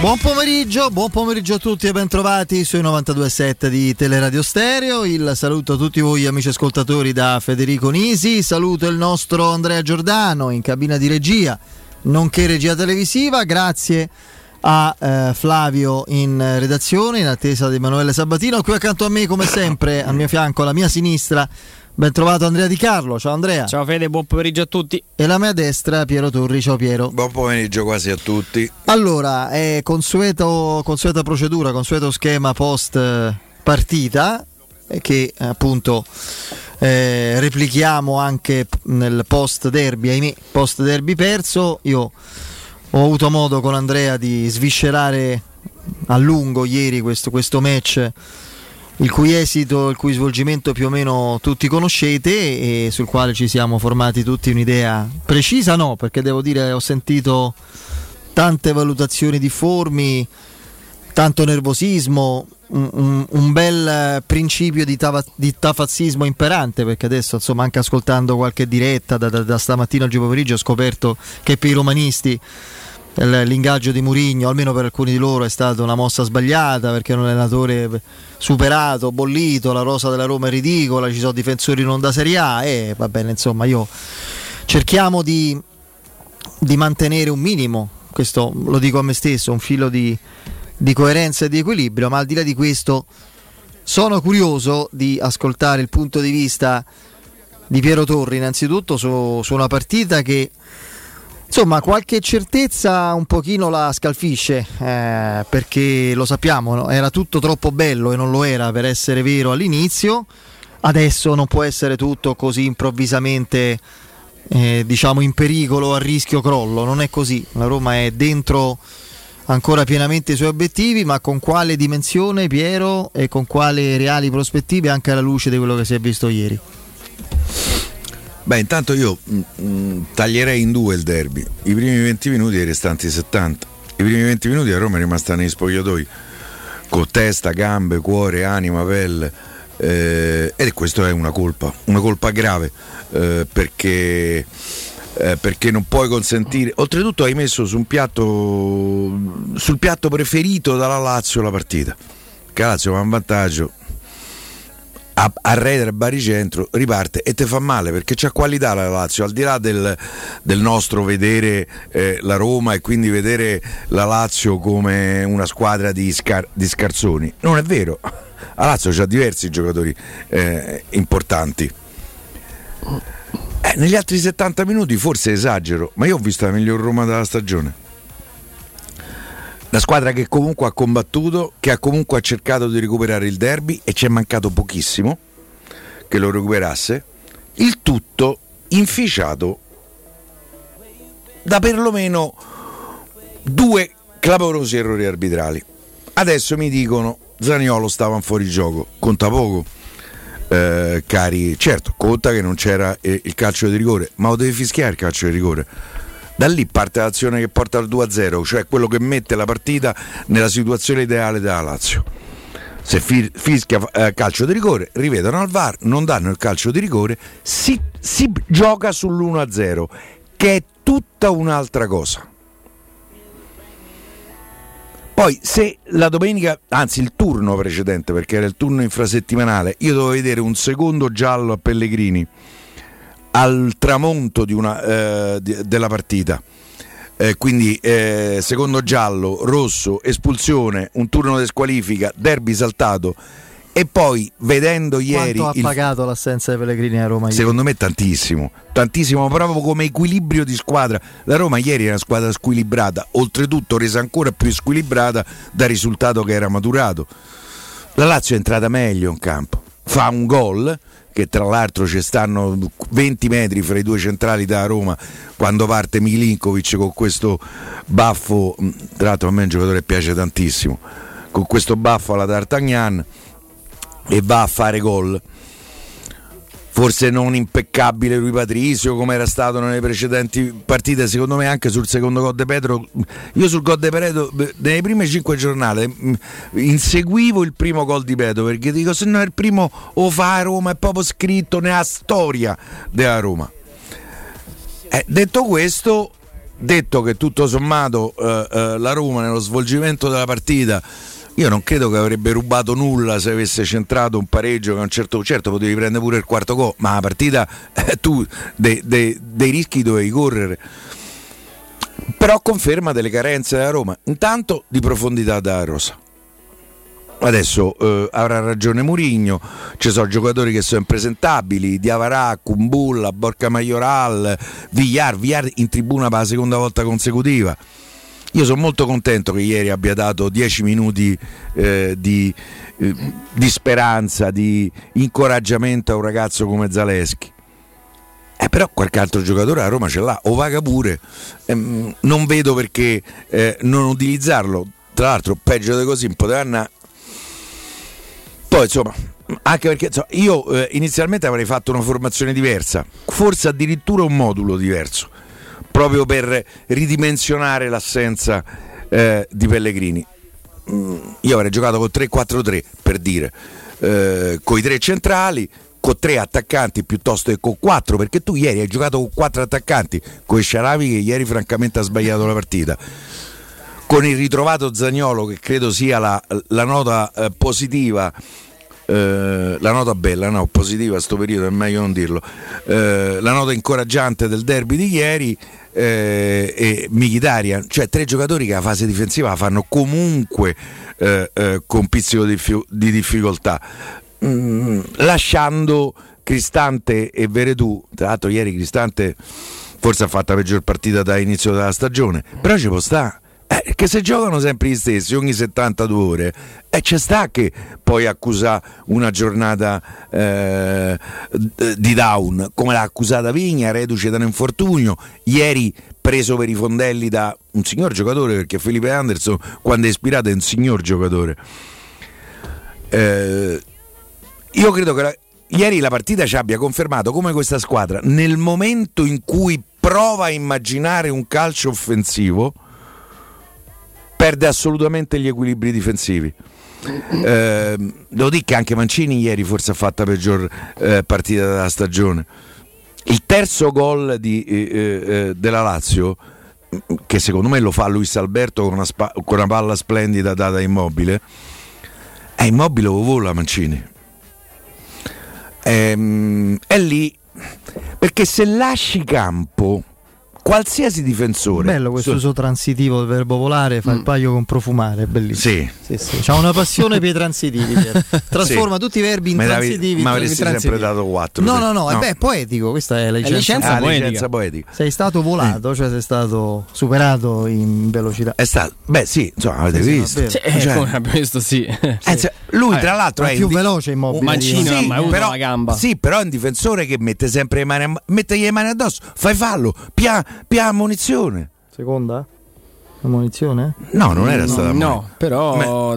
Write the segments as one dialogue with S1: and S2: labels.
S1: Buon pomeriggio, buon pomeriggio a tutti e bentrovati sui 92.7 di Teleradio Stereo. Il saluto a tutti voi amici ascoltatori da Federico Nisi. Saluto il nostro Andrea Giordano in cabina di regia, nonché regia televisiva. Grazie a eh, Flavio in redazione, in attesa di Emanuele Sabatino. Qui accanto a me, come sempre, al mio fianco, alla mia sinistra, Ben trovato Andrea Di Carlo, ciao Andrea.
S2: Ciao Fede, buon pomeriggio a tutti.
S1: E la mia destra Piero Torri, ciao Piero.
S3: Buon pomeriggio quasi a tutti.
S1: Allora, è consueto, consueta procedura, consueto schema post partita che appunto eh, replichiamo anche nel post derby, ahimè, post derby perso. Io ho avuto modo con Andrea di sviscerare a lungo ieri questo, questo match il cui esito, il cui svolgimento più o meno tutti conoscete e sul quale ci siamo formati tutti un'idea precisa, no, perché devo dire ho sentito tante valutazioni difformi, tanto nervosismo, un, un, un bel principio di, tava, di, tafazzismo imperante, perché adesso insomma anche ascoltando qualche diretta da, da, da stamattina oggi pomeriggio ho scoperto che per i romanisti l'ingaggio di Murigno, almeno per alcuni di loro, è stata una mossa sbagliata perché è un allenatore superato, bollito, la rosa della Roma è ridicola, ci sono difensori non da Serie A e va bene, insomma, io cerchiamo di, di mantenere un minimo, questo lo dico a me stesso, un filo di, di coerenza e di equilibrio, ma al di là di questo sono curioso di ascoltare il punto di vista di Piero Torri innanzitutto su, su una partita che Insomma, qualche certezza un pochino la scalfisce, eh, perché lo sappiamo, no? era tutto troppo bello e non lo era per essere vero all'inizio, adesso non può essere tutto così improvvisamente, eh, diciamo, in pericolo, a rischio crollo, non è così, la Roma è dentro ancora pienamente i suoi obiettivi, ma con quale dimensione Piero e con quali reali prospettive anche alla luce di quello che si è visto ieri?
S3: Beh, intanto io mh, mm, mm, taglierei in due il derby, i primi 20 minuti e i restanti 70. I primi 20 minuti a Roma è rimasta nei spogliatoi con testa, gambe, cuore, anima, pelle. Eh, ed questo è una colpa, una colpa grave eh, perché, eh, perché non puoi consentire. Oltretutto hai messo su piatto, sul piatto preferito dalla Lazio la partita. Che Lazio va in vantaggio, arreda il baricentro, riparte e te fa male perché c'ha qualità la Lazio, al di là del, del nostro vedere eh, la Roma e quindi vedere la Lazio come una squadra di, scar- di scarzoni. Non è vero, la Lazio ha diversi giocatori eh, importanti. Eh, negli altri 70 minuti forse esagero, ma io ho visto la miglior Roma della stagione. La squadra che comunque ha combattuto, che ha comunque cercato di recuperare il derby e ci è mancato pochissimo che lo recuperasse. Il tutto inficiato da perlomeno due clamorosi errori arbitrali. Adesso mi dicono Zaniolo stava fuori gioco, conta poco. Eh, cari, certo, conta che non c'era eh, il calcio di rigore, ma lo devi fischiare il calcio di rigore da lì parte l'azione che porta al 2-0, cioè quello che mette la partita nella situazione ideale della Lazio. Se fi- fischia eh, calcio di rigore, rivedono al VAR, non danno il calcio di rigore, si, si gioca sull'1-0, che è tutta un'altra cosa. Poi se la domenica, anzi il turno precedente, perché era il turno infrasettimanale, io dovevo vedere un secondo giallo a Pellegrini al tramonto una, eh, della partita. Eh, quindi eh, secondo giallo, rosso, espulsione, un turno di squalifica, derby saltato e poi vedendo ieri
S1: Quanto ha pagato l'assenza dei Pellegrini a Roma?
S3: Secondo me tantissimo, tantissimo, proprio come equilibrio di squadra. La Roma ieri era una squadra squilibrata, oltretutto resa ancora più squilibrata dal risultato che era maturato. La Lazio è entrata meglio in campo, fa un gol che tra l'altro ci stanno 20 metri fra i due centrali da Roma quando parte Milinkovic con questo baffo, mm, tra l'altro a me un giocatore piace tantissimo, con questo baffo alla D'Artagnan e va a fare gol forse non impeccabile Rui Patrizio come era stato nelle precedenti partite secondo me anche sul secondo gol di Pedro io sul gol di Pedro nelle prime cinque giornate mm, inseguivo il primo gol di Pedro perché dico se no è il primo o fa a Roma è proprio scritto nella storia della Roma. Eh, detto questo detto che tutto sommato eh, eh, la Roma nello svolgimento della partita io non credo che avrebbe rubato nulla se avesse centrato un pareggio che a un certo certo potevi prendere pure il quarto gol, ma la partita eh, tu dei, dei, dei rischi dovevi correre. Però conferma delle carenze della Roma, intanto di profondità da Rosa. Adesso eh, avrà ragione Murigno, ci sono giocatori che sono impresentabili, Diavarà, Kumbulla, Borca Majoral, Villar, Villar in tribuna per la seconda volta consecutiva io sono molto contento che ieri abbia dato 10 minuti eh, di, eh, di, speranza, di incoraggiamento a un ragazzo come Zaleschi. Eh, però qualche altro giocatore a Roma ce l'ha, o vaga pure. Eh, non vedo perché eh, non utilizzarlo. Tra l'altro, peggio di così, potranno. Poi insomma, anche perché insomma, io eh, inizialmente avrei fatto una formazione diversa, forse addirittura un modulo diverso proprio per ridimensionare l'assenza eh, di Pellegrini. Mm, io avrei giocato con 3-4-3 per dire, eh, con i tre centrali, con tre attaccanti piuttosto che con quattro, perché tu ieri hai giocato con quattro attaccanti, con Sciaravi che ieri francamente ha sbagliato la partita. Con il ritrovato Zagnolo, che credo sia la, la nota eh, positiva eh, la nota bella, no, positiva a sto periodo, è meglio non dirlo, eh, la nota incoraggiante del derby di ieri eh, e Michitarian, cioè tre giocatori che la fase difensiva la fanno comunque eh, eh, con pizzico di, di difficoltà, mm, lasciando Cristante e Veretù, tra l'altro ieri Cristante forse ha fatto la peggior partita da inizio della stagione, però ci può stare eh, che se giocano sempre gli stessi ogni 72 ore, eh, c'è sta che poi accusa una giornata eh, di down, come l'ha accusata Vigna, reduce da un infortunio, ieri preso per i fondelli da un signor giocatore, perché Felipe Anderson quando è ispirato è un signor giocatore. Eh, io credo che la, ieri la partita ci abbia confermato come questa squadra, nel momento in cui prova a immaginare un calcio offensivo, perde assolutamente gli equilibri difensivi. Eh, devo dire che anche Mancini ieri forse ha fatto la peggior eh, partita della stagione. Il terzo gol di, eh, eh della Lazio, che secondo me lo fa Luis Alberto con una, spa- con una palla splendida data immobile, è immobile o vola Mancini. Ehm, è lì perché se lasci campo qualsiasi difensore.
S1: Bello questo suo transitivo del verbo volare, fa mm. il paio con profumare, è bellissimo.
S3: Sì.
S1: sì, sì. C'ha una passione per i transitivi. Trasforma sì. tutti i verbi in ma transitivi.
S3: Ma avresti sempre dato 4.
S1: No, no, no, no. Beh, è poetico, questa è la licenza, è
S2: licenza, ah, poetica. licenza, poetica.
S1: Sei stato volato, cioè sei stato superato in velocità.
S3: È stato, beh, sì, insomma, avete visto.
S2: Sì, eh, cioè, come abbiamo visto, sì.
S3: Eh, cioè, lui, tra l'altro, è
S1: più di... veloce immobile.
S2: Mancini non ha mai avuto la gamba.
S3: Sì, però è un difensore che mette sempre le mani, mette le mani addosso, fai fallo, pia, pia munizione.
S1: Seconda? La munizione?
S3: No, non era stata
S2: No, però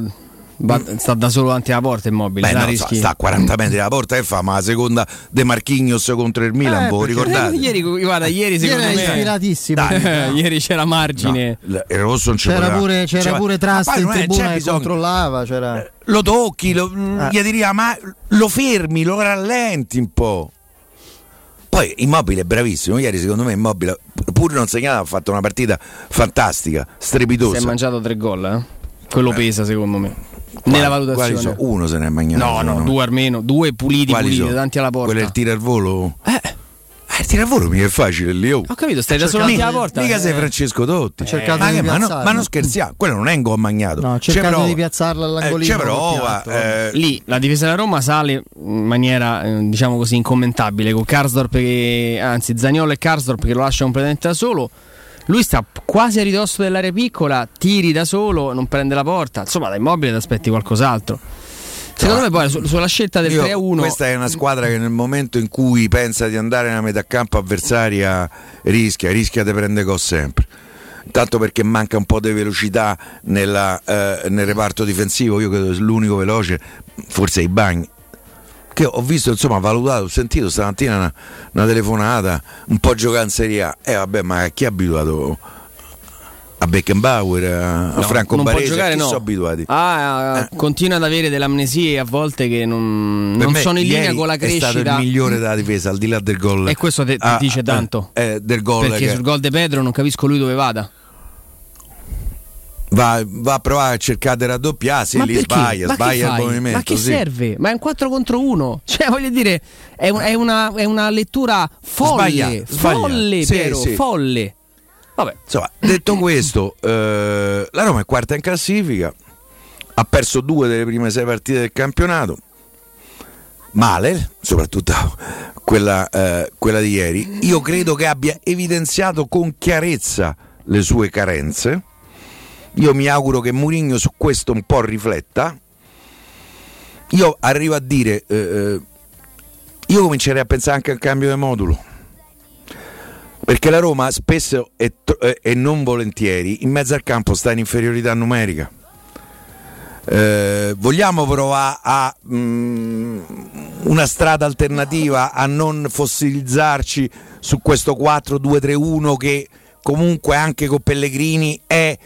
S2: Ma... sta da solo davanti alla porta immobile.
S3: Beh, no, sta, sta, a 40 metri dalla porta e fa, ma la seconda De Marchignos contro il Milan, eh, voi ricordate?
S2: Ieri, guarda, ieri secondo
S1: ieri
S2: me
S1: ispiratissimo.
S2: Dai, ieri c'era margine.
S3: No, il rosso non
S1: c'era,
S3: c'era
S1: pure, c'era c'era pure Trust in tribuna che controllava. C'era...
S3: Eh, lo tocchi, lo, eh. gli diria, ma lo fermi, lo rallenti un po'. Poi Immobile è bravissimo, ieri secondo me Immobile pur non segnato ha fatto una partita fantastica, strepitosa.
S2: Si è mangiato tre gol, eh? Quello eh. pesa secondo me. Quali, Nella valutazione.
S3: Uno se ne è mangiato.
S2: No, no, due almeno, due puliti quali puliti davanti alla porta.
S3: Quello è il tiro al volo?
S2: Eh.
S3: Eh, al volo mica è facile lì. Oh.
S2: Ho capito, stai da solo alla porta.
S3: Mica eh. sei Francesco Totti. Eh. Ma, ma, no, ma, non scherziamo, quello non è un gol magnato.
S1: No, cercato di piazzarla all'angolino.
S3: Eh, c'è prova.
S2: Eh. Lì la difesa della Roma sale in maniera, eh, diciamo così, incommentabile. Con Karsdorp che, anzi, Zagnolo e Karsdorp che lo lascia completamente da solo. Lui sta quasi a ridosso dell'area piccola, tiri da solo, non prende la porta. Insomma, da immobile ti aspetti qualcos'altro. Secondo me poi sulla scelta del 3-1
S3: questa è una squadra che nel momento in cui pensa di andare nella metà campo avversaria rischia, rischia di prendere gol sempre. Tanto perché manca un po' di velocità nella, eh, nel reparto difensivo, io credo che l'unico veloce forse è i bagni. Che ho visto, insomma, valutato, ho sentito stamattina una, una telefonata, un po' giocare in Serie A. E eh, vabbè, ma chi è abituato a Beckenbauer, a, a Franco
S2: non
S3: Baresi,
S2: può giocare, no.
S3: sono abituati.
S2: Ah, continua ad avere delle amnesie a volte che non, non sono in linea con la
S3: È stato
S2: crescita.
S3: il migliore della difesa, al di là del gol.
S2: E questo te-
S3: Ah,
S2: dice
S3: eh,
S2: tanto.
S3: eh, del gol
S2: Perché
S3: che
S2: sul gol di Pedro non capisco lui dove vada.
S3: va, va a provare a cercare di raddoppiare, se
S2: ma
S3: lì
S2: perché?
S3: sbaglia,
S2: Ma
S3: sbaglia il movimento.
S2: Ma che
S3: sì.
S2: serve? Ma è un 4 contro 1. Cioè, voglio dire, è, un- è una, è una lettura folle.
S3: Sbagliato.
S2: Folle,
S3: Sì,
S2: Piero,
S3: sì.
S2: folle. Vabbè.
S3: Insomma, detto questo, eh, la Roma è quarta in classifica, ha perso due delle prime sei partite del campionato. Male, soprattutto quella, eh, quella di ieri. Io credo che abbia evidenziato con chiarezza le sue carenze. Io mi auguro che Mourinho su questo un po' rifletta. Io arrivo a dire, eh, eh, io comincerei a pensare anche al cambio di modulo. Perché la Roma spesso e, tro- e- non volentieri in mezzo al campo sta in inferiorità numerica. Eh, vogliamo provare a mm, una strada alternativa a non fossilizzarci su questo 4-2-3-1 che comunque anche con Pellegrini è,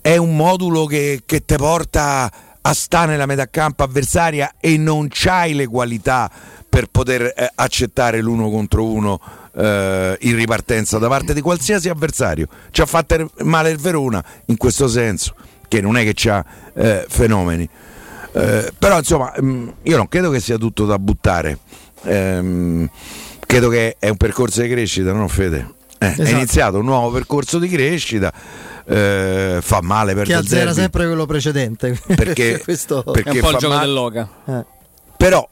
S3: è un modulo che, che ti porta a stare nella metà campo avversaria e non c'hai le qualità per poter eh, accettare l'uno contro uno eh, in ripartenza da parte di qualsiasi avversario. Ci ha fatto male il Verona in questo senso, che non è che c'ha eh, fenomeni. Eh, però insomma, mh, io non credo che sia tutto da buttare. Ehm, credo che è un percorso di crescita, no Fede? Eh, È
S1: Esatto.
S3: iniziato un nuovo percorso di crescita. eh, fa male per
S1: che azzera sempre quello precedente.
S3: Perché-
S1: questo...
S3: perché-
S2: È un po' il gioco
S3: male-
S2: dell'Oca.
S1: eh.
S3: Però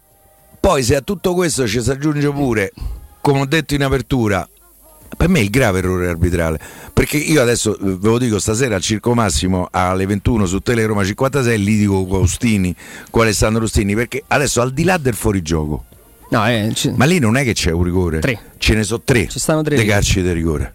S3: poi se a tutto questo ci si aggiunge pure, come ho detto in apertura, per me è il grave errore arbitrale. Perché io adesso eh, ve lo dico stasera al Circo Massimo alle 21 su Tele Roma 56 lì dico con Ostini, con Alessandro Ostini, perché adesso al di là del fuorigioco,
S2: No, eh, ci-
S3: ma lì non è che c'è un rigore,
S2: Tre.
S3: ce ne sono tre,
S2: Ci stanno tre
S3: dei calci di rigore.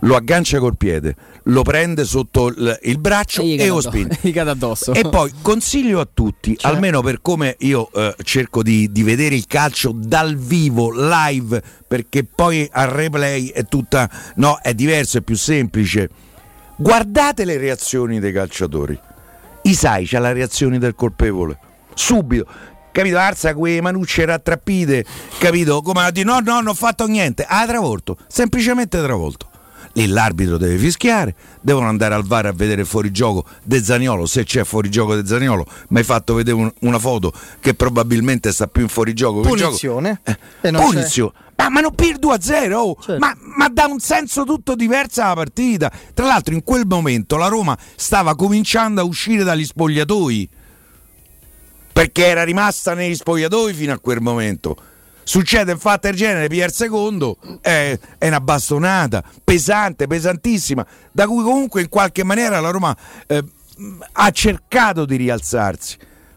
S3: Lo aggancia col piede, lo prende sotto il, il braccio e,
S2: cade
S3: lo spinge. E poi consiglio a tutti,
S1: Cioè?
S3: almeno per come io eh, cerco di, di vedere il calcio dal vivo, live, perché poi al replay è tutta. No, è diverso, è più semplice. Guardate le reazioni dei calciatori. Isai c'ha la reazione del colpevole. Subito. Capito? Arza quelle manucce rattrappite, capito? Come a dire no, no, non ho fatto niente. Ha travolto, semplicemente travolto. Lì l'arbitro deve fischiare, devono andare al VAR a vedere il fuorigioco De Zaniolo, se c'è fuorigioco De Zaniolo, mi hai fatto vedere un- una foto che probabilmente sta più in che in gioco.
S1: Punizione.
S3: Eh,
S1: E non c'è-
S3: punizione. Ma, ma non per il 2-0, oh.
S1: Certo.
S3: ma, ma dà un senso tutto diverso alla partita. Tra l'altro in quel momento la Roma stava cominciando a uscire dagli spogliatoi perché era rimasta negli spogliatoi fino a quel momento. Succede un fatto del genere, il secondo, è, è una bastonata pesante, pesantissima, da cui comunque in qualche maniera la Roma eh, ha cercato di rialzarsi.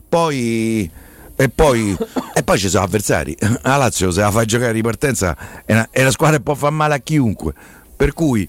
S3: Poi, e, poi, e poi ci sono avversari. La Lazio se la fa giocare in ripartenza è una, è una squadra che può far male a chiunque. Per cui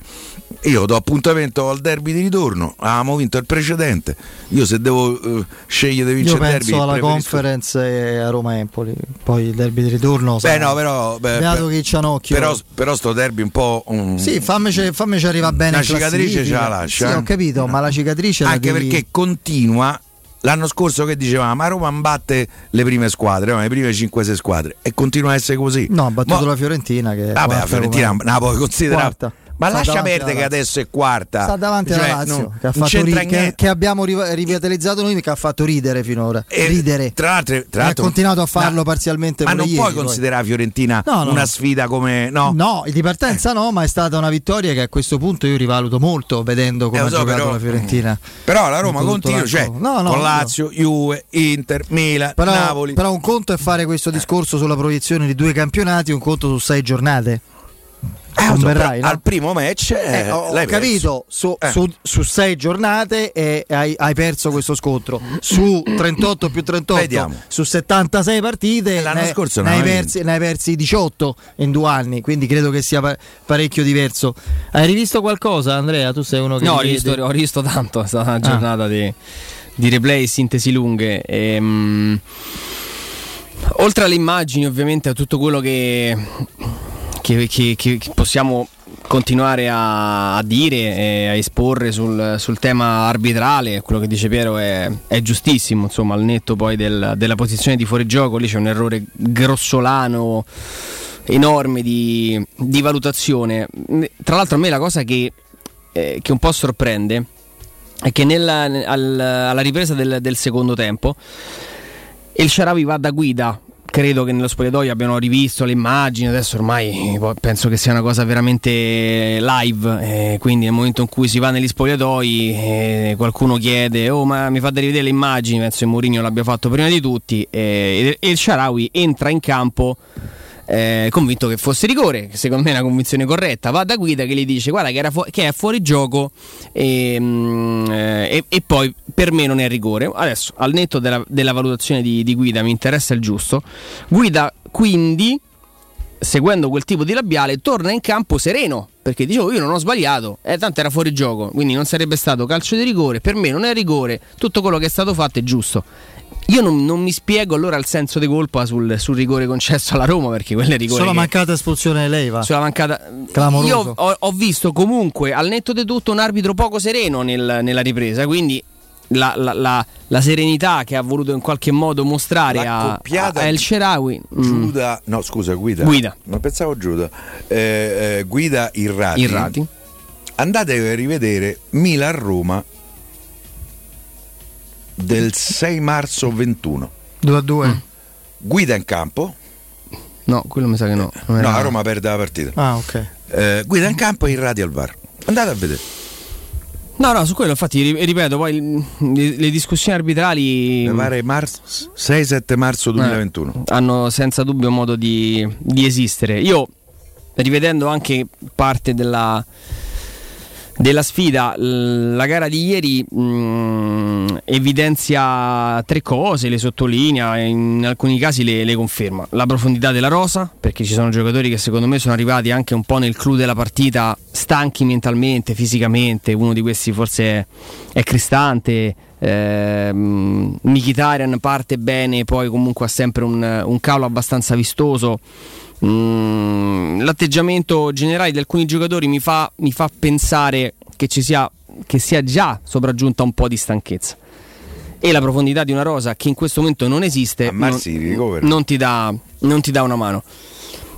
S3: io do appuntamento al derby di ritorno. Avevamo vinto il precedente. Io se devo eh, scegliere di vincere il derby.
S1: penso alla
S3: preferisco-
S1: conference e a Roma-Empoli. Poi il derby di ritorno.
S3: Beh, no, però. beh,
S1: Beato
S3: per-
S1: chi c'anocchio.
S3: però, però sto derby un po'. um,
S1: Sì, fammici, fammici arrivare bene. In
S3: cicatrice ce la lascia,
S1: Sì,
S3: eh.
S1: ho capito, ma la cicatrice la
S3: anche
S1: devi-
S3: perché continua. L'anno scorso che dicevamo, ma Roma batte le prime squadre, no? le prime 5-6 squadre e continua a essere così.
S1: No, ha battuto
S3: Mo-
S1: la Fiorentina. Che
S3: Vabbè, la
S1: quarta
S3: Fiorentina non la puoi considerare.
S1: Quarta.
S3: Ma
S1: Sta
S3: lascia perdere che adesso è quarta.
S1: Sta davanti
S3: Cioè,
S1: alla Lazio,
S3: non-
S1: che, ha fatto ri- che, che abbiamo ri- rivitalizzato noi, che ha fatto ridere finora.
S3: E,
S1: ridere.
S3: Tra l'altro, tra
S1: E ha
S3: l'altro-
S1: continuato a farlo
S3: no,
S1: parzialmente
S3: Ma non
S1: ieri,
S3: puoi
S1: poi.
S3: considerare Fiorentina
S1: No, no.
S3: una sfida come. No,
S1: No, di partenza no, ma è stata una vittoria che a questo punto io rivaluto molto vedendo come
S3: Eh, lo
S1: ha
S3: so,
S1: giocato
S3: però-
S1: la Fiorentina.
S3: Però la Roma continua, cioè.
S1: No, no,
S3: con
S1: no.
S3: Lazio, Juve, Inter, Milan,
S1: Però,
S3: Napoli.
S1: però un conto è fare questo discorso sulla proiezione di due campionati, un conto su sei giornate.
S3: Eh, so,
S1: Converrai, no?
S3: al primo match eh,
S1: Eh, ho capito, su,
S3: Eh.
S1: su- su sei giornate e hai, hai perso questo scontro. Su 38 più 38,
S3: Vediamo.
S1: su 76 partite,
S3: Eh, l'anno
S1: ne,
S3: scorso
S1: ne hai persi, ne hai persi 18 in due anni, quindi credo che sia pa- parecchio diverso. Hai rivisto qualcosa, Andrea? Tu sei uno che
S2: No, ho rivisto, ho rivisto tanto, è stata
S1: Ah.
S2: una giornata di, di replay e sintesi lunghe. Ehm, oltre alle immagini, ovviamente, a tutto quello che, che- che- che- possiamo continuare a, a dire e a esporre sul, sul, tema arbitrale, quello che dice Piero è, è giustissimo, insomma, al netto poi del, della posizione di fuorigioco, lì c'è un errore grossolano enorme di, di valutazione. Tra l'altro a me la cosa che, eh, che un po' sorprende è che nella, al, alla ripresa del, del secondo tempo il Sharawi va da guida credo che nello spogliatoio abbiano rivisto le immagini, adesso ormai penso che sia una cosa veramente live, eh, quindi nel momento in cui si va negli spogliatoi eh, qualcuno chiede oh ma mi fate rivedere le immagini, penso che Mourinho l'abbia fatto prima di tutti eh, e il Sharawi entra in campo eh, convinto che fosse rigore, secondo me è una convinzione corretta, va da guida che gli dice guarda che, fu- che è fuori gioco e, mm, eh, e, poi per me non è rigore. Adesso al netto della, della valutazione di, di guida mi interessa il giusto, guida quindi seguendo quel tipo di labiale, torna in campo sereno. Perché dicevo, io non ho sbagliato, eh, tanto era fuori gioco, quindi non sarebbe stato calcio di rigore. Per me non è rigore, tutto quello che è stato fatto è giusto. Io non, non, mi spiego allora il senso di colpa sul, sul, rigore concesso alla Roma perché quello è rigore.
S1: Sulla mancata espulsione Leiva.
S2: Sulla mancata. Clamoroso. Io ho, ho, visto comunque al netto di tutto un arbitro poco sereno nel, nella ripresa. Quindi la, la, la, la, serenità che ha voluto in qualche modo mostrare a, a El Sherawi.
S3: Mm. Giuda, no scusa, Guida.
S2: Guida.
S3: Non pensavo Giuda. Eh, eh, guida Irrati.
S2: Irrati.
S3: Andate a rivedere Milan-Roma del 6 marzo 21.
S1: 2 a 2. Mm.
S3: Guida in campo.
S2: No, quello mi sa che no.
S3: No, a Roma perde la partita.
S1: Ah, ok.
S3: Eh, guida in campo e irradi al VAR. Andate a vedere.
S2: No, no, su quello infatti ripeto, poi le, le discussioni arbitrali...
S3: Mi pare marzo, 6-7 marzo 2021.
S2: Eh, hanno senza dubbio modo di, di esistere. Io, rivedendo anche parte della della sfida. La gara di ieri mh, mm, evidenzia tre cose, le sottolinea, in alcuni casi le, le, conferma. La profondità della rosa, perché ci sono giocatori che secondo me sono arrivati anche un po' nel clou della partita, stanchi mentalmente, fisicamente. Uno di questi forse è, Cristante. Eh, Mkhitaryan parte bene, poi comunque ha sempre un, un calo abbastanza vistoso. Mm, l'atteggiamento generale di alcuni giocatori mi fa, mi fa pensare che ci sia, che sia già sopraggiunta un po' di stanchezza e la profondità di una rosa che in questo momento non esiste non, non, ti dà, non ti dà una mano.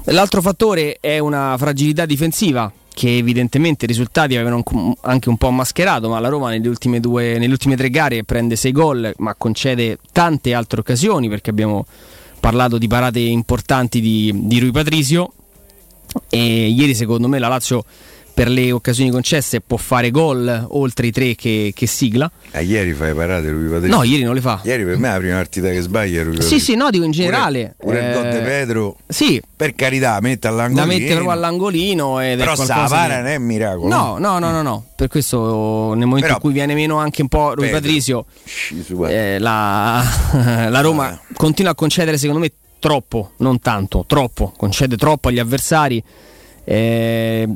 S2: L'altro fattore è una fragilità difensiva che evidentemente i risultati avevano anche un po' mascherato, ma la Roma nelle ultime, due, nelle ultime tre gare prende 6 gol, ma concede tante altre occasioni perché abbiamo parlato di parate importanti di, di Rui Patrizio. E ieri secondo me la Lazio per le occasioni concesse può fare gol oltre i tre che, che sigla.
S3: Eh, ieri fai parate lui Patrizio?
S2: No, ieri non le fa.
S3: Ieri per me è la prima partita che sbaglia lui
S2: Sì, sì, no, dico in generale.
S3: Pure, pure eh, il gol di Pedro.
S2: Sì.
S3: Per carità, mette all'angolino.
S2: La mette proprio all'angolino ed
S3: Però sta
S2: di...
S3: non è un miracolo.
S2: No, no, no, no, no. Per questo nel momento Però, in cui viene meno anche un po' Rui Patrizio, eh, la, la Roma ah. continua a concedere secondo me troppo, non tanto, troppo, concede troppo agli avversari. Eh,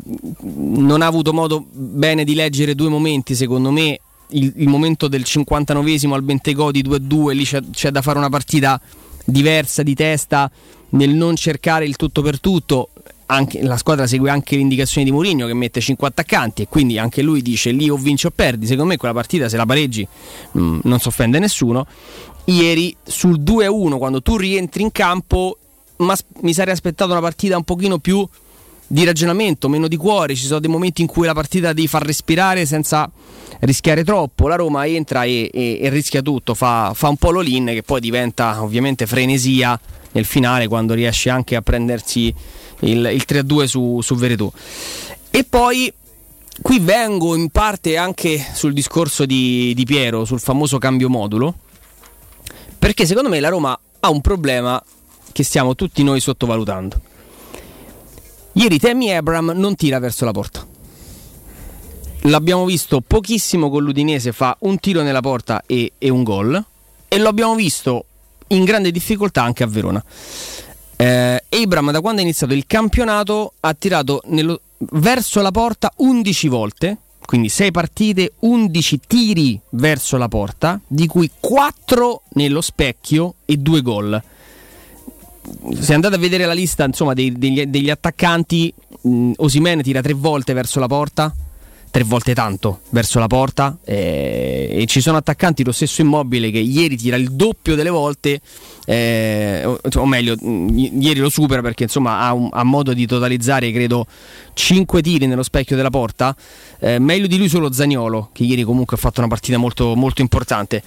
S2: non ha avuto modo bene di leggere due momenti, secondo me. Il, il momento del 59esimo al Bentegò di 2-2, lì c'è, c'è da fare una partita diversa di testa nel non cercare il tutto per tutto. Anche, la squadra segue anche le indicazioni di Mourinho che mette 5 attaccanti e quindi anche lui dice lì o vinci o perdi. Secondo me quella partita se la pareggi mh, mm, non si offende nessuno ieri sul 2-1 quando tu rientri in campo ma mi sarei aspettato una partita un pochino più di ragionamento, meno di cuore, ci sono dei momenti in cui la partita devi far respirare senza rischiare troppo, la Roma entra e, e, e rischia tutto, fa, fa, un po' l'all-in che poi diventa ovviamente frenesia nel finale quando riesce anche a prendersi il, il 3-2 su, su Veretù. E poi qui vengo in parte anche sul discorso di, di Piero, sul famoso cambio modulo perché secondo me la Roma ha un problema che stiamo tutti noi sottovalutando. Ieri Temi Abram non tira verso la porta. L'abbiamo visto pochissimo con l'Udinese, fa un tiro nella porta e, e un gol. E lo abbiamo visto in grande difficoltà anche a Verona. Eh, Abram da quando è iniziato il campionato ha tirato nello, verso la porta 11 volte quindi 6 partite, 11 tiri verso la porta, di cui 4 nello specchio e 2 gol. Se andate a vedere la lista insomma, dei, degli, degli, attaccanti, Osimene tira tre volte verso la porta, tre volte tanto verso la porta eh, e ci sono attaccanti lo stesso immobile che ieri tira il doppio delle volte eh, o, o, meglio ieri lo supera perché insomma ha, un, ha, modo di totalizzare credo 5 tiri nello specchio della porta. Eh, meglio di lui solo Zagnolo che ieri comunque ha fatto una partita molto, molto importante.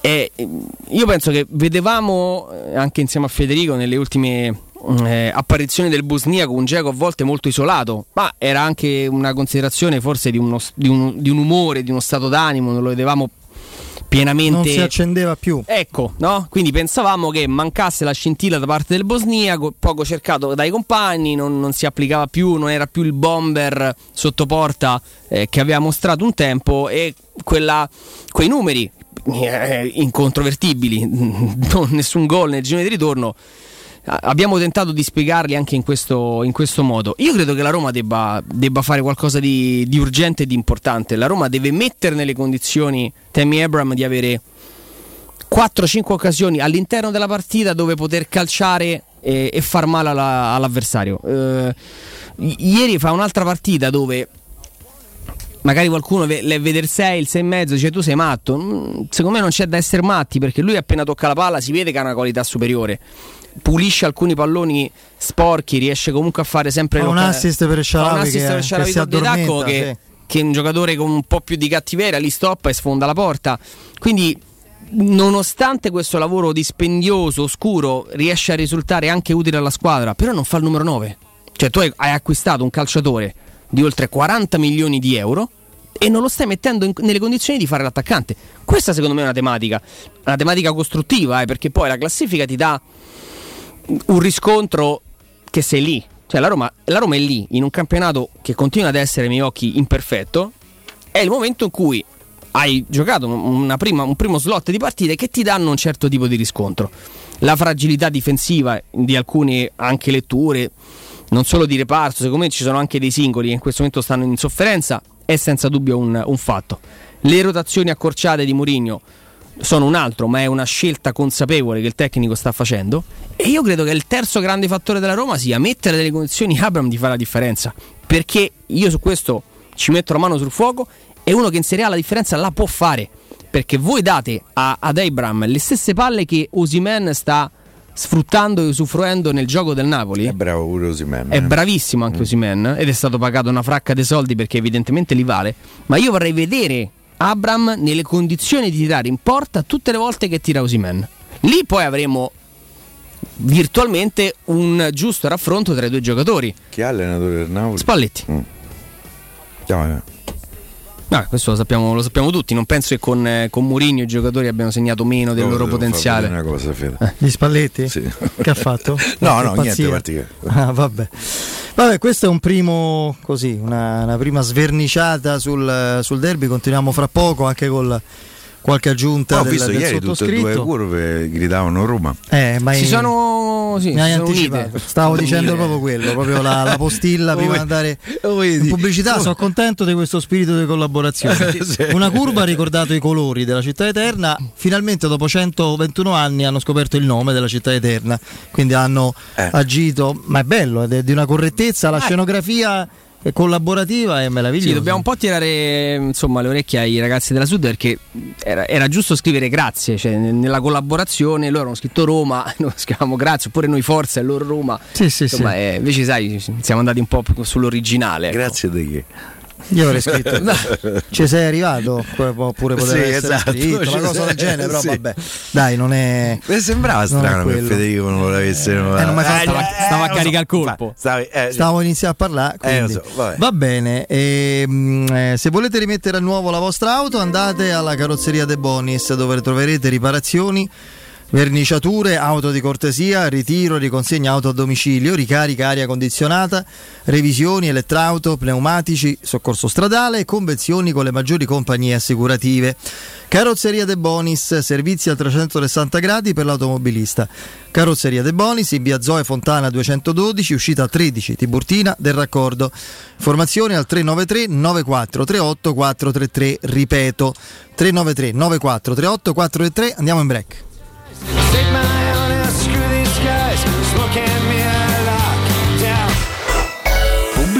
S2: E io penso che vedevamo eh, anche insieme a Federico nelle ultime eh, apparizioni del Busniaco, un Geco a volte molto isolato, ma era anche una considerazione forse di, uno, di, un, di un umore, di uno stato d'animo, non lo vedevamo pienamente. Non
S1: si accendeva più.
S2: Ecco, no? Quindi pensavamo che mancasse la scintilla da parte del bosniaco, poco cercato dai compagni, non, non si applicava più, non era più il bomber sotto porta eh, che aveva mostrato un tempo e quella, quei numeri eh, incontrovertibili, non, nessun gol nel girone di ritorno abbiamo tentato di spiegarli anche in questo, in questo, modo. Io credo che la Roma debba, debba fare qualcosa di, di, urgente e di importante. La Roma deve mettere nelle condizioni Tammy Abram di avere 4-5 occasioni all'interno della partita dove poter calciare e, e far male alla, all'avversario. Eh, ieri fa un'altra partita dove magari qualcuno vede il 6, il 6 e mezzo, dice tu sei matto. Mm, secondo me non c'è da essere matti perché lui appena tocca la palla si vede che ha una qualità superiore pulisce alcuni palloni sporchi, riesce comunque a fare sempre
S1: un assist per Sharawi
S2: che, che, che, che, che, è un giocatore con un po' più di cattiveria, li stoppa e sfonda la porta. Quindi nonostante questo lavoro dispendioso, oscuro, riesce a risultare anche utile alla squadra, però non fa il numero 9. Cioè tu hai, hai acquistato un calciatore di oltre 40 milioni di euro e non lo stai mettendo in, nelle condizioni di fare l'attaccante. Questa secondo me è una tematica, una tematica costruttiva, eh, perché poi la classifica ti dà un riscontro che sei lì. Cioè la Roma, la Roma è lì, in un campionato che continua ad essere ai miei occhi imperfetto. È il momento in cui hai giocato prima, un primo slot di partite che ti danno un certo tipo di riscontro. La fragilità difensiva di alcune anche letture, non solo di reparto, secondo me ci sono anche dei singoli che in questo momento stanno in sofferenza, è senza dubbio un, un fatto. Le rotazioni accorciate di Mourinho sono un altro, ma è una scelta consapevole che il tecnico sta facendo. E io credo che il terzo grande fattore della Roma sia mettere delle condizioni a Abram di fare la differenza. Perché io su questo ci metto la mano sul fuoco e uno che in Serie A la differenza la può fare. Perché voi date a, ad Abram le stesse palle che Osimen sta sfruttando e usufruendo nel gioco del Napoli.
S3: È bravo pure Osimen.
S2: È bravissimo anche mm. Osimen ed è stato pagato una fracca dei soldi perché evidentemente li vale. Ma io vorrei vedere Abram nelle condizioni di tirare in porta tutte le volte che tira Osimen. Lì poi avremo virtualmente un giusto raffronto tra i due giocatori.
S3: Chi è allenatore del Napoli?
S2: Spalletti. Mm.
S3: Chiamami.
S2: No, questo lo sappiamo, lo sappiamo, tutti. Non penso che con, eh, con Mourinho i giocatori abbiano segnato meno del no, loro potenziale.
S3: Una cosa, Fede.
S1: Eh, gli Spalletti?
S3: Sì.
S1: Che ha fatto?
S3: no, no, niente particolare.
S1: Ah, vabbè. vabbè. questo è un primo, così, una, una prima sverniciata sul, sul derby. Continuiamo fra poco anche con qualche aggiunta
S3: ho
S1: del,
S3: visto
S1: del
S3: ieri tutte e due curve gridavano Roma.
S1: Eh, ma
S2: si sono, sì,
S1: mi hai anticipato. Stavo dicendo proprio quello proprio la, la postilla prima di andare in pubblicità. sono contento di questo spirito di collaborazione. Una curva ha ricordato i colori della città eterna. Finalmente dopo 121 anni hanno scoperto il nome della città eterna. Quindi hanno eh. agito. Ma è bello è di una correttezza. La eh. scenografia collaborativa è meravigliosa.
S2: Sì, dobbiamo un po' tirare insomma, le orecchie ai ragazzi della Sud perché era, era giusto scrivere grazie, cioè, nella collaborazione loro hanno scritto Roma, noi scriviamo grazie, oppure noi Forza e loro Roma.
S1: Sì, sì,
S2: insomma,
S1: sì.
S2: Eh, invece sai, siamo andati un po' sull'originale.
S3: Ecco. Grazie di che?
S1: Io avrei scritto, ci sei arrivato? Oppure poteva sì, essere esatto, scritto, una cosa del genere, però sì. vabbè, dai, non è.
S3: Mi sembrava strano che Federico non l'avesse. Eh, non
S2: eh, stava, stava a caricare il colpo.
S1: Stavi, eh, Stavo iniziando a parlare. Eh, so, va bene. E, ehm, eh, se volete rimettere a nuovo la vostra auto, andate alla carrozzeria De Bonis dove troverete riparazioni verniciature, auto di cortesia, ritiro, riconsegna auto a domicilio, ricarica aria condizionata, revisioni, elettrauto, pneumatici, soccorso stradale e convenzioni con le maggiori compagnie assicurative. Carrozzeria De Bonis, servizi a 360 gradi per l'automobilista. Carrozzeria De Bonis in via Zoe Fontana 212, uscita 13, Tiburtina del Raccordo. Informazioni al 393 9438 433, ripeto 393 9438 433, andiamo in break. Take my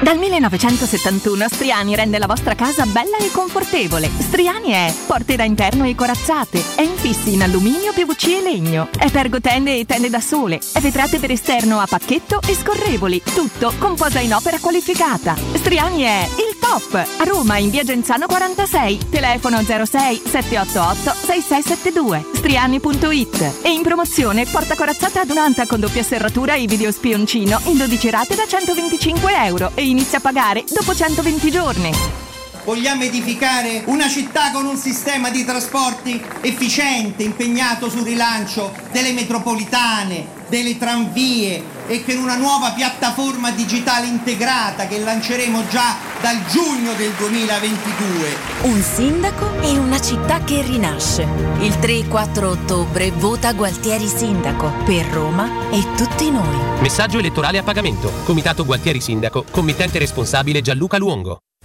S4: Dal 1971 Striani rende la vostra casa bella e confortevole. Striani è porte da interno e corazzate, è infissi in alluminio, PVC e legno, è pergotende e tende da sole, è vetrate per esterno a pacchetto e scorrevoli, tutto con posa in opera qualificata. Striani è il top! A Roma in via Genzano 46, telefono 06 788 6672, striani.it e in promozione porta corazzata adunanta con doppia serratura e video spioncino in 12 rate da 125 euro e inizia a pagare dopo 120 giorni.
S5: Vogliamo edificare una città con un sistema di trasporti efficiente, impegnato sul rilancio delle metropolitane, delle tranvie e con una nuova piattaforma digitale integrata che lanceremo già dal giugno del 2022.
S6: Un sindaco e una città che rinasce. Il 3 e 4 ottobre vota Gualtieri Sindaco per Roma e tutti noi.
S7: Messaggio elettorale a pagamento. Comitato Gualtieri Sindaco. Committente responsabile Gianluca Luongo.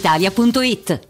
S8: brispalitalia.it.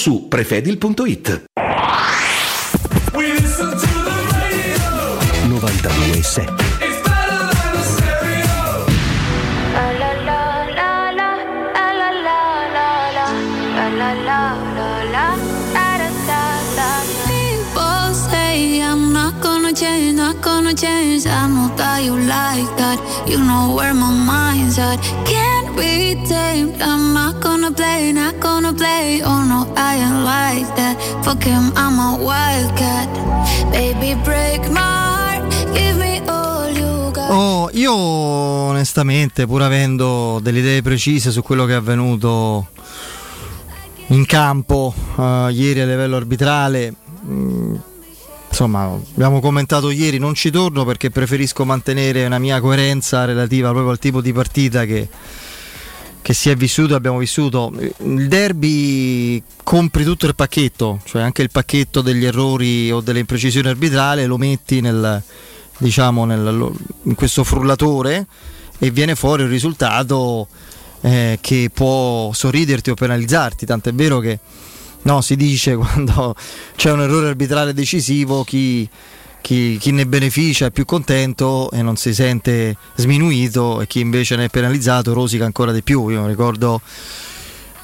S9: su prefedil.it
S10: 92.7
S11: People say I'm not gonna change, not gonna change. I know that you like that. You know where my mind's at. Can't be tamed. I'm not gonna play, not gonna play. Oh no, I ain't like that. Fuck him, I'm a wildcat. Baby, break my heart. Give me all you got.
S1: Oh, io onestamente, pur avendo delle idee precise su quello che è avvenuto in campo eh, ieri a livello arbitrale, mh, insomma, abbiamo commentato ieri, non ci torno perché preferisco mantenere una mia coerenza relativa proprio al tipo di partita che, che si è vissuto abbiamo vissuto. Il derby compri tutto il pacchetto, cioè anche il pacchetto degli errori o delle imprecisioni arbitrali, lo metti nel, diciamo, nel, in questo frullatore e viene fuori un risultato eh, che può sorriderti o penalizzarti, tant'è vero che no, si dice quando c'è un errore arbitrale decisivo chi, chi, chi, ne beneficia è più contento e non si sente sminuito e chi invece ne è penalizzato rosica ancora di più. Io ricordo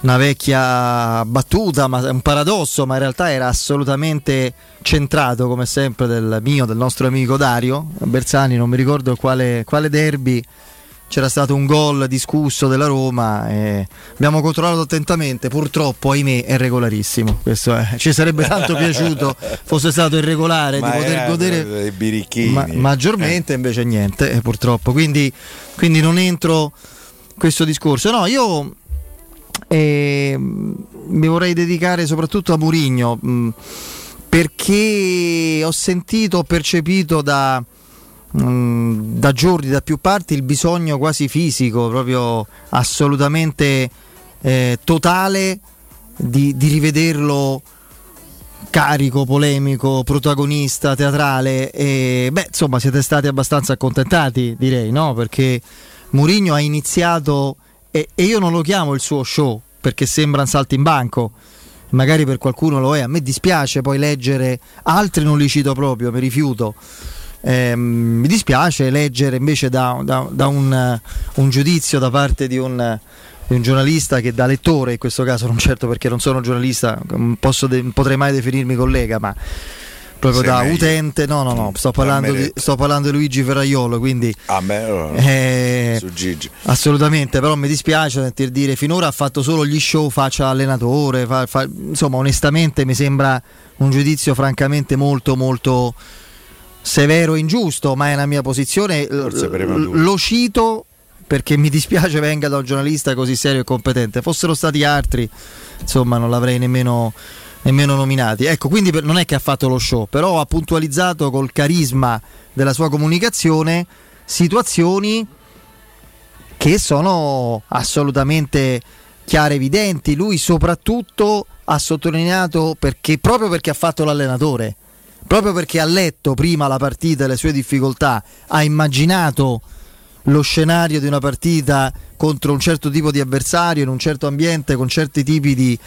S1: una vecchia battuta, ma un paradosso, ma in realtà era assolutamente centrato come sempre del mio, del nostro amico Dario Bersani, non mi ricordo quale, quale derby c'era stato un gol discusso della Roma e abbiamo controllato attentamente. Purtroppo ahimè è regolarissimo. Questo è. ci sarebbe tanto piaciuto fosse stato irregolare
S12: Ma
S1: di poter
S12: erano
S1: godere ma- maggiormente invece niente eh, purtroppo. Quindi, quindi non entro in questo discorso. No io eh, mi vorrei dedicare soprattutto a Murigno mh, perché ho sentito ho percepito da mh, da giorni, da più parti, il bisogno quasi fisico, proprio assolutamente eh, totale di, di rivederlo carico, polemico, protagonista, teatrale. E, beh, insomma, siete stati abbastanza accontentati, direi, no? Perché Mourinho ha iniziato, e, e io non lo chiamo il suo show perché sembra un salto in banco. Magari per qualcuno lo è, a me dispiace poi leggere, altri non li cito proprio, mi rifiuto. Ehm, mi dispiace leggere invece da, da- da un, un giudizio da parte di un, di un giornalista che da lettore, in questo caso non certo perché non sono giornalista, de- potrei mai definirmi collega, ma proprio
S12: Sei
S1: da
S12: meglio.
S1: utente, no no no, sto parlando, di, sto parlando di Luigi Ferraiolo, quindi
S12: A me allora,
S1: Eh,
S12: su Gigi.
S1: Assolutamente, però mi dispiace sentir dire finora ha fatto solo gli show, faccia allenatore, fa- fa- insomma onestamente mi sembra un giudizio francamente molto molto severo e ingiusto, ma è la mia posizione, L- lo cito perché mi dispiace venga da un giornalista così serio e competente, fossero stati altri insomma non l'avrei nemmeno, nemmeno nominati. Ecco, quindi per- non è che ha fatto lo show, però ha puntualizzato col carisma della sua comunicazione situazioni che sono assolutamente chiare e evidenti. Lui soprattutto ha sottolineato perché proprio perché ha fatto l'allenatore, proprio perché ha letto prima la partita e le sue difficoltà, ha immaginato lo scenario di una partita contro un certo tipo di avversario, in un certo ambiente, con certi tipi di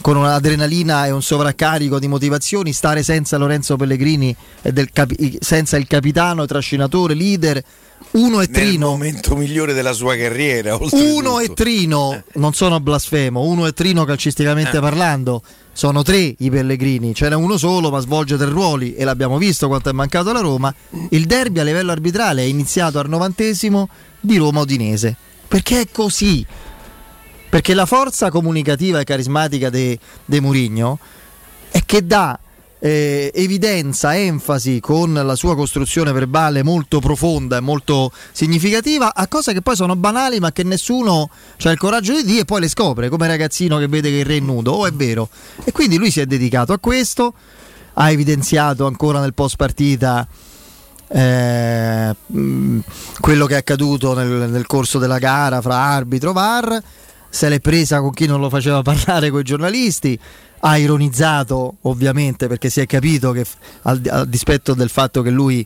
S1: con un'adrenalina e un sovraccarico di motivazioni, stare senza Lorenzo Pellegrini del senza il capitano, trascinatore, leader, uno e
S12: Nel
S1: Trino.
S12: momento migliore della sua carriera. oltretutto.
S1: Uno e Trino, non sono blasfemo, uno e Trino calcisticamente
S12: Eh.
S1: parlando, sono tre i Pellegrini, ce n'è uno solo ma svolge tre ruoli e l'abbiamo visto quanto è mancato alla Roma. Il derby a livello arbitrale è iniziato al novantesimo di Roma-Udinese, perché è così, perché la forza comunicativa e carismatica di Murigno è che dà eh, evidenza, enfasi con la sua costruzione verbale molto profonda e molto significativa a cose che poi sono banali ma che nessuno ha il coraggio di dire e poi le scopre come ragazzino che vede che il re è nudo, oh è vero. E quindi lui si è dedicato a questo, ha evidenziato ancora nel post partita eh, quello che è accaduto nel, nel corso della gara fra arbitro VAR, se l'è presa con chi non lo faceva parlare con i giornalisti, ha ironizzato ovviamente perché si è capito che al dispetto del fatto che lui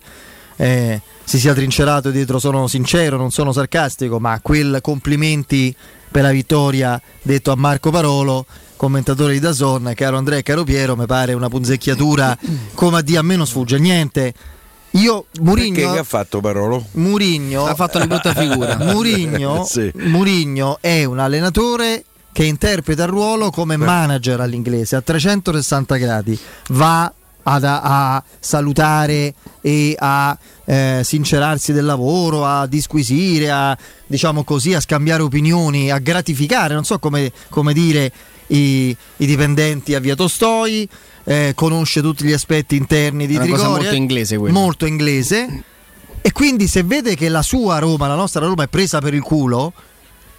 S1: eh, si sia trincerato dietro sono sincero, non sono sarcastico, ma quel complimenti per la vittoria detto a Marco Parolo, commentatore di Dazon, caro Andrea e caro Piero, mi pare una punzecchiatura come a dire a me non sfugge niente. Io
S12: Perché
S1: Murigno
S12: che ha fatto Parolo?
S1: Murigno
S13: Ha fatto una brutta figura.
S1: Murigno,
S12: Sì.
S1: Murigno è un allenatore che interpreta il ruolo come manager all'inglese a 360 gradi. Va ad- a, a salutare e a eh, sincerarsi del lavoro, a disquisire, a diciamo così, a scambiare opinioni, a gratificare, non so come, come dire, i, i dipendenti a Via Tostoi, eh, conosce tutti gli aspetti interni di
S13: È una
S1: Trigoria,
S13: molto inglese quella.
S1: molto inglese. E quindi se vede che la sua Roma, la nostra Roma è presa per il culo,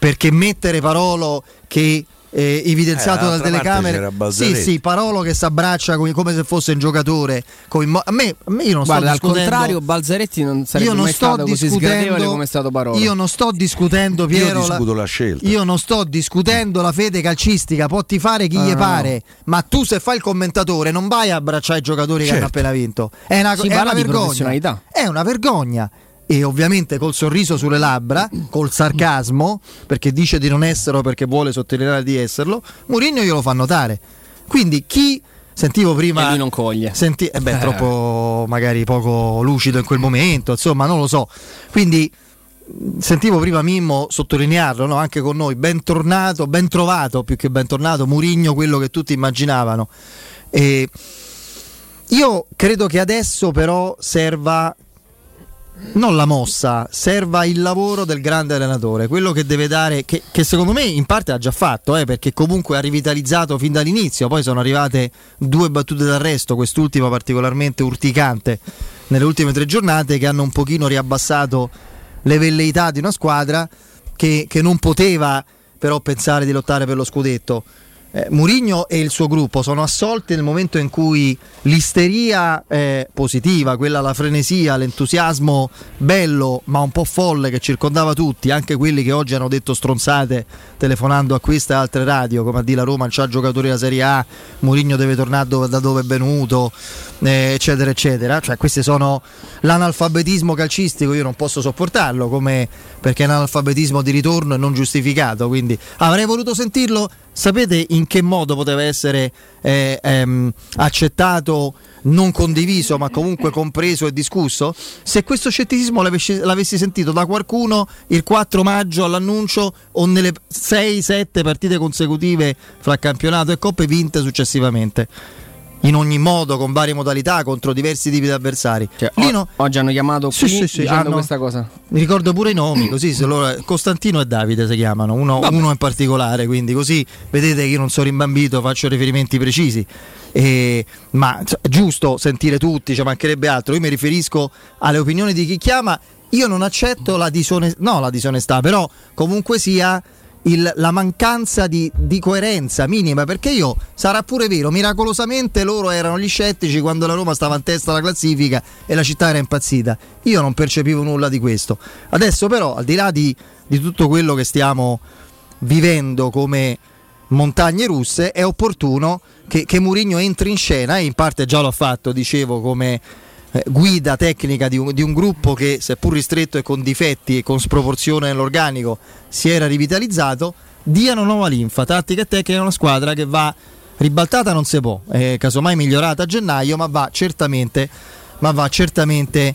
S1: perché mettere Parolo che eh, evidenziato
S12: Eh,
S1: dalle telecamere, sì sì, Parolo che si abbraccia come, come se fosse un giocatore, mo- a, me, a me io non
S13: Guarda,
S1: sto
S13: al
S1: discutendo
S13: contrario, Balzaretti non sarebbe
S1: io non
S13: mai
S1: sto
S13: stato così sgradevole
S1: discutendo
S13: come è stato Parola.
S1: Io non sto discutendo Piero
S12: Io discuto la scelta.
S1: Io non sto discutendo la fede calcistica, può tifare chi
S13: Ah,
S1: gli
S13: no,
S1: pare, ma tu se fai il commentatore non vai a abbracciare i giocatori che
S13: Certo.
S1: hanno appena vinto. È una,
S13: Si
S1: è una vergogna. È una vergogna. E ovviamente col sorriso sulle labbra, col sarcasmo, perché dice di non esserlo perché vuole sottolineare di esserlo, Mourinho glielo fa notare. Quindi chi sentivo prima
S13: E non coglie.
S1: Senti, eh beh,
S13: Eh.
S1: troppo magari poco lucido in quel momento, insomma, non lo so. Quindi sentivo prima Mimmo sottolinearlo no? anche con noi, bentornato, ben trovato più che bentornato, Murigno quello che tutti immaginavano. E io credo che adesso però serva non la mossa, serva il lavoro del grande allenatore, quello che deve dare, che, che secondo me in parte ha già fatto, eh, perché comunque ha rivitalizzato fin dall'inizio, poi sono arrivate due battute d'arresto, quest'ultima particolarmente urticante nelle ultime tre giornate, che hanno un pochino riabbassato le velleità di una squadra che, che non poteva però pensare di lottare per lo scudetto. Eh, Murigno e il suo gruppo sono assolti nel momento in cui l'isteria eh, positiva, quella la frenesia, l'entusiasmo bello ma un po' folle che circondava tutti, anche quelli che oggi hanno detto stronzate telefonando a questa e altre radio, come a dire la Roma non c'ha giocatori della Serie A, Murigno deve tornare dove- da dove è venuto, eh, eccetera, eccetera. Cioè, questi sono l'analfabetismo calcistico, io non posso sopportarlo, come perché è un analfabetismo di ritorno e non giustificato. Quindi avrei voluto sentirlo. Sapete in che modo poteva essere eh, ehm, accettato, non condiviso, ma comunque compreso e discusso? Se questo scetticismo l'avessi, l'avessi sentito da qualcuno il 4 maggio all'annuncio o nelle 6-7 partite consecutive fra campionato e coppe vinte successivamente. In ogni modo, con varie modalità, contro diversi tipi di avversari. Lì
S13: O-
S1: no-
S13: Oggi hanno chiamato
S1: Sì,
S13: qui
S1: sì, sì, hanno-
S13: questa cosa.
S1: mi ricordo pure i nomi, così se loro- Costantino e Davide si chiamano, uno, uno in particolare, quindi così vedete che io non sono rimbambito, faccio riferimenti precisi. E- ma cioè, è giusto sentire tutti, ci mancherebbe altro. Io mi riferisco alle opinioni di chi chiama. Io non accetto la, disone- no, la disonestà, però comunque sia il- la mancanza di, di coerenza minima, perché io sarà pure vero, miracolosamente loro erano gli scettici quando la Roma stava in testa alla classifica e la città era impazzita. Io non percepivo nulla di questo. Adesso però, al di là di, di tutto quello che stiamo vivendo come montagne russe, è opportuno che, che Mourinho entri in scena e in parte già l'ho fatto, dicevo, come eh, guida tecnica di un, di un gruppo che seppur ristretto e con difetti e con sproporzione nell'organico si era rivitalizzato, diano nuova linfa, tattica e tecnica è una squadra che va ribaltata non si può, eh, casomai migliorata a gennaio, ma va certamente, ma va certamente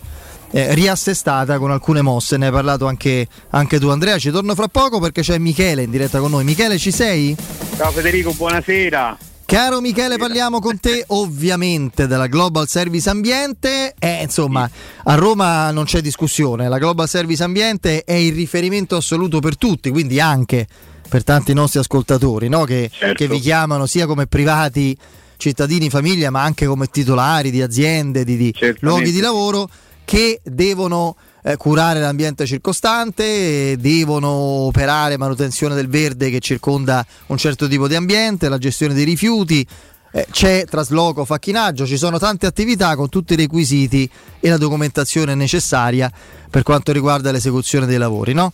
S1: eh, riassestata con alcune mosse, ne hai parlato anche, anche tu Andrea, ci torno fra poco perché c'è Michele in diretta con noi. Michele ci sei?
S14: Ciao Federico, buonasera.
S1: Caro Michele, parliamo con te ovviamente della Global Service Ambiente. Eh, insomma, a Roma non c'è discussione, la Global Service Ambiente è il riferimento assoluto per tutti, quindi anche per tanti nostri ascoltatori no? che,
S14: Certo.
S1: che vi chiamano sia come privati cittadini, famiglia, ma anche come titolari di aziende, di, di luoghi di lavoro che devono eh, curare l'ambiente circostante, devono operare manutenzione del verde che circonda un certo tipo di ambiente, la gestione dei rifiuti. eh, c'è trasloco, facchinaggio, ci sono tante attività con tutti i requisiti e la documentazione necessaria per quanto riguarda l'esecuzione dei lavori, no?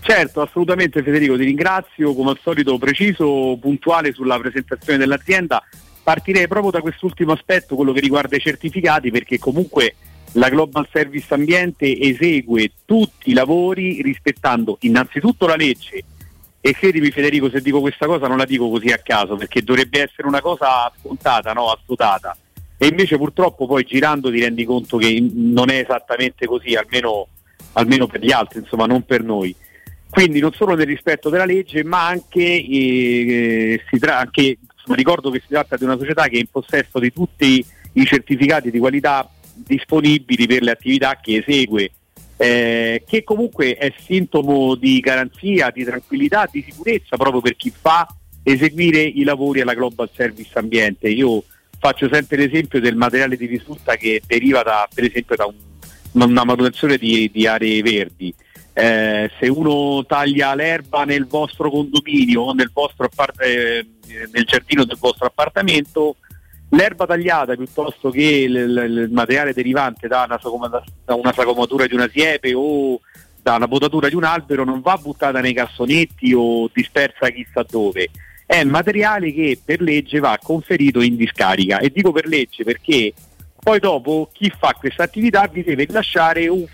S14: Certo, assolutamente Federico, ti ringrazio, come al solito preciso, puntuale sulla presentazione dell'azienda. Partirei proprio da quest'ultimo aspetto, quello che riguarda i certificati, perché comunque la Global Service Ambiente esegue tutti i lavori rispettando innanzitutto la legge. E credimi Federico se dico questa cosa non la dico così a caso perché dovrebbe essere una cosa scontata, no? assodata e invece purtroppo poi girando ti rendi conto che non è esattamente così almeno, almeno per gli altri insomma non per noi. Quindi non solo nel rispetto della legge ma anche, eh, tra- anche insomma, ricordo che si tratta di una società che è in possesso di tutti i certificati di qualità disponibili per le attività che esegue, eh, che comunque è sintomo di garanzia, di tranquillità, di sicurezza proprio per chi fa eseguire i lavori alla Global Service Ambiente. Io faccio sempre l'esempio del materiale di risulta che deriva da, per esempio da un, una manutenzione di, di aree verdi. Eh, se uno taglia l'erba nel vostro condominio o nel, vostro appart- eh, nel giardino del vostro appartamento, l'erba tagliata piuttosto che il, il- il materiale derivante da una, da una sagomatura di una siepe o da una potatura di un albero non va buttata nei cassonetti o dispersa chissà dove. È materiale che per legge va conferito in discarica e dico per legge perché poi dopo chi fa questa attività vi deve lasciare un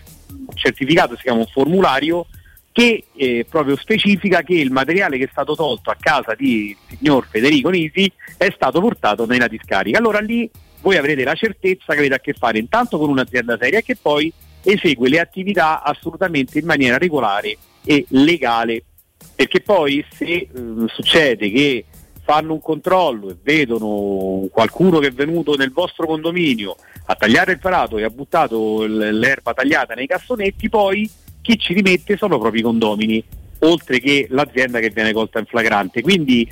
S14: certificato, si chiama un formulario che eh, proprio specifica che il materiale che è stato tolto a casa di signor Federico Nisi è stato portato nella discarica. Allora lì voi avrete la certezza che avete a che fare intanto con un'azienda seria che poi esegue le attività assolutamente in maniera regolare e legale. Perché poi se eh, succede che fanno un controllo e vedono qualcuno che è venuto nel vostro condominio a tagliare il prato e ha buttato l'erba tagliata nei cassonetti, poi chi ci rimette sono proprio i condomini, oltre che l'azienda che viene colta in flagrante. Quindi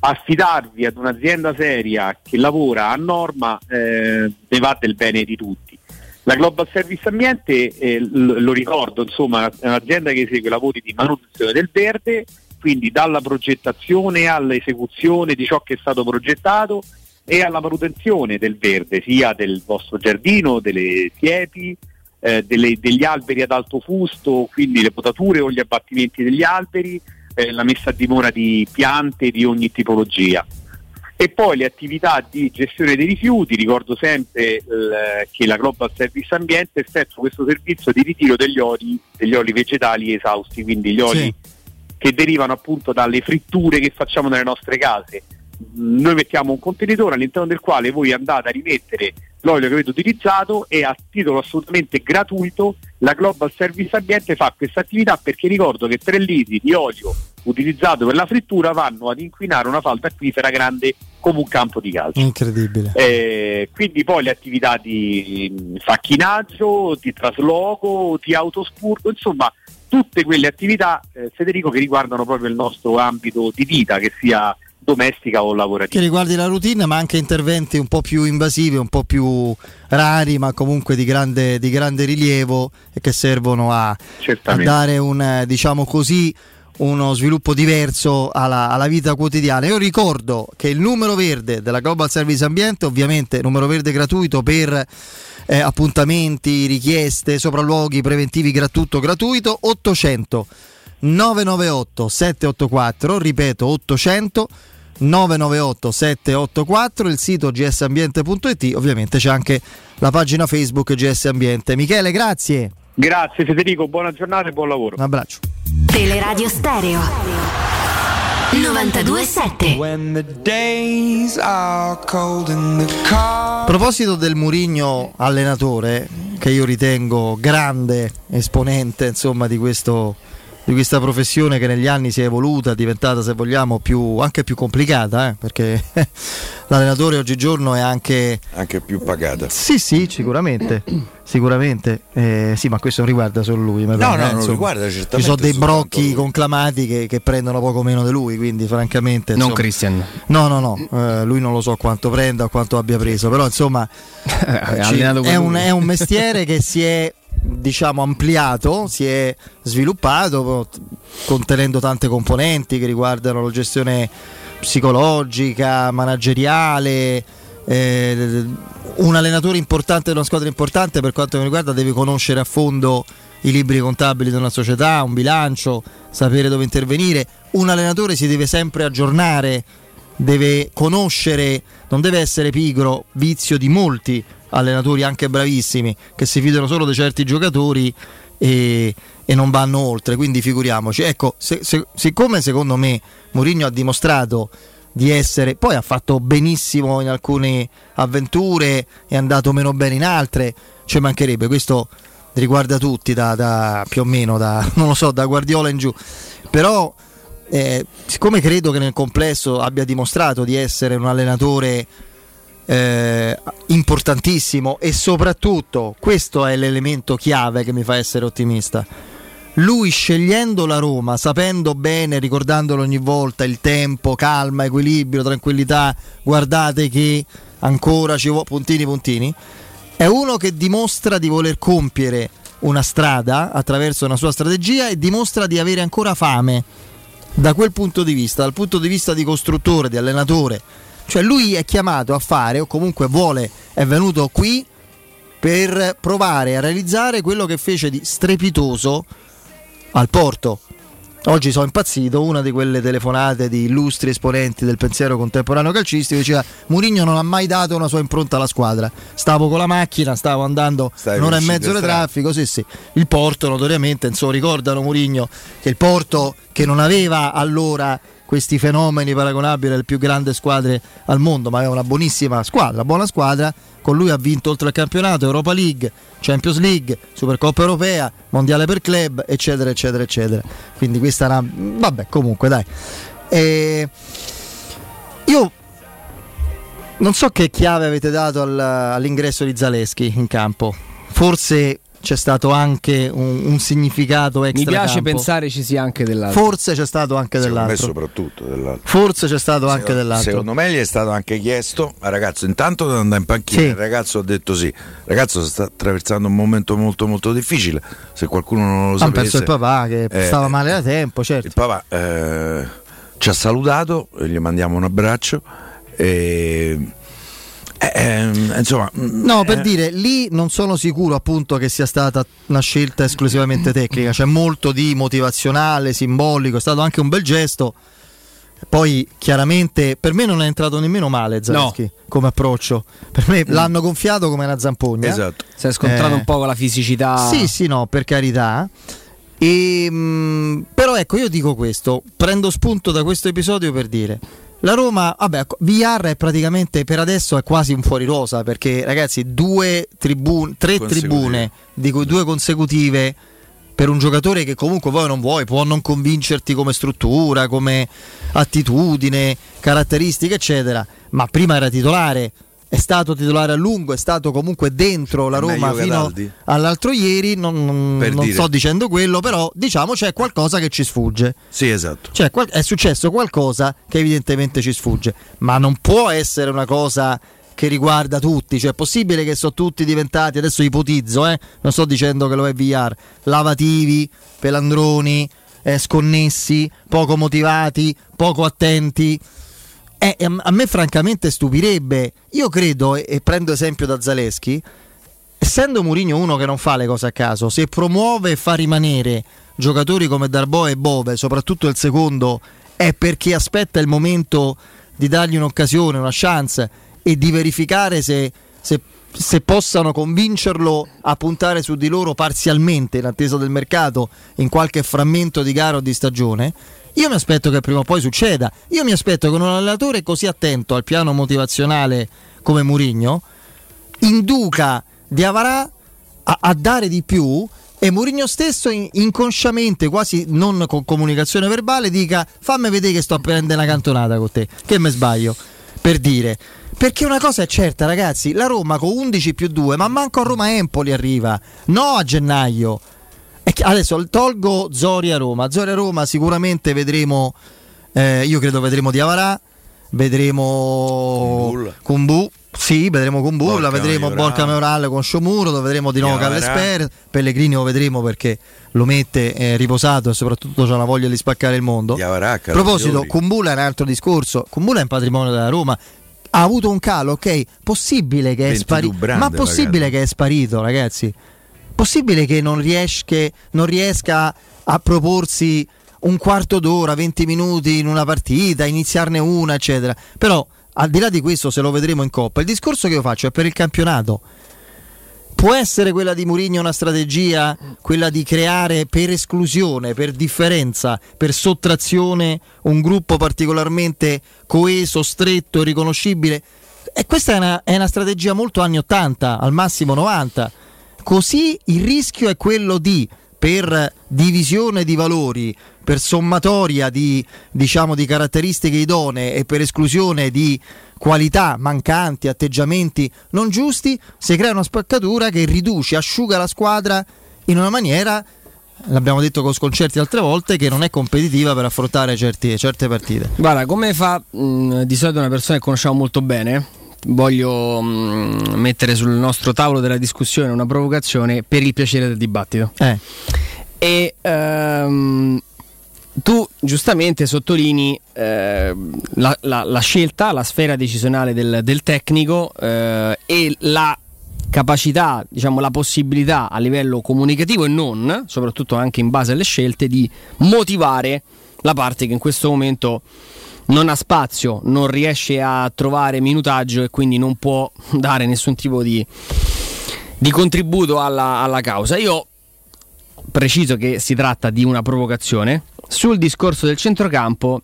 S14: affidarvi ad un'azienda seria che lavora a norma eh, ne va del bene di tutti. La Global Service Ambiente, eh, lo ricordo, insomma, è un'azienda che esegue lavori di manutenzione del verde, quindi dalla progettazione all'esecuzione di ciò che è stato progettato e alla manutenzione del verde, sia del vostro giardino, delle siepi, eh, delle- degli alberi ad alto fusto, quindi le potature o gli abbattimenti degli alberi, eh, la messa a dimora di piante di ogni tipologia. E poi le attività di gestione dei rifiuti, ricordo sempre eh, che la Global Service Ambiente effettua questo servizio di ritiro degli oli, degli oli vegetali esausti, quindi gli oli che derivano appunto dalle fritture che facciamo nelle nostre case. Noi mettiamo un contenitore all'interno del quale voi andate a rimettere l'olio che avete utilizzato e a titolo assolutamente gratuito la Global Service Ambiente fa questa attività perché ricordo che 3 litri di olio utilizzato per la frittura vanno ad inquinare una falda acquifera grande come un campo di calcio.
S1: Incredibile.
S14: Eh, quindi poi le attività di mh, facchinaggio, di trasloco, di autospurgo, insomma tutte quelle attività, eh, Federico, che riguardano proprio il nostro ambito di vita, che sia domestica o lavorativa.
S1: Che riguardi la routine, ma anche interventi un po' più invasivi, un po' più rari, ma comunque di grande, di grande rilievo e che servono a, a dare un, diciamo così, uno sviluppo diverso alla, alla vita quotidiana. Io ricordo che il numero verde della Global Service Ambiente, ovviamente numero verde gratuito per eh, appuntamenti, richieste, sopralluoghi preventivi, gra- tutto gratuito, 800 998 784, ripeto 800 998 784, il sito gsambiente.it, ovviamente c'è anche la pagina Facebook GS Ambiente. Michele, grazie.
S14: Grazie Federico, buona giornata e buon lavoro.
S1: Un abbraccio.
S15: Teleradio Stereo 927
S1: A proposito del Murigno allenatore, che io ritengo grande esponente insomma, di, questo, di questa professione che negli anni si è evoluta, è diventata se vogliamo più, anche più complicata, eh, perché l'allenatore oggigiorno è anche...
S12: Anche più pagata.
S1: Sì, sì, sicuramente, sicuramente. Eh, sì, ma questo non riguarda solo lui.
S12: No, no,
S1: eh,
S12: non
S1: insomma.
S12: riguarda certamente
S1: Ci sono dei brocchi conclamati che, che prendono poco meno di lui, quindi francamente...
S13: Non
S1: insomma-
S13: Christian.
S1: No, no, no, eh, lui non lo so quanto prenda o quanto abbia preso, però insomma è, un, è un mestiere che si è diciamo ampliato, si è sviluppato contenendo tante componenti che riguardano la gestione psicologica, manageriale. eh, un allenatore importante di una squadra importante per quanto mi riguarda deve conoscere a fondo i libri contabili di una società, un bilancio, sapere dove intervenire. Un allenatore si deve sempre aggiornare, deve conoscere, non deve essere pigro, vizio di molti allenatori anche bravissimi che si fidano solo di certi giocatori e, e non vanno oltre. Quindi figuriamoci. Ecco, se- se- siccome secondo me Mourinho ha dimostrato di essere, poi ha fatto benissimo in alcune avventure, è andato meno bene in altre, ci mancherebbe, questo riguarda tutti da, da- più o meno da, non lo so, da Guardiola in giù. Però eh, siccome credo che nel complesso abbia dimostrato di essere un allenatore eh, importantissimo e soprattutto questo è l'elemento chiave che mi fa essere ottimista. Lui scegliendo la Roma, sapendo bene, ricordandolo ogni volta, il tempo, calma, equilibrio, tranquillità, guardate che ancora ci vuole puntini puntini, è uno che dimostra di voler compiere una strada attraverso una sua strategia e dimostra di avere ancora fame da quel punto di vista, dal punto di vista di costruttore, di allenatore. Cioè lui è chiamato a fare o comunque vuole, è venuto qui per provare a realizzare quello che fece di strepitoso al Porto. Oggi sono impazzito, una di quelle telefonate di illustri esponenti del pensiero contemporaneo calcistico diceva Murigno non ha mai dato una sua impronta alla squadra. Stavo con la macchina, stavo andando
S12: Stai
S1: un'ora e mezzo di traffico, sì sì. Il Porto notoriamente, insomma, ricordano Murigno che il Porto che non aveva allora questi fenomeni paragonabili alle più grandi squadre al mondo, ma aveva una buonissima squadra, buona squadra, con lui ha vinto oltre al campionato, Europa League, Champions League, Supercoppa Europea, Mondiale per club, eccetera, eccetera, eccetera. Quindi questa era... vabbè, comunque dai. E io non so che chiave avete dato al- all'ingresso di Zaleschi in campo. Forse c'è stato anche un, un significato extra.
S13: Mi piace
S1: campo.
S13: pensare ci sia anche dell'altro.
S1: Forse c'è stato anche
S12: Secondo me
S1: dell'altro.
S12: soprattutto dell'altro.
S1: Forse c'è stato anche
S12: Secondo-
S1: dell'altro.
S12: Secondo me gli è stato anche chiesto al ragazzo intanto di andare in panchina.
S1: Sì.
S12: Il ragazzo ha detto sì. Il ragazzo sta attraversando un momento molto molto difficile. Se qualcuno non lo
S1: Ha
S12: sapesse.
S1: perso il papà che
S12: eh,
S1: stava male da tempo, certo.
S12: Il papà eh, ci ha salutato, gli mandiamo un abbraccio. E, eh, ehm, insomma,
S1: No, per
S12: eh,
S1: dire, lì non sono sicuro appunto che sia stata una scelta esclusivamente tecnica, c'è molto di motivazionale, simbolico, è stato anche un bel gesto. Poi chiaramente per me non è entrato nemmeno male Zaleschi come approccio. Per me l'hanno gonfiato come una zampogna.
S12: Esatto.
S13: Si è scontrato
S1: Eh.
S13: un po' con la fisicità.
S1: Sì, sì, no, per carità. E, mh, però ecco, io dico questo, prendo spunto da questo episodio per dire la Roma, vabbè, ecco, VR è praticamente per adesso è quasi un fuori rosa perché ragazzi, due tribune, tre tribune, di cui due consecutive per un giocatore che comunque poi non vuoi, può non convincerti come struttura, come attitudine, caratteristiche, eccetera, ma prima era titolare, è stato titolare a lungo, è stato comunque dentro la Roma fino all'altro ieri, non, non-
S12: Per
S1: non
S12: dire.
S1: sto dicendo quello, però diciamo c'è qualcosa che ci sfugge.
S12: Sì, esatto.
S1: Cioè è successo qualcosa che evidentemente ci sfugge, ma non può essere una cosa che riguarda tutti, cioè è possibile che sono tutti diventati, adesso ipotizzo, eh, non sto dicendo che lo è VR, lavativi, pelandroni, eh, sconnessi, poco motivati, poco attenti. Eh, a me francamente stupirebbe, io credo, e, prendo esempio da Zaleschi, essendo Mourinho uno che non fa le cose a caso, se promuove e fa rimanere giocatori come Darbo e Bove, soprattutto il secondo, è perché aspetta il momento di dargli un'occasione, una chance e di verificare se, se- se possano convincerlo a puntare su di loro parzialmente in attesa del mercato in qualche frammento di gara o di stagione. Io mi aspetto che prima o poi succeda. Io mi aspetto che un allenatore così attento al piano motivazionale come Mourinho induca Diavarà a, a dare di più e Mourinho stesso in- inconsciamente, quasi non con comunicazione verbale, dica fammi vedere che sto a prendere una cantonata con te, che me sbaglio, per dire. Perché una cosa è certa ragazzi, la Roma con 11 più 2, ma manco a Roma Empoli arriva, no a gennaio. Adesso tolgo Zoria Roma, Zoria Roma sicuramente vedremo, eh, io credo vedremo Diavarà, vedremo Kumbu, sì, vedremo Kumbu,
S12: Borca
S1: la vedremo
S12: Majoral.
S1: Borca Majoral con Sciomuro, lo vedremo di nuovo
S12: Diavarà.
S1: Calles Pellegrini lo vedremo perché lo mette eh, riposato e soprattutto c'ha la voglia di spaccare il mondo. A proposito. Kumbula è un altro discorso, Kumbula è un patrimonio della Roma. Ha avuto un calo, ok? Possibile che è
S12: 22
S1: sparito. Ma possibile
S12: magari.
S1: che è sparito, ragazzi? Possibile che non, riesca, non riesca a proporsi un quarto d'ora, 20 minuti in una partita, iniziarne una, eccetera. Però, al di là di questo, se lo vedremo in coppa, il discorso che io faccio è per il campionato. Può essere quella di Mourinho una strategia, quella di creare per esclusione, per differenza, per sottrazione un gruppo particolarmente coeso, stretto, riconoscibile? E questa è una, è una strategia molto anni 80, al massimo 90. Così il rischio è quello di per divisione di valori, per sommatoria di, diciamo, di caratteristiche idonee e per esclusione di qualità mancanti, atteggiamenti non giusti, si crea una spaccatura che riduce, asciuga la squadra in una maniera, l'abbiamo detto con sconcerti altre volte, che non è competitiva per affrontare certi- certe partite.
S2: Guarda, come fa mh, di solito una persona che conosciamo molto bene, voglio mh, mettere sul nostro tavolo della discussione una provocazione per il piacere del dibattito.
S1: Eh.
S2: E ehm, tu giustamente sottolinei eh, la, la- la scelta, la sfera decisionale del, del tecnico eh, e la capacità, diciamo la possibilità a livello comunicativo e non, soprattutto anche in base alle scelte, di motivare la parte che in questo momento non ha spazio, non riesce a trovare minutaggio e quindi non può dare nessun tipo di, di contributo alla, alla causa. Io preciso che si tratta di una provocazione. Sul discorso del centrocampo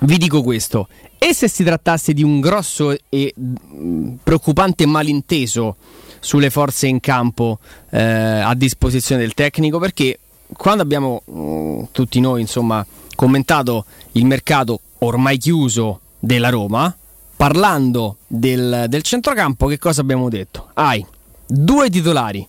S2: vi dico questo. E se si trattasse di un grosso e mh, preoccupante malinteso sulle forze in campo eh, a disposizione del tecnico? Perché quando abbiamo mh, tutti noi insomma commentato il mercato ormai chiuso della Roma, parlando del, del centrocampo, che cosa abbiamo detto? Hai due titolari,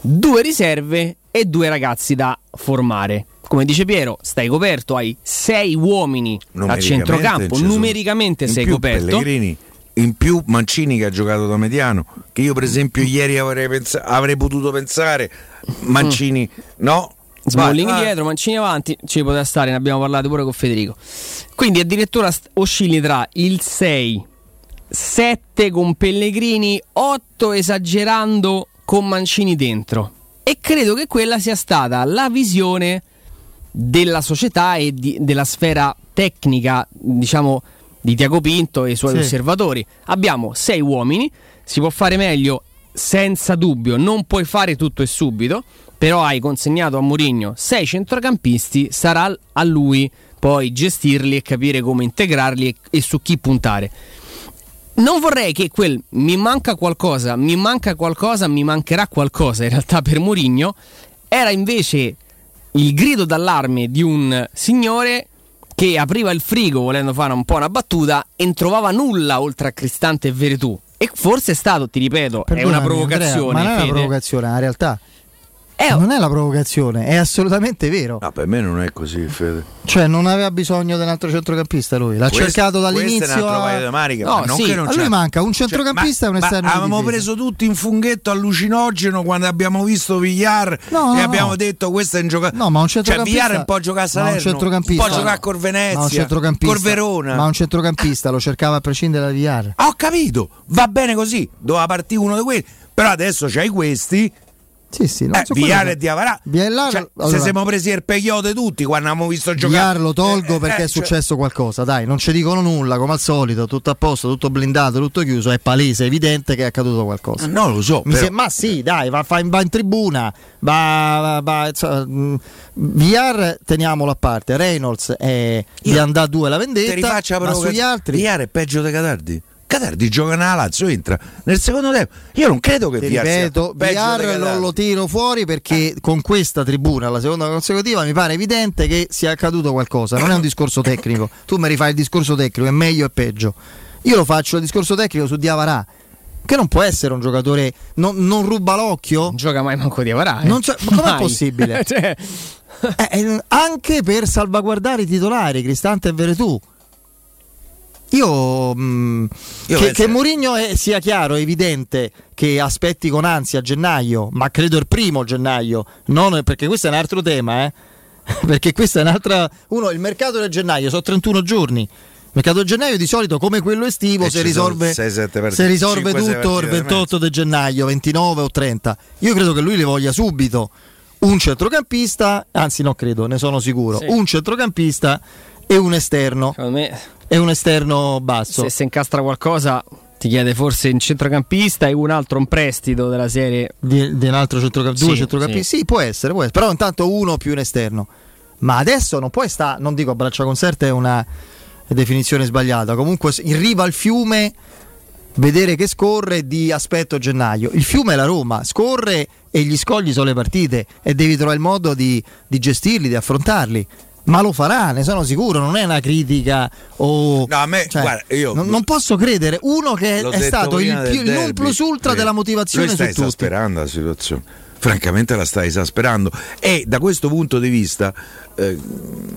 S2: due riserve e due ragazzi da formare. Come dice Piero, stai coperto, hai sei uomini a centrocampo, numericamente sei
S3: più
S2: coperto.
S3: Pellegrini, in più Mancini che ha giocato da mediano, che io per esempio ieri avrei, pensa- avrei potuto pensare, Mancini no?
S2: Smalling
S3: Vai, vai.
S2: dietro, Mancini avanti, ci poteva stare, ne abbiamo parlato pure con Federico. Quindi addirittura oscilli tra il 6, 7 con Pellegrini, 8 esagerando con Mancini dentro. E credo che quella sia stata la visione della società e di- della sfera tecnica, diciamo, di Tiago Pinto e i suoi
S1: Sì.
S2: osservatori. Abbiamo sei uomini, si può fare meglio senza dubbio, non puoi fare tutto e subito, però hai consegnato a Mourinho sei centrocampisti, sarà a lui poi gestirli e capire come integrarli e, e su chi puntare. Non vorrei che quel mi manca qualcosa, mi manca qualcosa, mi mancherà qualcosa in realtà per Mourinho era invece il grido d'allarme di un signore che apriva il frigo volendo fare un po' una battuta e non trovava nulla oltre a Cristante e Veretù. E forse è stato, ti ripeto, è una
S1: Perdonami,
S2: provocazione.
S1: Andrea, ma non è una provocazione, la realtà. Non è la provocazione, è assolutamente vero.
S3: No, per me non è così, Fede.
S1: Cioè, non aveva bisogno di un altro centrocampista lui. L'ha
S3: Questo-
S1: cercato
S3: questo è un
S1: dall'inizio.
S3: altro
S1: a-
S3: paio di maniche,
S1: No,
S3: ma non
S1: sì,
S3: che non
S1: a lui manca un
S3: Cioè,
S1: centrocampista e un esterno.
S3: ma
S1: di
S3: avevamo preso tutti in funghetto allucinogeno quando abbiamo visto Villar
S1: No,
S3: e
S1: no,
S3: abbiamo
S1: no.
S3: detto questo è un giocatore.
S1: No, ma un
S3: cioè,
S1: centrocampista.
S3: Villar è un po' giocare a
S1: un
S3: Salerno, un
S1: centrocampista-
S3: po' giocare col
S1: Ma un
S3: Venezia,
S1: centrocampista.
S3: col Verona.
S1: Ma un centrocampista lo cercava a prescindere da Villar.
S3: Ah, Ho capito, va bene così, doveva partire uno di quelli, però adesso c'hai questi.
S1: Sì, sì, no,
S3: eh, Villar
S1: quello-
S3: e Diavarà.
S1: Villar-
S3: Cioè,
S1: allora-
S3: se siamo presi il peyote tutti quando abbiamo visto giocare.
S1: Villar lo tolgo
S3: Eh,
S1: perché
S3: eh,
S1: è
S3: cioè-
S1: successo qualcosa, dai, non ci dicono nulla, come al solito, tutto a posto, tutto blindato, tutto chiuso, è palese, è evidente che è accaduto qualcosa.
S3: No, lo so, però-
S1: se- ma sì, dai, va, in- va in tribuna, va, va, va- insomma, mh, VR teniamolo a parte, Reynolds è di andare due la vendetta, ma sugli altri
S3: Villar è peggio di Catardi. Catardi gioca nella Lazio, entra nel secondo tempo. Io non credo che
S1: Ti
S3: sia
S1: ripeto,
S3: di
S1: VR lo,
S3: Catardi.
S1: lo tiro fuori perché con questa tribuna, la seconda consecutiva, mi pare evidente che sia accaduto qualcosa. Non è un discorso tecnico. Tu mi rifai il discorso tecnico, è meglio e peggio. Io lo faccio il discorso tecnico su Diavarà, che non può essere un giocatore, non, non ruba l'occhio. Non
S2: gioca mai manco Diavarà. eh.
S1: Non c'è- ma com'è
S2: Mai.
S1: possibile?
S2: Cioè-
S1: Eh, eh, anche per salvaguardare i titolari, Cristante e Veretù. Io, mh,
S3: Io
S1: che, che Mourinho è- sia chiaro, è evidente che aspetti con ansia gennaio, ma credo il primo gennaio, non- perché questo è un altro tema, eh? perché questo è un'altra. Uno, il mercato del gennaio sono 31 giorni. Il mercato del gennaio di solito, come quello estivo, si risolve,
S3: sei, sette partite,
S1: si risolve
S3: cinque, sei
S1: tutto il
S3: partite da
S1: 28 di gennaio, 29 o 30. Io credo che lui li voglia subito un centrocampista, anzi no credo, ne sono sicuro,
S2: Sì.
S1: un centrocampista e un esterno.
S2: Secondo me
S1: E un esterno basso.
S2: se si incastra qualcosa ti chiede forse un centrocampista e un altro un prestito della serie
S1: di, di un altro centrocampista, due
S2: Sì,
S1: centrocampisti. Sì. può essere, può essere, però intanto uno più un esterno. Ma adesso non puoi stare, non dico a braccia concerte è una definizione sbagliata, comunque in riva al fiume vedere che scorre di aspetto gennaio. Il fiume è la Roma, scorre e gli scogli sono le partite e devi trovare il modo di, di gestirli, di affrontarli. Ma lo farà, ne sono sicuro, non è una critica o...
S3: No, a me,
S1: cioè,
S3: guarda, io
S1: non, non posso credere, uno che è stato il, più, il non plus ultra della motivazione
S3: lui sta
S1: su tutti.
S3: esasperando la situazione. Francamente la sta esasperando e da questo punto di vista eh,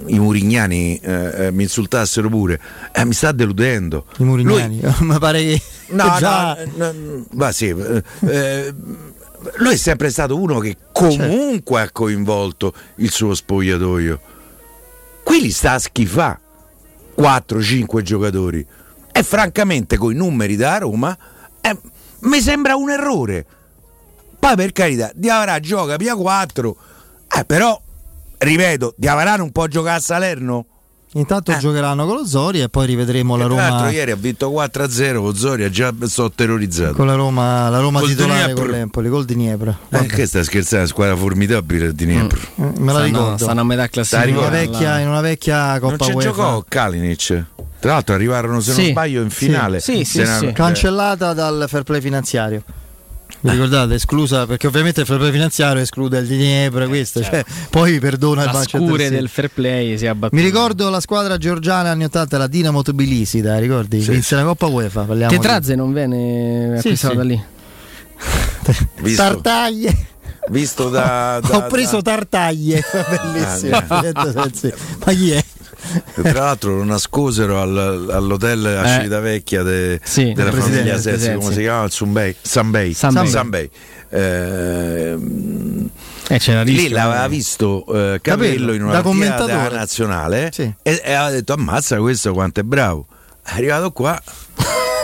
S3: i murignani eh, eh, mi insultassero pure, eh, mi sta deludendo.
S1: I Murignani, mi pare che...
S3: No,
S1: già-
S3: no, no, ma sì, eh, eh, lui è sempre stato uno che comunque ha coinvolto il suo spogliatoio. Qui li sta a schifare 4-5 giocatori. E francamente, con i numeri da Roma, eh, mi sembra un errore. Poi per carità, Diavarà gioca via 4, eh, però, ripeto, Diavarà non può giocare a Salerno.
S1: Intanto giocheranno con lo Zori e poi rivedremo la
S3: Tra l'altro
S1: Roma
S3: ieri ha vinto 4-0 con Zoria, già sto terrorizzato.
S1: con la Roma, la Roma
S3: Col
S1: titolare
S3: Dniepr.
S1: con l'Empoli, col Dniepr.
S3: Eh, che sta scherzando? Squadra formidabile il Dniepr.
S1: Mm, me la ricordo.
S2: stanno a metà classifica.
S1: in, una vecchia, in una vecchia
S3: Non
S1: Coppa
S3: ci
S1: UEFA.
S3: giocò Kalinic. Tra l'altro arrivarono, se non
S1: Sì,
S3: sbaglio, in
S1: sì.
S3: finale.
S1: Sì, sì, sì.
S3: eh,
S1: Cancellata dal fair play finanziario. Vi ricordate? Esclusa perché ovviamente il fair play finanziario esclude il Dniepr, questo, cioè, poi perdona il
S2: La
S1: Manchester
S2: scure
S1: City.
S2: del fair play si è abbattuta.
S1: Mi ricordo la squadra georgiana anni 80, la Dinamo Tbilisi, dai, ricordi?
S2: Sì,
S1: Vinse la Coppa UEFA. parliamo di-
S2: Tetrazze non viene
S1: Sì,
S2: acquistato
S1: sì.
S2: da lì.
S1: Tartaglie.
S3: Visto da, da-
S1: Ho preso
S3: da-
S1: Tartaglie, bellissimo.
S3: Ah,
S1: Sì. Ma chi è?
S3: Tra l'altro lo nascosero al- all'hotel a
S1: Eh.
S3: Civitavecchia de-
S1: Sì,
S3: della
S1: del
S3: famiglia
S1: presidente,
S3: Sessi, come si chiama? Il Sunbei. Sunbei.
S2: Sunbei.
S3: Sunbei. Ehm,
S2: Eh, c'era
S3: lì l'aveva
S2: eh.
S3: visto eh, Capello in una partita nazionale e, e aveva detto ammazza questo quanto è bravo è arrivato qua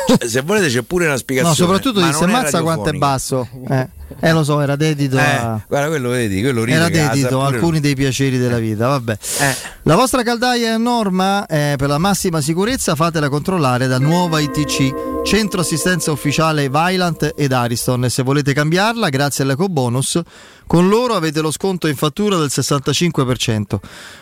S3: Cioè, se volete c'è pure una spiegazione
S1: No, soprattutto
S3: ma
S1: disse ammazza quanto è
S3: radiofonica."
S1: basso. Eh, eh, lo so, era dedito
S3: Eh,
S1: a...
S3: guarda quello vedi quello ride
S1: Era dedito a alcuni dei piaceri della vita, vabbè.
S3: Eh.
S1: La vostra caldaia è a norma eh, per la massima sicurezza fatela controllare da Nuova ITC, centro assistenza ufficiale Vailant ed Ariston e se volete cambiarla grazie all'ecobonus con loro avete lo sconto in fattura del 65%.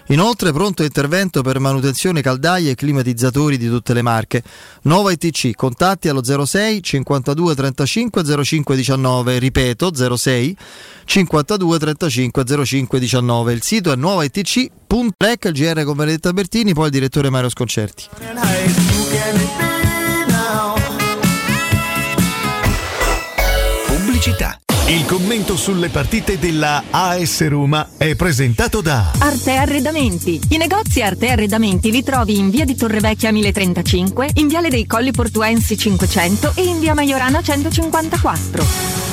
S1: Inoltre pronto intervento per manutenzione caldaie e climatizzatori di tutte le marche. Nuova ITC, contatti allo 06 52 35 05 19, ripeto 06 52 35 05 19. Il sito è nuovaitc.rec, il GR con Benedetta Bertini, poi il direttore Mario Sconcerti.
S16: Pubblicità. Il commento sulle partite della AS Roma è presentato da
S4: Arte Arredamenti. I negozi Arte Arredamenti li trovi in via di Torrevecchia 1035, in viale dei Colli Portuensi 500 e in via Maiorana 154.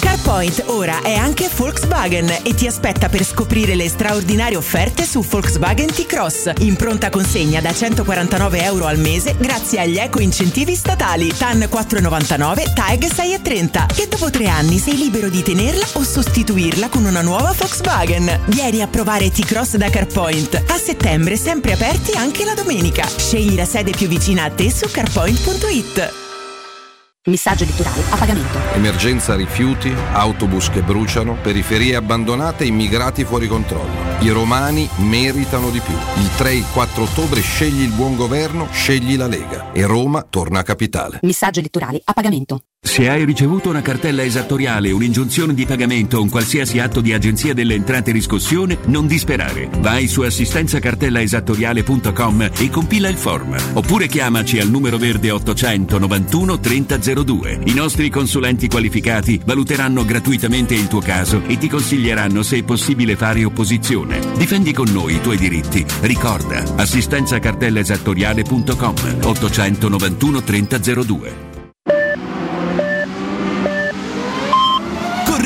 S17: CarPoint ora è anche Volkswagen e ti aspetta per scoprire le straordinarie offerte su Volkswagen T-Cross in pronta consegna da 149 euro al mese grazie agli eco incentivi statali TAN 4,99, TAG 6,30 e dopo tre anni sei libero di tenerla o sostituirla con una nuova Volkswagen. Vieni a provare T-Cross da CarPoint. A settembre sempre aperti anche la domenica. Scegli la sede più vicina a te su carpoint.it.
S18: Messaggio elettorale a pagamento.
S19: Emergenza rifiuti, autobus che bruciano, periferie abbandonate, immigrati fuori controllo. I romani meritano di più. Il 3 e il 4 ottobre scegli il buon governo, scegli la Lega e Roma torna capitale.
S18: Messaggio elettorale a pagamento.
S20: Se hai ricevuto una cartella esattoriale, un'ingiunzione di pagamento o un qualsiasi atto di agenzia delle entrate e riscossione, non disperare. Vai su assistenzacartellaesattoriale.com e compila il form. Oppure chiamaci al numero verde 800 91 3002. I nostri consulenti qualificati valuteranno gratuitamente il tuo caso e ti consiglieranno se è possibile fare opposizione. Difendi con noi i tuoi diritti. Ricorda, assistenzacartellaesattoriale.com 891 3002.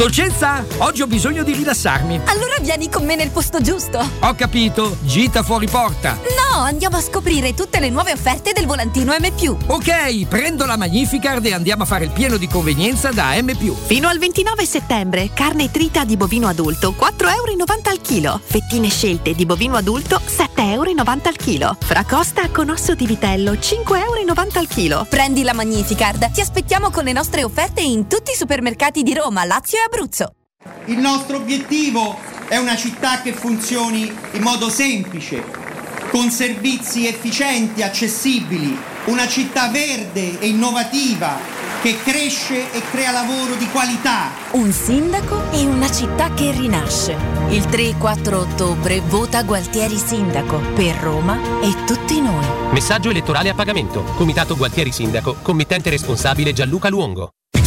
S21: Dolcezza, oggi ho bisogno di rilassarmi.
S6: Allora vieni con me nel posto giusto.
S21: Ho capito, gita fuori porta.
S6: No, andiamo a scoprire tutte le nuove offerte del volantino M.
S21: Ok, prendo la Magnificard e andiamo a fare il pieno di convenienza da M.
S22: Fino al 29 settembre, carne trita di bovino adulto 4,90 euro al chilo. Fettine scelte di bovino adulto 7,90 euro al chilo. Fracosta con osso di vitello 5,90 euro al chilo.
S6: Prendi la Magnificard. Ti aspettiamo con le nostre offerte in tutti i supermercati di Roma, Lazio e Abruzzo.
S5: Il nostro obiettivo è una città che funzioni in modo semplice, con servizi efficienti, accessibili, una città verde e innovativa che cresce e crea lavoro di qualità.
S6: Un sindaco e una città che rinasce. Il 3 e 4 ottobre vota Gualtieri Sindaco per Roma e tutti noi.
S23: Messaggio elettorale a pagamento. Comitato Gualtieri Sindaco. Committente responsabile Gianluca Luongo.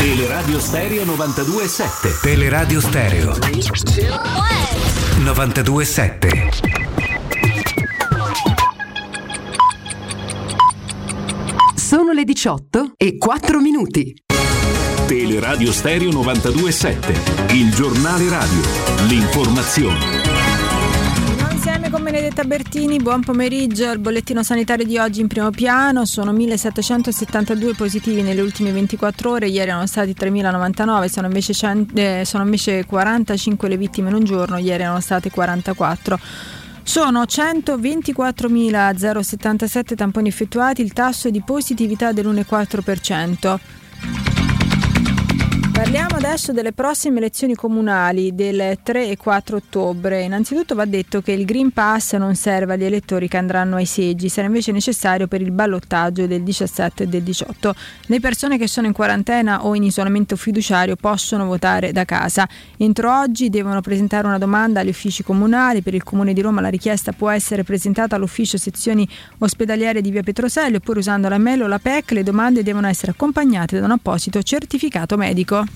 S24: Teleradio Stereo 92.7 Teleradio Stereo. 92.7
S25: Sono le 18 e 4 minuti.
S24: Teleradio Stereo 92.7 Il giornale radio. L'informazione
S26: Insieme con Benedetta Bertini, buon pomeriggio. Il bollettino sanitario di oggi in primo piano sono 1772 positivi nelle ultime 24 ore, ieri erano stati 3099, sono invece, 100, eh, sono invece 45 le vittime in un giorno, ieri erano state 44. Sono 124.077 tamponi effettuati, il tasso di positività dell'1,4%. Parliamo adesso delle prossime elezioni comunali del 3 e 4 ottobre. Innanzitutto va detto che il Green Pass non serve agli elettori che andranno ai seggi, sarà invece necessario per il ballottaggio del 17 e del 18. Le persone che sono in quarantena o in isolamento fiduciario possono votare da casa. Entro oggi devono presentare una domanda agli uffici comunali. Per il Comune di Roma la richiesta può essere presentata all'ufficio sezioni ospedaliere di via Petroselli oppure usando la mail o la PEC. Le domande devono essere accompagnate da un apposito certificato medico.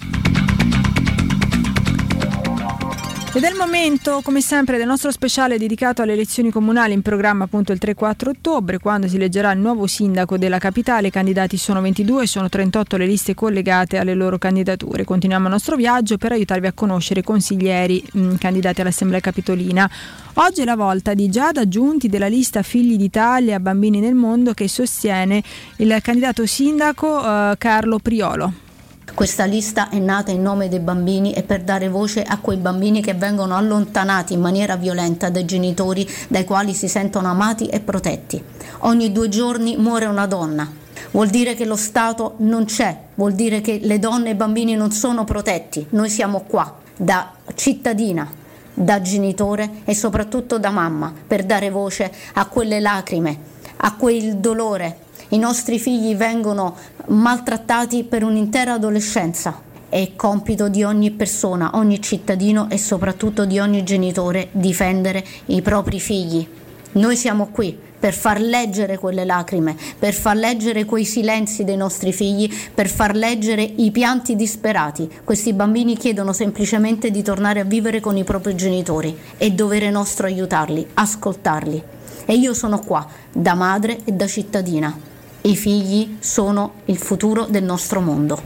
S26: Ed è il momento, come sempre, del nostro speciale dedicato alle elezioni comunali in programma appunto il 3-4 ottobre, quando si eleggerà il nuovo sindaco della capitale. I candidati sono 22, sono 38 le liste collegate alle loro candidature. Continuiamo il nostro viaggio per aiutarvi a conoscere i consiglieri mh, candidati all'Assemblea Capitolina. Oggi è la volta di Giada Giunti della lista Figli d'Italia, Bambini nel Mondo, che sostiene il candidato sindaco eh, Carlo Priolo.
S27: Questa lista è nata in nome dei bambini e per dare voce a quei bambini che vengono allontanati in maniera violenta dai genitori dai quali si sentono amati e protetti. Ogni due giorni muore una donna. Vuol dire che lo Stato non c'è, vuol dire che le donne e i bambini non sono protetti. Noi siamo qua da cittadina, da genitore e soprattutto da mamma per dare voce a quelle lacrime, a quel dolore. I nostri figli vengono maltrattati per un'intera adolescenza. È compito di ogni persona, ogni cittadino e soprattutto di ogni genitore difendere i propri figli. Noi siamo qui per far leggere quelle lacrime, per far leggere quei silenzi dei nostri figli, per far leggere i pianti disperati. Questi bambini chiedono semplicemente di tornare a vivere con i propri genitori. È dovere nostro aiutarli, ascoltarli. E io sono qua, da madre e da cittadina. I figli sono il futuro del nostro mondo.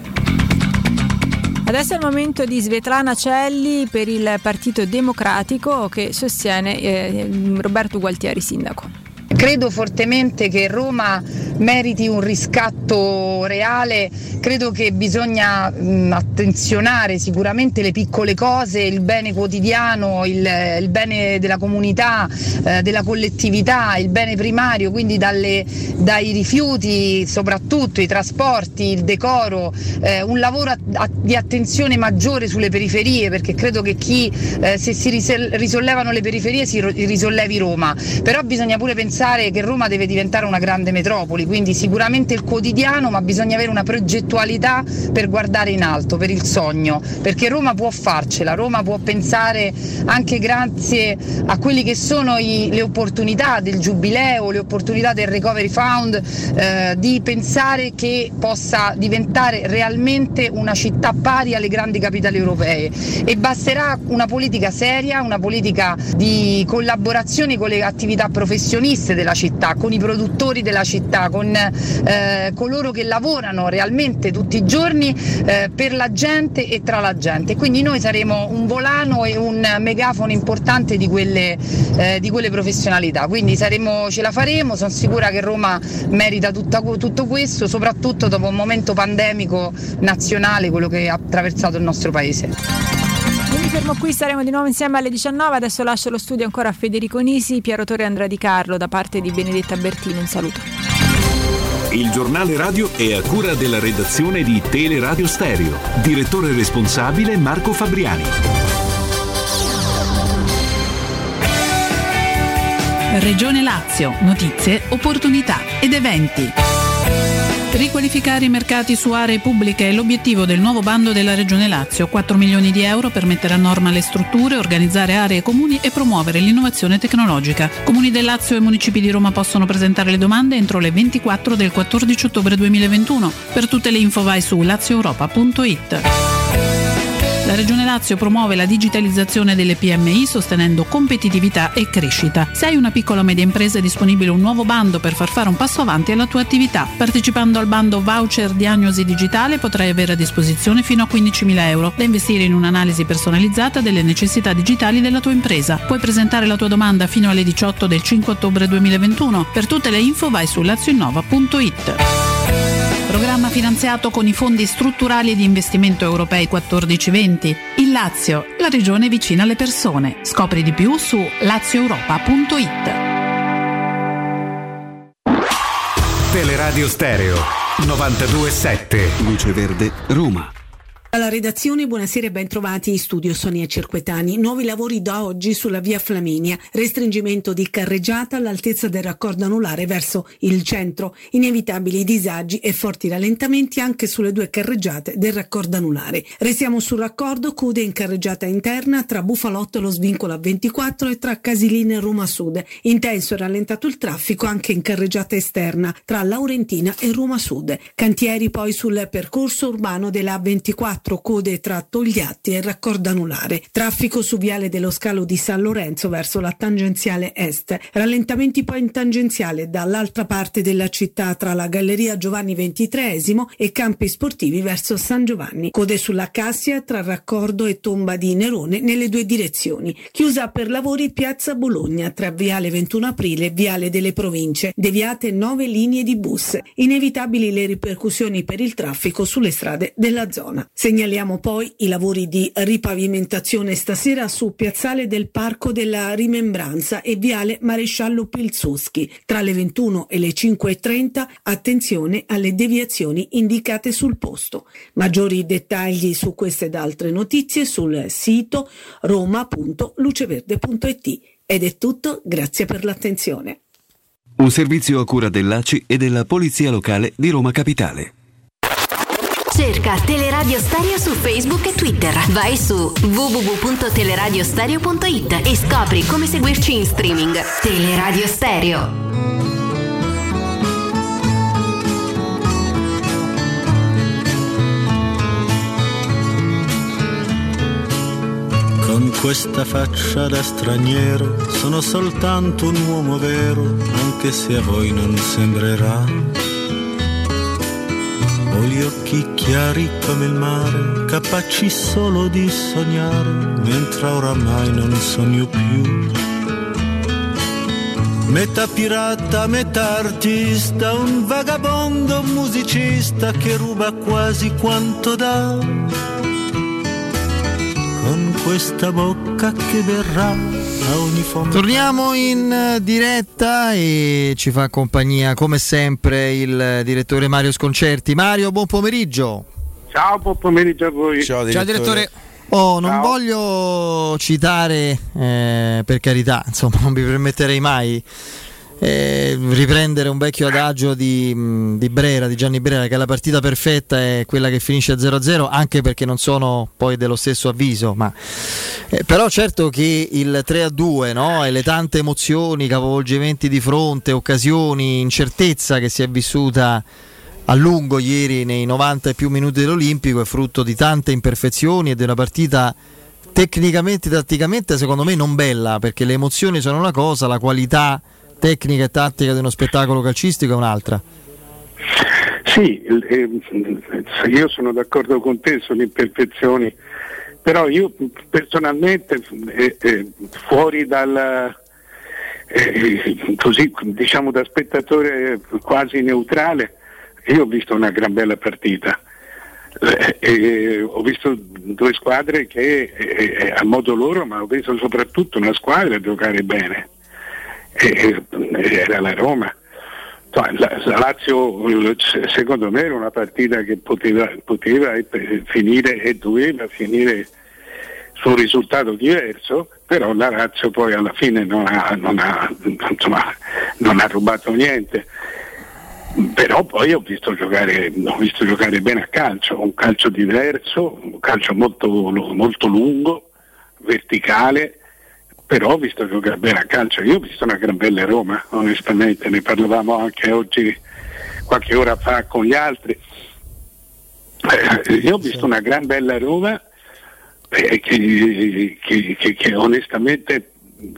S26: Adesso è il momento di Svetlana Celli per il Partito Democratico che sostiene eh, Roberto Gualtieri, sindaco.
S28: Credo fortemente che Roma meriti un riscatto reale, credo che bisogna mh, attenzionare sicuramente le piccole cose, il bene quotidiano, il, il bene della comunità, eh, della collettività, il bene primario, quindi dalle, dai rifiuti soprattutto, i trasporti, il decoro, eh, un lavoro a, a, di attenzione maggiore sulle periferie perché credo che chi eh, se si risollevano le periferie si risollevi Roma, però bisogna pure pensare pensare che Roma deve diventare una grande metropoli, quindi sicuramente il quotidiano, ma bisogna avere una progettualità per guardare in alto, per il sogno, perché Roma può farcela, Roma può pensare anche grazie a quelli che sono i, le opportunità del giubileo, le opportunità del Recovery Fund, eh, di pensare che possa diventare realmente una città pari alle grandi capitali europee. E basterà una politica seria, una politica di collaborazione con le attività professioniste della città, con i produttori della città, con eh, coloro che lavorano realmente tutti i giorni eh, per la gente e tra la gente. Quindi noi saremo un volano e un megafono importante di quelle, eh, di quelle professionalità. Quindi saremo, ce la faremo, sono sicura che Roma merita tutta, tutto questo, soprattutto dopo un momento pandemico nazionale, quello che ha attraversato il nostro Paese
S26: mi fermo qui, saremo di nuovo insieme alle 19. Adesso lascio lo studio ancora a Federico Nisi, Piero Torre e Andrea Di Carlo da parte di Benedetta Bertini. Un saluto.
S16: Il giornale radio è a cura della redazione di Teleradio Stereo. Direttore responsabile Marco Fabriani.
S29: Regione Lazio, notizie, opportunità ed eventi. Riqualificare i mercati su aree pubbliche è l'obiettivo del nuovo bando della Regione Lazio. 4 milioni di euro per mettere a norma le strutture, organizzare aree comuni e promuovere l'innovazione tecnologica. Comuni del Lazio e municipi di Roma possono presentare le domande entro le 24 del 14 ottobre 2021. Per tutte le info vai su lazioeuropa.it. La Regione Lazio promuove la digitalizzazione delle PMI sostenendo competitività e crescita. Se hai una piccola o media impresa è disponibile un nuovo bando per far fare un passo avanti alla tua attività. Partecipando al bando Voucher Diagnosi Digitale potrai avere a disposizione fino a 15.000 euro da investire in un'analisi personalizzata delle necessità digitali della tua impresa. Puoi presentare la tua domanda fino alle 18 del 5 ottobre 2021. Per tutte le info vai su lazioinnova.it. Programma finanziato con i fondi strutturali di investimento europei 1420. Il Lazio, la regione vicina alle persone. Scopri di più su lazioeuropa.it.
S16: Teleradio Stereo 927. Luce Verde, Roma.
S30: Alla redazione, buonasera e ben trovati in studio Sonia Cerquetani. Nuovi lavori da oggi sulla via Flaminia. Restringimento di carreggiata all'altezza del raccordo anulare verso il centro. Inevitabili disagi e forti rallentamenti anche sulle due carreggiate del raccordo anulare. Restiamo sul raccordo, code in carreggiata interna tra Bufalotto e lo svincolo a 24 e tra Casilina e Roma Sud. Intenso e rallentato il traffico anche in carreggiata esterna tra Laurentina e Roma Sud. Cantieri poi sul percorso urbano della 24 quattro code tra Togliatti e Raccordo Anulare, traffico su viale dello scalo di San Lorenzo verso la tangenziale est, rallentamenti poi in tangenziale dall'altra parte della città tra la Galleria Giovanni XXIII e campi sportivi verso San Giovanni, code sulla Cassia tra Raccordo e Tomba di Nerone nelle due direzioni, chiusa per lavori Piazza Bologna tra Viale 21 Aprile e Viale delle Province, deviate nove linee di bus, inevitabili le ripercussioni per il traffico sulle strade della zona. Segnaliamo poi i lavori di ripavimentazione stasera su Piazzale del Parco della Rimembranza e Viale Maresciallo Pilsudski. Tra le 21 e le 5.30 attenzione alle deviazioni indicate sul posto. Maggiori dettagli su queste ed altre notizie sul sito roma.luceverde.it. Ed è tutto, grazie per l'attenzione.
S31: Un servizio a cura dell'ACI e della Polizia Locale di Roma Capitale.
S6: Cerca Teleradio Stereo su Facebook e Twitter. Vai su www.teleradiostereo.it e scopri come seguirci in streaming. Teleradio Stereo.
S32: Con questa faccia da straniero sono soltanto un uomo vero, anche se a voi non sembrerà. Ho gli occhi chiari come il mare, capaci solo di sognare, mentre oramai non sogno più. Metà pirata, metà artista, un vagabondo musicista che ruba quasi quanto dà con questa bocca che verrà.
S1: Torniamo in diretta e ci fa compagnia come sempre il direttore Mario Sconcerti. Mario, buon pomeriggio.
S33: Ciao, buon pomeriggio a voi.
S1: Ciao direttore. Ciao, direttore. Oh, non Ciao. voglio citare, eh, per carità, insomma, non mi permetterei mai eh, riprendere un vecchio adagio di, di, Brera, di Gianni Brera, che la partita perfetta è quella che finisce a 0-0, anche perché non sono poi dello stesso avviso. Ma, eh, però certo che il 3-2 no? e le tante emozioni, capovolgimenti di fronte, occasioni, incertezza che si è vissuta a lungo ieri nei 90 e più minuti dell'Olimpico è frutto di tante imperfezioni e di una partita tecnicamente e tatticamente secondo me non bella perché le emozioni sono una cosa, la qualità tecnica e tattica di uno spettacolo calcistico è un'altra.
S33: Sì, io sono d'accordo con te sulle imperfezioni, però io personalmente eh, eh, fuori dal eh, così diciamo da spettatore quasi neutrale, io ho visto una gran bella partita. Eh, ho visto due squadre che eh, a modo loro, ma ho visto soprattutto una squadra giocare bene era la Roma. La, la, Lazio secondo me era una partita che poteva, poteva finire e doveva finire su un risultato diverso, però la Lazio poi alla fine non ha, non ha, insomma, non ha rubato niente. Però poi ho visto, giocare, ho visto giocare bene a calcio, un calcio diverso, un calcio molto, molto lungo, verticale, però ho visto giocare bene a calcio, io ho visto una gran bella Roma, onestamente, ne parlavamo anche oggi, qualche ora fa con gli altri. Eh, io ho visto una gran bella Roma eh, che, che, che, che, onestamente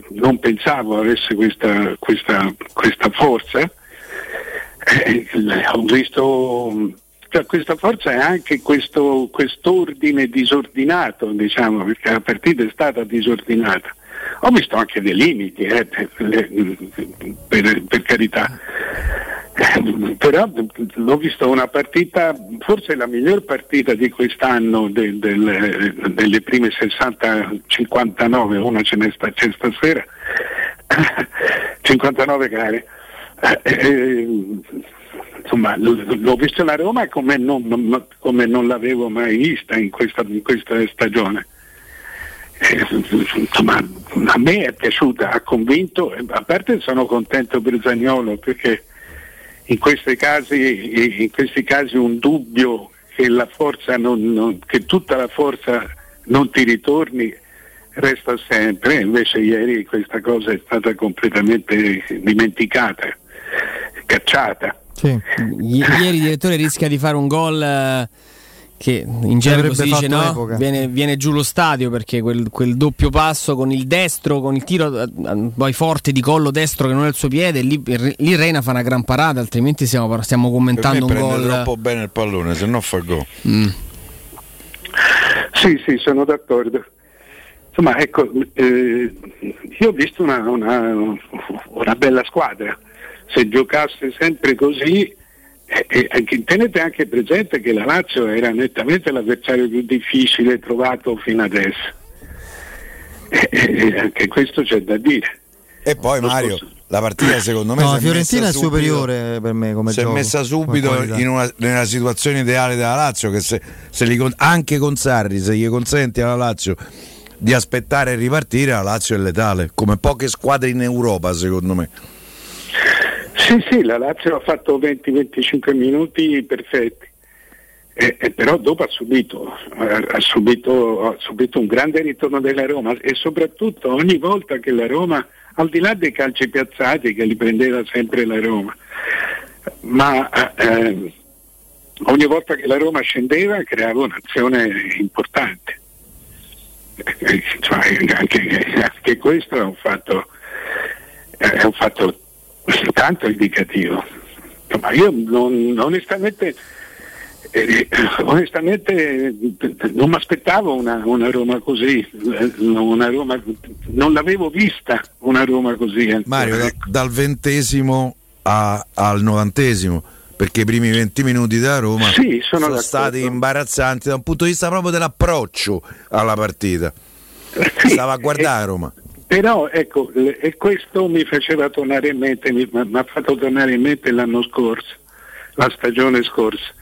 S33: non pensavo avesse questa, questa, questa forza. Eh, ho visto cioè, questa forza è anche questo quest'ordine disordinato, diciamo, perché la partita è stata disordinata. Ho visto anche dei limiti, eh, per, per, carità. Però l'ho visto una partita, forse la miglior partita di quest'anno de, de, delle prime 60-59, una ce n'è, sta, c'è stasera, 59 gare. Eh, eh, insomma, l'ho visto la Roma come non, come non l'avevo mai vista in questa, in questa stagione insomma, a me è piaciuta, ha convinto, a parte sono contento per Zagnolo perché in questi casi, in questi casi un dubbio che, non, non, che tutta la forza non ti ritorni resta sempre, invece ieri questa cosa è stata completamente dimenticata, cacciata.
S1: Sì.
S2: I- ieri direttore rischia di fare un gol eh, che in genere si dice no, viene, viene, giù lo stadio perché quel, quel, doppio passo con il destro, con il tiro eh, poi forte di collo destro che non è il suo piede, lì, lì Reina fa una gran parata, altrimenti stiamo, stiamo commentando un gol.
S3: troppo bene il pallone, se no fa gol.
S33: Mm. Sì, sì, sono d'accordo. Insomma, ecco, eh, io ho visto una, una, una bella squadra. Se giocasse sempre così E, tenete anche presente che la Lazio era nettamente l'avversario più difficile trovato fino adesso. E, e anche questo c'è da dire.
S3: E poi Mario, la partita secondo me...
S1: No, la Fiorentina è subito, superiore per me come
S3: si
S1: gioco.
S3: è messa subito in una, nella situazione ideale della Lazio che se, se li, anche con Sarri, se gli consenti alla Lazio di aspettare e ripartire, la Lazio è letale, come poche squadre in Europa secondo me.
S33: Sì, sì, la Lazio ha fatto 20-25 minuti perfetti, eh, eh, però dopo ha subito, ha, subito, ha subito un grande ritorno della Roma e soprattutto ogni volta che la Roma, al di là dei calci piazzati che li prendeva sempre la Roma, ma eh, ogni volta che la Roma scendeva creava un'azione importante. Eh, cioè, anche, anche, questo è un fatto, è un fatto tanto indicativo. Ma io non, onestamente, eh, onestamente non mi aspettavo una, una, Roma così, una Roma, non l'avevo vista una Roma così.
S3: Eh. Mario, da, dal ventesimo a, al novantesimo perché i primi 20 minuti della Roma
S33: sì, sono,
S3: sono stati imbarazzanti da un punto di vista proprio dell'approccio alla partita. Sì, Stava a guardare Roma.
S33: Però ecco, e questo mi faceva tornare in mente, mi ha fatto tornare in mente l'anno scorso, la stagione scorsa.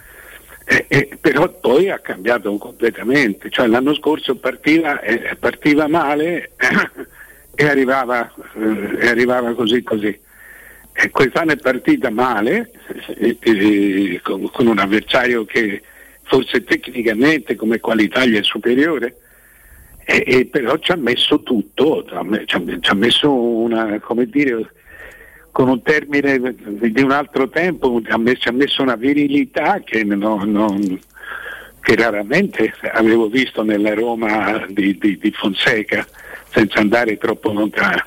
S33: Eh, eh, però poi ha cambiato completamente, cioè l'anno scorso partiva, eh, partiva male e, arrivava, eh, e, arrivava, così così. quest'anno è partita male, con, con un avversario che forse tecnicamente come qualità gli è superiore, e, e però ci ha messo tutto, ci ha, ci ha messo una, come dire, con un termine di un altro tempo, ci ha messo, una virilità che, no, non, che, raramente avevo visto nella Roma di, di, di Fonseca, senza andare troppo lontano.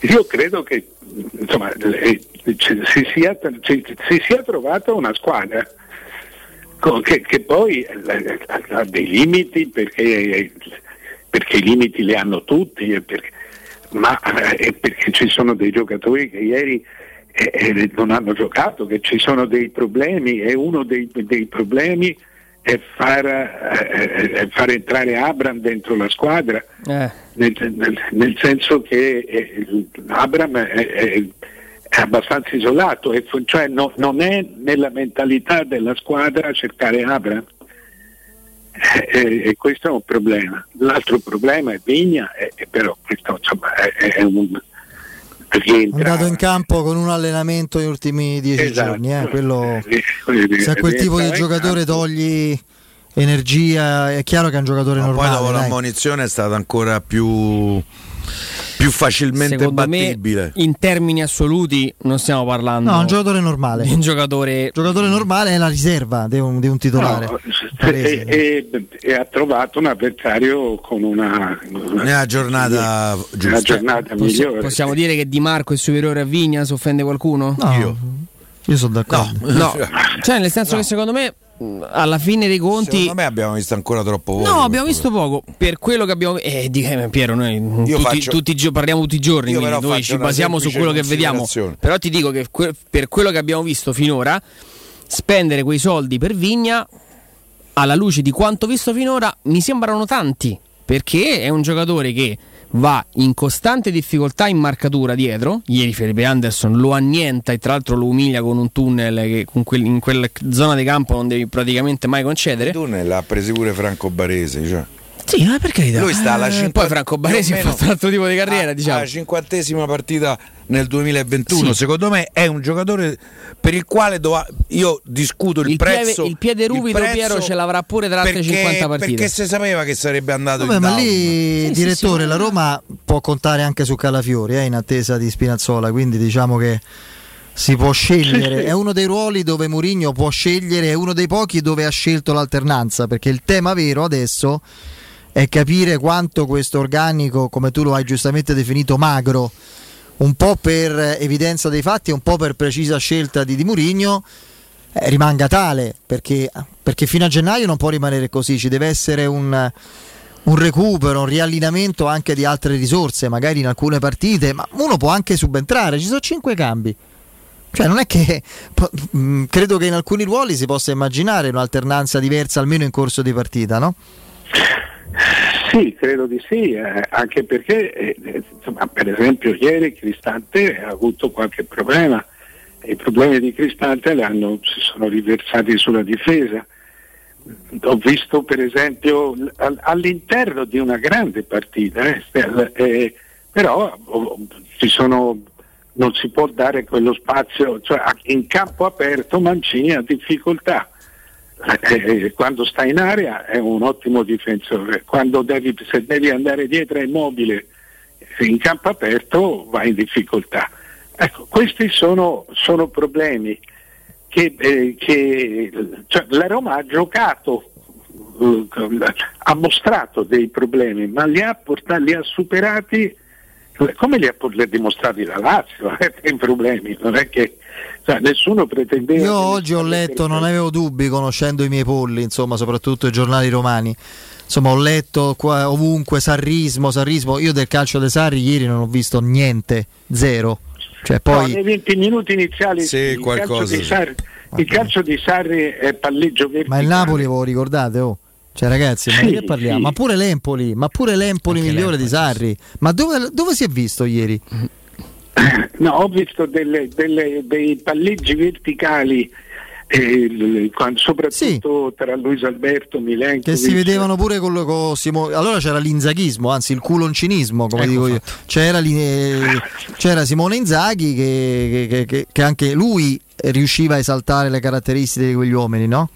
S33: Io credo che insomma, si, sia, si sia trovata una squadra che, che poi ha dei limiti perché, perché, i limiti li hanno tutti, perché, ma eh, perché ci sono dei giocatori che ieri eh, eh, non hanno giocato, che ci sono dei problemi e uno dei, dei problemi è far, eh, far, entrare Abram dentro la squadra, eh. nel, nel, nel, senso che eh, Abram è, è abbastanza isolato, e, cioè no, non è nella mentalità della squadra cercare Abra. E, eh, e, questo è un problema. L'altro problema è Vigna, e, e però questo insomma, è, è un
S1: rientra. È andato in campo con un allenamento negli ultimi dieci esatto. giorni. Eh? Quello, se a quel tipo di giocatore togli energia, è chiaro che è un giocatore Ma normale.
S3: Poi dopo l'ammonizione è stato ancora più più facilmente Secondo battibile.
S2: Me, in termini assoluti non stiamo parlando.
S1: No, un giocatore normale.
S2: Un giocatore...
S1: giocatore normale è la riserva di un, di un titolare. No,
S33: e, e, e, ha trovato un avversario con una,
S3: una giornata,
S33: una giornata
S2: Possi-
S33: migliore.
S2: Possiamo dire che Di Marco è superiore a Vigna se offende qualcuno?
S1: No. Io. Io sono d'accordo.
S2: No, no. cioè nel senso no. che secondo me alla fine dei conti.
S3: Secondo me abbiamo visto ancora troppo poco.
S2: No, abbiamo visto poco. Per quello che abbiamo. Eh, di, eh, Piero, noi tutti, faccio... tutti, parliamo tutti i giorni. Quindi noi ci basiamo su quello che vediamo. Però ti dico che que- per quello che abbiamo visto finora, spendere quei soldi per Vigna, alla luce di quanto visto finora, mi sembrano tanti. Perché è un giocatore che va in costante difficoltà in marcatura dietro. Ieri Felipe Anderson lo annienta e tra l'altro lo umilia con un tunnel che quel, in quella zona di campo non devi praticamente mai concedere.
S3: Il tunnel ha preso pure Franco Barese. Cioè.
S2: Sì, ma perché
S3: Lui sta alla
S2: eh, Poi Franco Baresi ha fatto un altro tipo di carriera,
S3: a,
S2: diciamo.
S3: La cinquantesima partita nel 2021, sì. secondo me è un giocatore per il quale do- io discuto il,
S2: il
S3: prezzo.
S2: Piede, il piede ruvido
S3: il
S2: Piero ce l'avrà pure tra altre 50 partite.
S3: Perché si sapeva che sarebbe andato
S1: Vabbè,
S3: in
S1: ma
S3: down.
S1: lì, sì, direttore, sì, la Roma può contare anche su Calafiori eh, in attesa di Spinazzola, quindi diciamo che si può scegliere, è uno dei ruoli dove Mourinho può scegliere, è uno dei pochi dove ha scelto l'alternanza, perché il tema vero adesso è capire quanto questo organico, come tu lo hai giustamente definito, magro, un po' per evidenza dei fatti e un po' per precisa scelta di Di Murigno, eh, rimanga tale, perché, perché, fino a gennaio non può rimanere così, ci deve essere un, un recupero, un riallineamento anche di altre risorse, magari in alcune partite, ma uno può anche subentrare, ci sono cinque cambi. Cioè, non è che mm, credo che in alcuni ruoli si possa immaginare un'alternanza diversa, almeno in corso di partita, no?
S33: Sì, credo di sì, eh, anche perché eh, insomma, per esempio ieri Cristante ha avuto qualche problema i problemi di Cristante hanno, si sono riversati sulla difesa. Ho visto per esempio all'interno di una grande partita, eh, eh, però oh, sono, non si può dare quello spazio, cioè in campo aperto Mancini ha difficoltà. Eh, eh, quando sta in area è un ottimo difensore, quando devi, se devi andare dietro è immobile in campo aperto va in difficoltà. Ecco, questi sono, sono problemi che, eh, che cioè, la Roma ha giocato, uh, ha mostrato dei problemi, ma li ha, portati, li ha superati come li ha, li ha dimostrati la Lazio, eh, i problemi, non è che cioè, nessuno pretendeva.
S1: Io oggi ho letto, non avevo dubbi conoscendo i miei polli, insomma, soprattutto i giornali romani. Insomma, ho letto qua, ovunque sarrismo, sarrismo. Io del calcio dei Sarri ieri non ho visto niente, zero. Cioè, poi...
S33: no, nei 20 minuti iniziali
S3: sì, il, calcio di
S33: Sarri, il calcio di Sarri è palleggio verticale.
S1: Ma il Napoli voi ricordate? Oh. Cioè ragazzi, ma di che parliamo? Sì. Ma pure l'Empoli, ma pure l'Empoli Anche migliore l'Empoli, di Sarri. Ma dove, dove, si è visto ieri?
S33: No, ho visto delle, delle, dei palleggi verticali eh, soprattutto sì. tra Luis Alberto Milenkovic
S1: che si vedevano pure con, con Simone allora c'era l'inzaghismo anzi il culoncinismo come ecco dico io c'era, eh, c'era, Simone Inzaghi che, che, che, che, anche lui riusciva a esaltare le caratteristiche di quegli uomini no?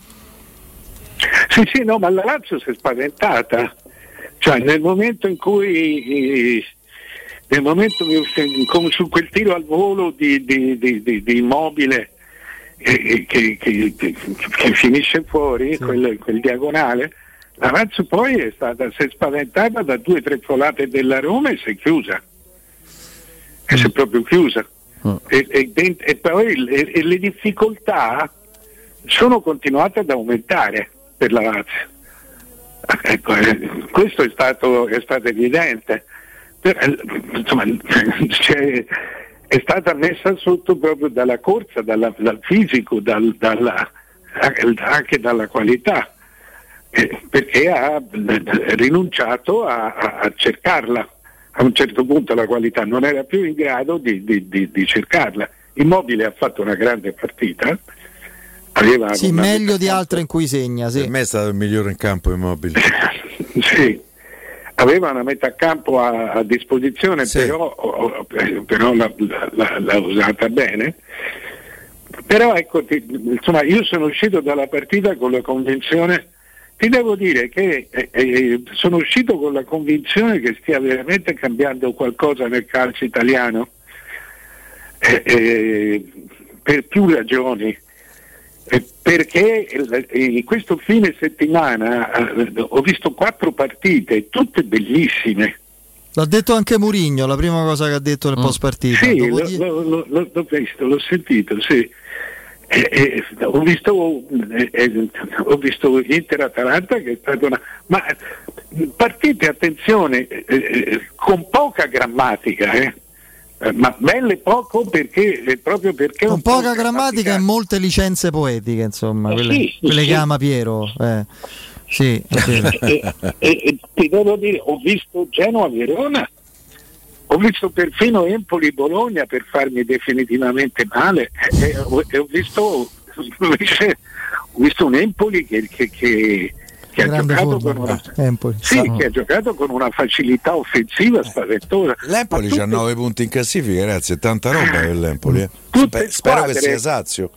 S33: sì sì no ma la Lazio si è spaventata cioè nel momento in cui nel momento come su quel tiro al volo di, di, di, di immobile che, che, che, che finisce fuori, sì. quel, quel, diagonale, la Lazio poi è stata, si è spaventata da due o tre folate della Roma e si è chiusa. E si è mm. proprio chiusa. Mm. E, e, e, poi le, e le difficoltà sono continuate ad aumentare per la Lazio. Ecco, eh, questo è stato, è stato evidente. Eh, insomma, c'è, è stata messa sotto proprio dalla corsa, dalla, dal fisico, dal, dalla, anche dalla qualità, eh, perché ha rinunciato a, a, a, cercarla. A un certo punto la qualità non era più in grado di, di, di, di cercarla. Immobile ha fatto una grande partita.
S1: Aveva sì, meglio di altre in cui segna. Sì.
S3: Per me è stato il migliore in campo Immobile.
S33: sì aveva una metà campo a, a disposizione, sì. però, però l'ha, usata bene. Però ecco, ti, insomma, io sono uscito dalla partita con la convinzione, ti devo dire che eh, eh, sono uscito con la convinzione che stia veramente cambiando qualcosa nel calcio italiano, eh, eh per più ragioni. Eh, perché in questo fine settimana eh, ho visto quattro partite, tutte bellissime.
S1: L'ha detto anche Murigno, la prima cosa che ha detto nel mm. post partita.
S33: Sì, l'ho, l'ho, l'ho, l'ho, visto, l'ho sentito, sì. Eh, eh, ho, visto, eh, eh, ho visto Inter-Atalanta che è stata una... Ma partite, attenzione, con poca grammatica, eh eh, ma belle poco perché eh, proprio perché
S1: con poca grammatica e molte licenze poetiche insomma eh, quelle, sì, quelle sì. che ama Piero eh. sì,
S33: e, e, e, ti devo dire ho visto Genoa Verona ho visto perfino Empoli Bologna per farmi definitivamente male e, ho, ho, visto, invece, ho visto un Empoli che, che, che che ha, giocato con una, sì, che ha giocato con una facilità offensiva spaventosa.
S3: L'Empoli ha 9 punti in classifica, grazie, tanta roba per l'Empoli. Eh. Sper- spero che sia Sazio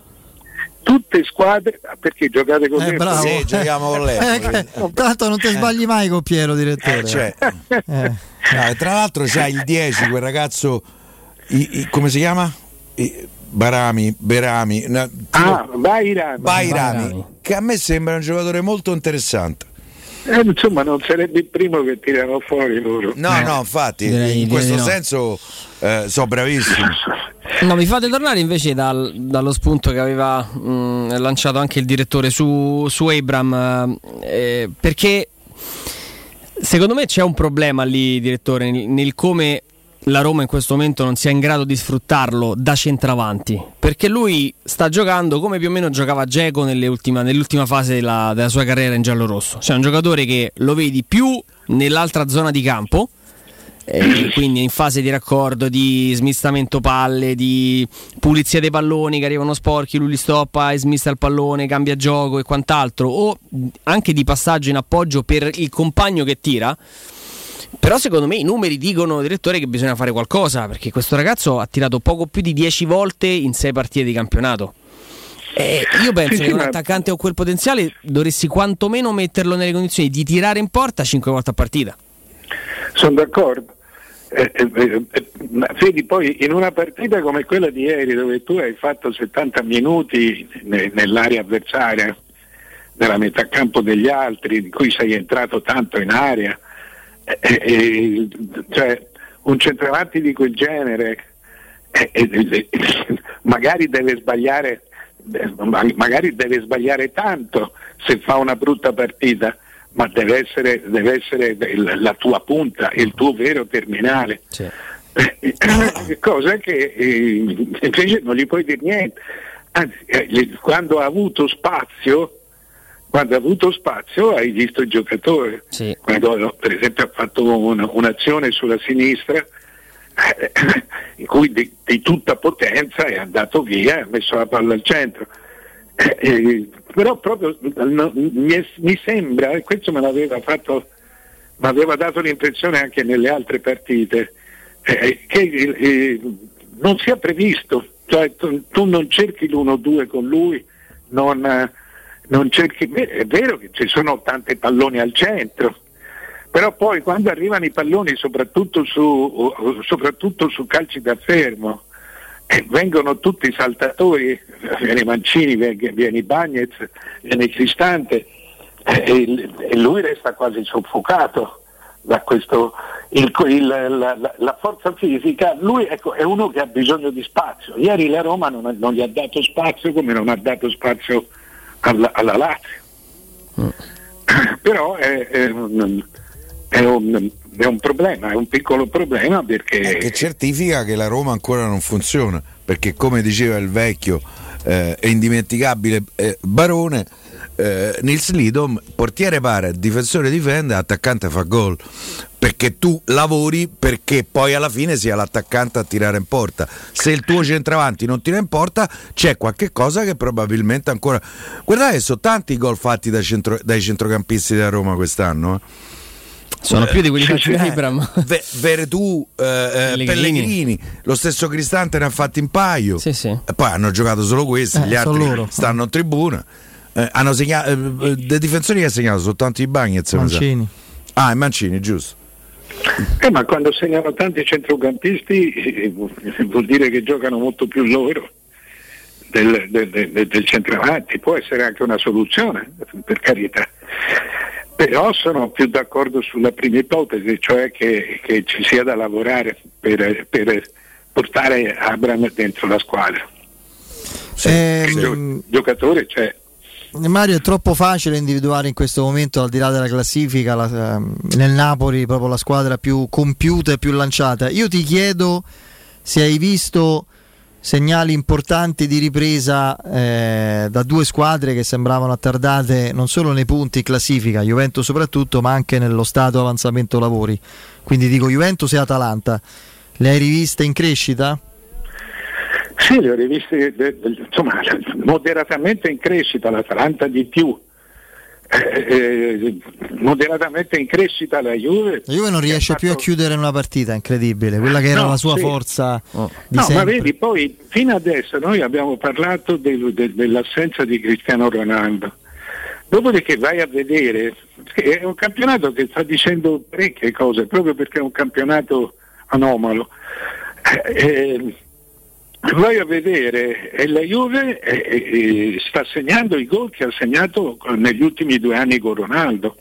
S33: tutte squadre perché giocate con
S1: eh, bravo.
S3: Sì, giochiamo con l'Empoli.
S1: Eh, tanto non ti sbagli mai con Piero direttore
S3: eh, cioè. eh. no, tra l'altro c'è il 10 quel ragazzo i, i, come si chiama? I, Barami, Berami,
S33: no, ah,
S3: Bairami. Bairami, che a me sembra un giocatore molto interessante.
S33: Eh, insomma, non sarebbe il primo che tirano fuori loro.
S3: No, eh. no, infatti, direi, in questo no. senso eh, sono bravissimi.
S2: No, mi fate tornare invece dal, dallo spunto che aveva mh, lanciato anche il direttore su, su Abram, eh, perché secondo me c'è un problema lì, direttore, nel, nel come la Roma in questo momento non sia in grado di sfruttarlo da centravanti, perché lui sta giocando come più o meno giocava Geco nell'ultima, fase della, della sua carriera in giallo-rosso, cioè un giocatore che lo vedi più nell'altra zona di campo, eh, quindi in fase di raccordo, di smistamento palle, di pulizia dei palloni che arrivano sporchi, lui li stoppa e smista il pallone, cambia gioco e quant'altro, o anche di passaggio in appoggio per il compagno che tira. Però secondo me i numeri dicono, direttore, che bisogna fare qualcosa, perché questo ragazzo ha tirato poco più di 10 volte in 6 partite di campionato. Eh, io penso sì, che un attaccante con quel potenziale dovresti quantomeno metterlo nelle condizioni di tirare in porta 5 volte a partita.
S33: Sono d'accordo. Eh, eh, eh, eh vedi poi in una partita come quella di ieri dove tu hai fatto 70 minuti ne, nell'area avversaria nella metà campo degli altri in cui sei entrato tanto in area eh, cioè, un centravanti di quel genere magari deve sbagliare magari deve sbagliare tanto se fa una brutta partita ma deve essere, deve essere la tua punta, il tuo vero terminale. Sì. Cosa che eh, invece non gli puoi dire niente. Anzi, eh, quando ha avuto spazio, quando ha avuto spazio hai visto il giocatore. Sì. Quando per esempio ha fatto un, un'azione sulla sinistra eh, in cui di, di, tutta potenza è andato via e ha messo la palla al centro. Eh, eh, però proprio no, mi, mi, sembra, e questo me l'aveva fatto, mi aveva dato l'impressione anche nelle altre partite, eh, che eh, non sia previsto, cioè tu, tu, non cerchi l'1-2 con lui, non cerchi, è vero che ci sono tanti palloni al centro, però poi quando arrivano i palloni soprattutto su, soprattutto su calci da fermo, eh, vengono tutti i saltatori, viene Mancini, viene Bagnez, viene Cristante eh, e, lui resta quasi soffocato da questo, il, il, la, la, forza fisica, lui ecco, è uno che ha bisogno di spazio. Ieri la Roma non, non gli ha dato spazio come non ha dato spazio alla, alla Lazio. Mm. Però è, è, un, è un è un problema, è un piccolo problema perché...
S3: Che certifica che la Roma ancora non funziona, perché come diceva il vecchio eh, e indimenticabile eh, Barone, eh, Nils Lidom, portiere pare, difensore difende, attaccante fa gol. Perché tu lavori perché poi alla fine sia l'attaccante a tirare in porta. Se il tuo centravanti non tira in porta, c'è qualche cosa che probabilmente ancora. Guardate, sono tanti i gol fatti dai, centro... dai centrocampisti da Roma quest'anno. Eh
S2: sono più di quelli fatti da Ibram.
S3: Ve- Veretù, eh, eh, Pellegrini. Pellegrini. lo stesso Cristante ne ha fatti un paio.
S2: Sì, sì.
S3: E poi hanno giocato solo questi, eh, gli altri loro. stanno in tribuna. Eh, hanno segnato, eh, dei difensori che ha segnato soltanto i Bagnets.
S34: Mancini.
S3: Ah, i Mancini, giusto.
S33: Eh, ma quando segnano tanti centrocampisti eh, vuol dire che giocano molto più loro del, del, del, del centravanti, può essere anche una soluzione, per carità però sono più d'accordo sulla prima ipotesi, cioè che, che ci sia da lavorare per, per, portare Abram dentro la squadra. Sì, eh, il giocatore c'è.
S34: Mario è troppo facile individuare in questo momento al di là della classifica la, ehm, nel Napoli proprio la squadra più compiuta e più lanciata io ti chiedo se hai visto segnali importanti di ripresa eh, da due squadre che sembravano attardate non solo nei punti classifica, Juventus soprattutto, ma anche nello stato avanzamento lavori. Quindi dico Juventus e Atalanta. Le hai riviste in crescita?
S33: Sì, le ho riviste insomma, moderatamente in crescita, l'Atalanta di più eh, eh, moderatamente in crescita la Juve.
S34: La Juve non riesce fatto... più a chiudere una partita, incredibile, quella che era no, la sua sì. forza.
S33: Oh. no, sempre. ma vedi, poi fino adesso noi abbiamo parlato del, del, dell'assenza di Cristiano Ronaldo. Dopodiché vai a vedere, è un campionato che sta dicendo parecchie cose, proprio perché è un campionato anomalo. Eh, eh vai a vedere e la Juve eh, eh, sta segnando i gol che ha segnato negli ultimi due anni con Ronaldo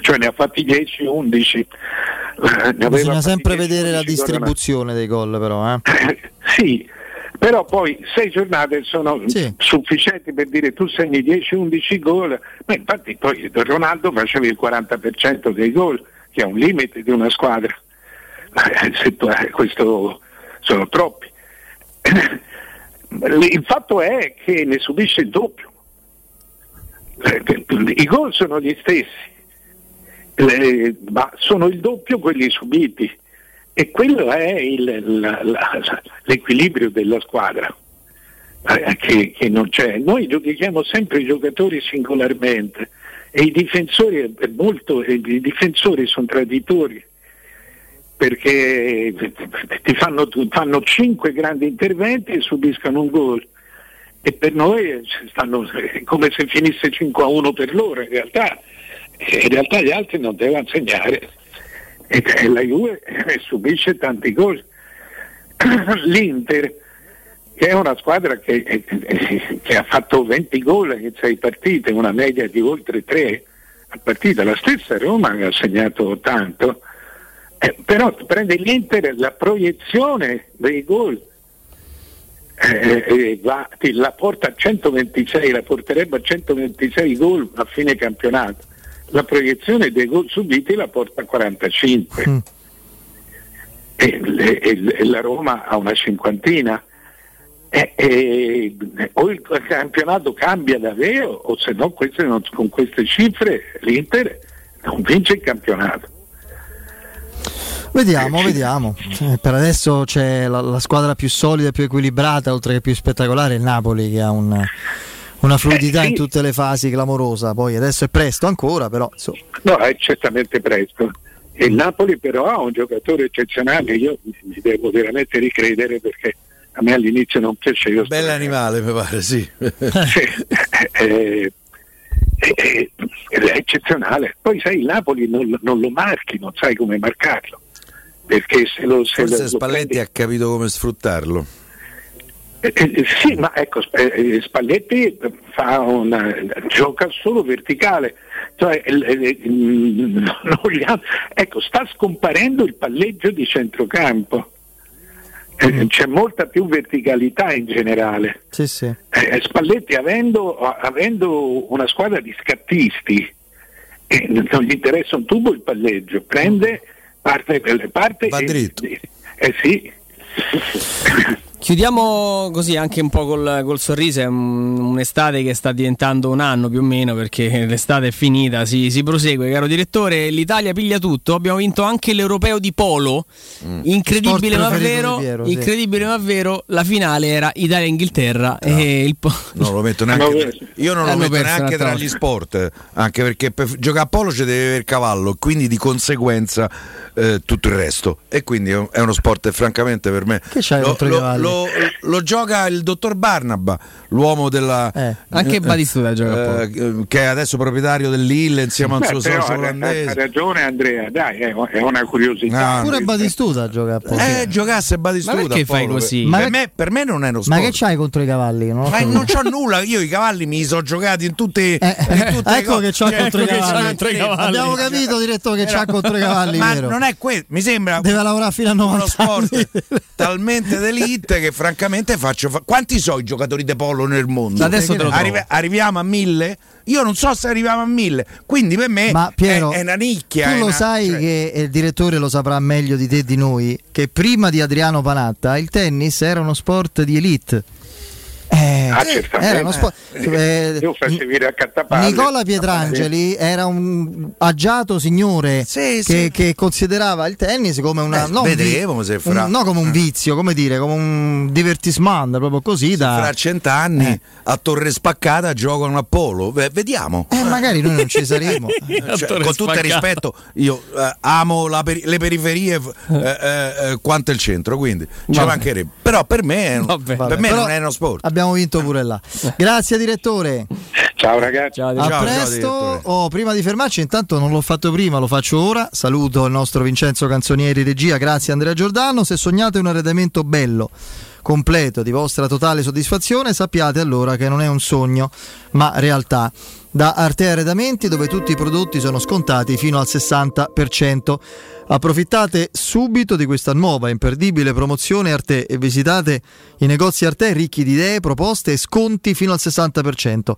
S33: cioè ne ha fatti 10-11
S34: eh, bisogna sempre vedere la distribuzione dei gol però
S33: eh? sì però poi sei giornate sono sì. sufficienti per dire tu segni 10-11 gol ma infatti poi Ronaldo faceva il 40% dei gol che è un limite di una squadra eh, questo sono troppi. Il fatto è che ne subisce il doppio. I gol sono gli stessi, ma sono il doppio quelli subiti e quello è il, la, la, l'equilibrio della squadra eh, che, che, non c'è. Noi giudichiamo sempre i giocatori singolarmente e i difensori, molto, i difensori sono traditori perché ti fanno, fanno cinque grandi interventi e subiscono un gol. E per noi stanno, è come se finisse 5 a 1 per loro in realtà, in realtà gli altri non devono segnare. E la Juve subisce tanti gol. L'Inter, che è una squadra che, che, ha fatto 20 gol in 6 partite, una media di oltre 3 a partita, la stessa Roma ha segnato tanto, eh, però prende l'Inter la proiezione dei gol. Eh, eh, va, la porta a 126, la porterebbe a 126 gol a fine campionato la proiezione dei gol subiti la porta a 45 mm. e, le, e, la Roma ha una cinquantina e, e, o il campionato cambia davvero o se no queste non, con queste cifre l'Inter non vince il campionato
S1: Vediamo, vediamo. Eh, per adesso c'è la, la, squadra più solida e più equilibrata, oltre che più spettacolare, il Napoli che ha un, una fluidità eh, sì. in tutte le fasi clamorosa. Poi adesso è presto ancora, però. Insomma.
S33: No, è certamente presto. Il Napoli però ha un giocatore eccezionale, io mi devo veramente ricredere perché a me all'inizio non piaceva.
S3: Bell'animale mi pare, sì.
S33: sì eh, eh, è eccezionale. Poi sai, il Napoli non, non, lo marchi, non sai come marcarlo. Perché se lo, se
S3: Forse
S33: lo,
S3: Spalletti
S33: lo
S3: ha capito come sfruttarlo.
S33: Eh, eh, sì, ma ecco, eh, Spalletti una, gioca solo verticale, cioè, eh, mm, ha, ecco, sta scomparendo il palleggio di centrocampo. Mm. C'è molta più verticalità in generale.
S1: Sì, sì.
S33: Spalletti avendo, avendo, una squadra di scattisti, non gli interessa un tubo il palleggio, prende parte per le parti.
S3: Va dritto.
S33: eh sì.
S2: Chiudiamo così anche un po' col, col sorriso, è un, un'estate che sta diventando un anno più o meno perché l'estate è finita, si, si, prosegue, caro direttore, l'Italia piglia tutto, abbiamo vinto anche l'europeo di polo, mm. incredibile, ma vero, Piero, incredibile sì. ma vero, la finale era Italia-Inghilterra no. e il po-
S3: non lo metto neanche, io non lo metto neanche tra gli sport, anche perché per giocare a polo ci deve avere cavallo, quindi di conseguenza eh, tutto il resto. E quindi è uno sport francamente per me...
S1: Che c'hai lo, lo,
S3: lo lo, gioca il dottor Barnaba, l'uomo della.
S2: Eh, anche Batistuta gioca
S3: eh, che è adesso proprietario dell'Ille insieme Beh, al suo socio olandese.
S33: Ha ragione Andrea, dai, è una curiosità.
S1: No, Pure Batistuta gioca a.
S3: Eh, giocasse Batistuta.
S2: Ma perché fai così?
S3: Ma per, me, per me non è uno sport.
S1: Ma che c'hai contro i cavalli?
S3: Non ma non c'ho nulla, io i cavalli mi sono giocati in tutte,
S1: eh, in tutte ecco che c'ha contro, i cavalli. Abbiamo capito direttore che c'ha contro i cavalli.
S3: Ma non è questo, mi sembra.
S1: Deve lavorare fino a 90
S3: uno sport talmente d'elite che francamente faccio. Fa- Quanti sono i giocatori di polo nel mondo?
S2: Adesso
S3: Arri- arriviamo a mille? Io non so se arriviamo a mille, quindi per me
S1: Ma Piero,
S3: è, è una nicchia.
S1: Tu lo
S3: una,
S1: sai cioè... che il direttore lo saprà meglio di te di noi, che prima di Adriano Panatta il tennis era uno sport di elite.
S33: Eh, ah, era uno sport,
S1: eh, Nicola Pietrangeli era un agiato signore
S3: sì,
S1: che,
S3: sì.
S1: che, considerava il tennis come una
S3: eh, non vedremo
S1: vi,
S3: se fra
S1: un, no come un vizio come dire come un divertissement proprio così da
S3: fra cent'anni eh. a Torre Spaccata giocano a polo Beh, vediamo.
S1: Eh, magari noi non ci saremo.
S3: Cioè, con tutto il rispetto io eh, amo per, le periferie eh, quanto il centro quindi ci mancherebbe. Però per me, è, per me non è uno sport.
S1: Abbiamo vinto pure là. Grazie direttore.
S33: Ciao ragazzi.
S1: Ciao, a ciao, presto. Ciao, oh, prima di fermarci, intanto non l'ho fatto prima, lo faccio ora. Saluto il nostro Vincenzo Canzonieri regia. Grazie Andrea Giordano. Se sognate un arredamento bello completo di vostra totale soddisfazione, sappiate allora che non è un sogno, ma realtà. da Arte Arredamenti dove tutti i prodotti sono scontati fino al 60%. Approfittate subito di questa nuova imperdibile promozione Arte e visitate i negozi Arte ricchi di idee, proposte e sconti fino al 60%.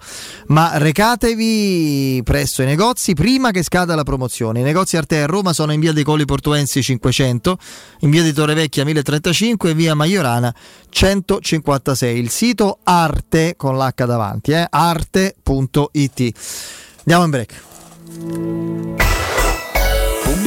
S1: Ma recatevi presso i negozi prima che scada la promozione. I negozi Arte a Roma sono in via dei Colli Portuensi 500, in via di Torrevecchia 1035 e via Maiorana 156. Il sito arte con l'H davanti, eh? arte.it. Andiamo in break.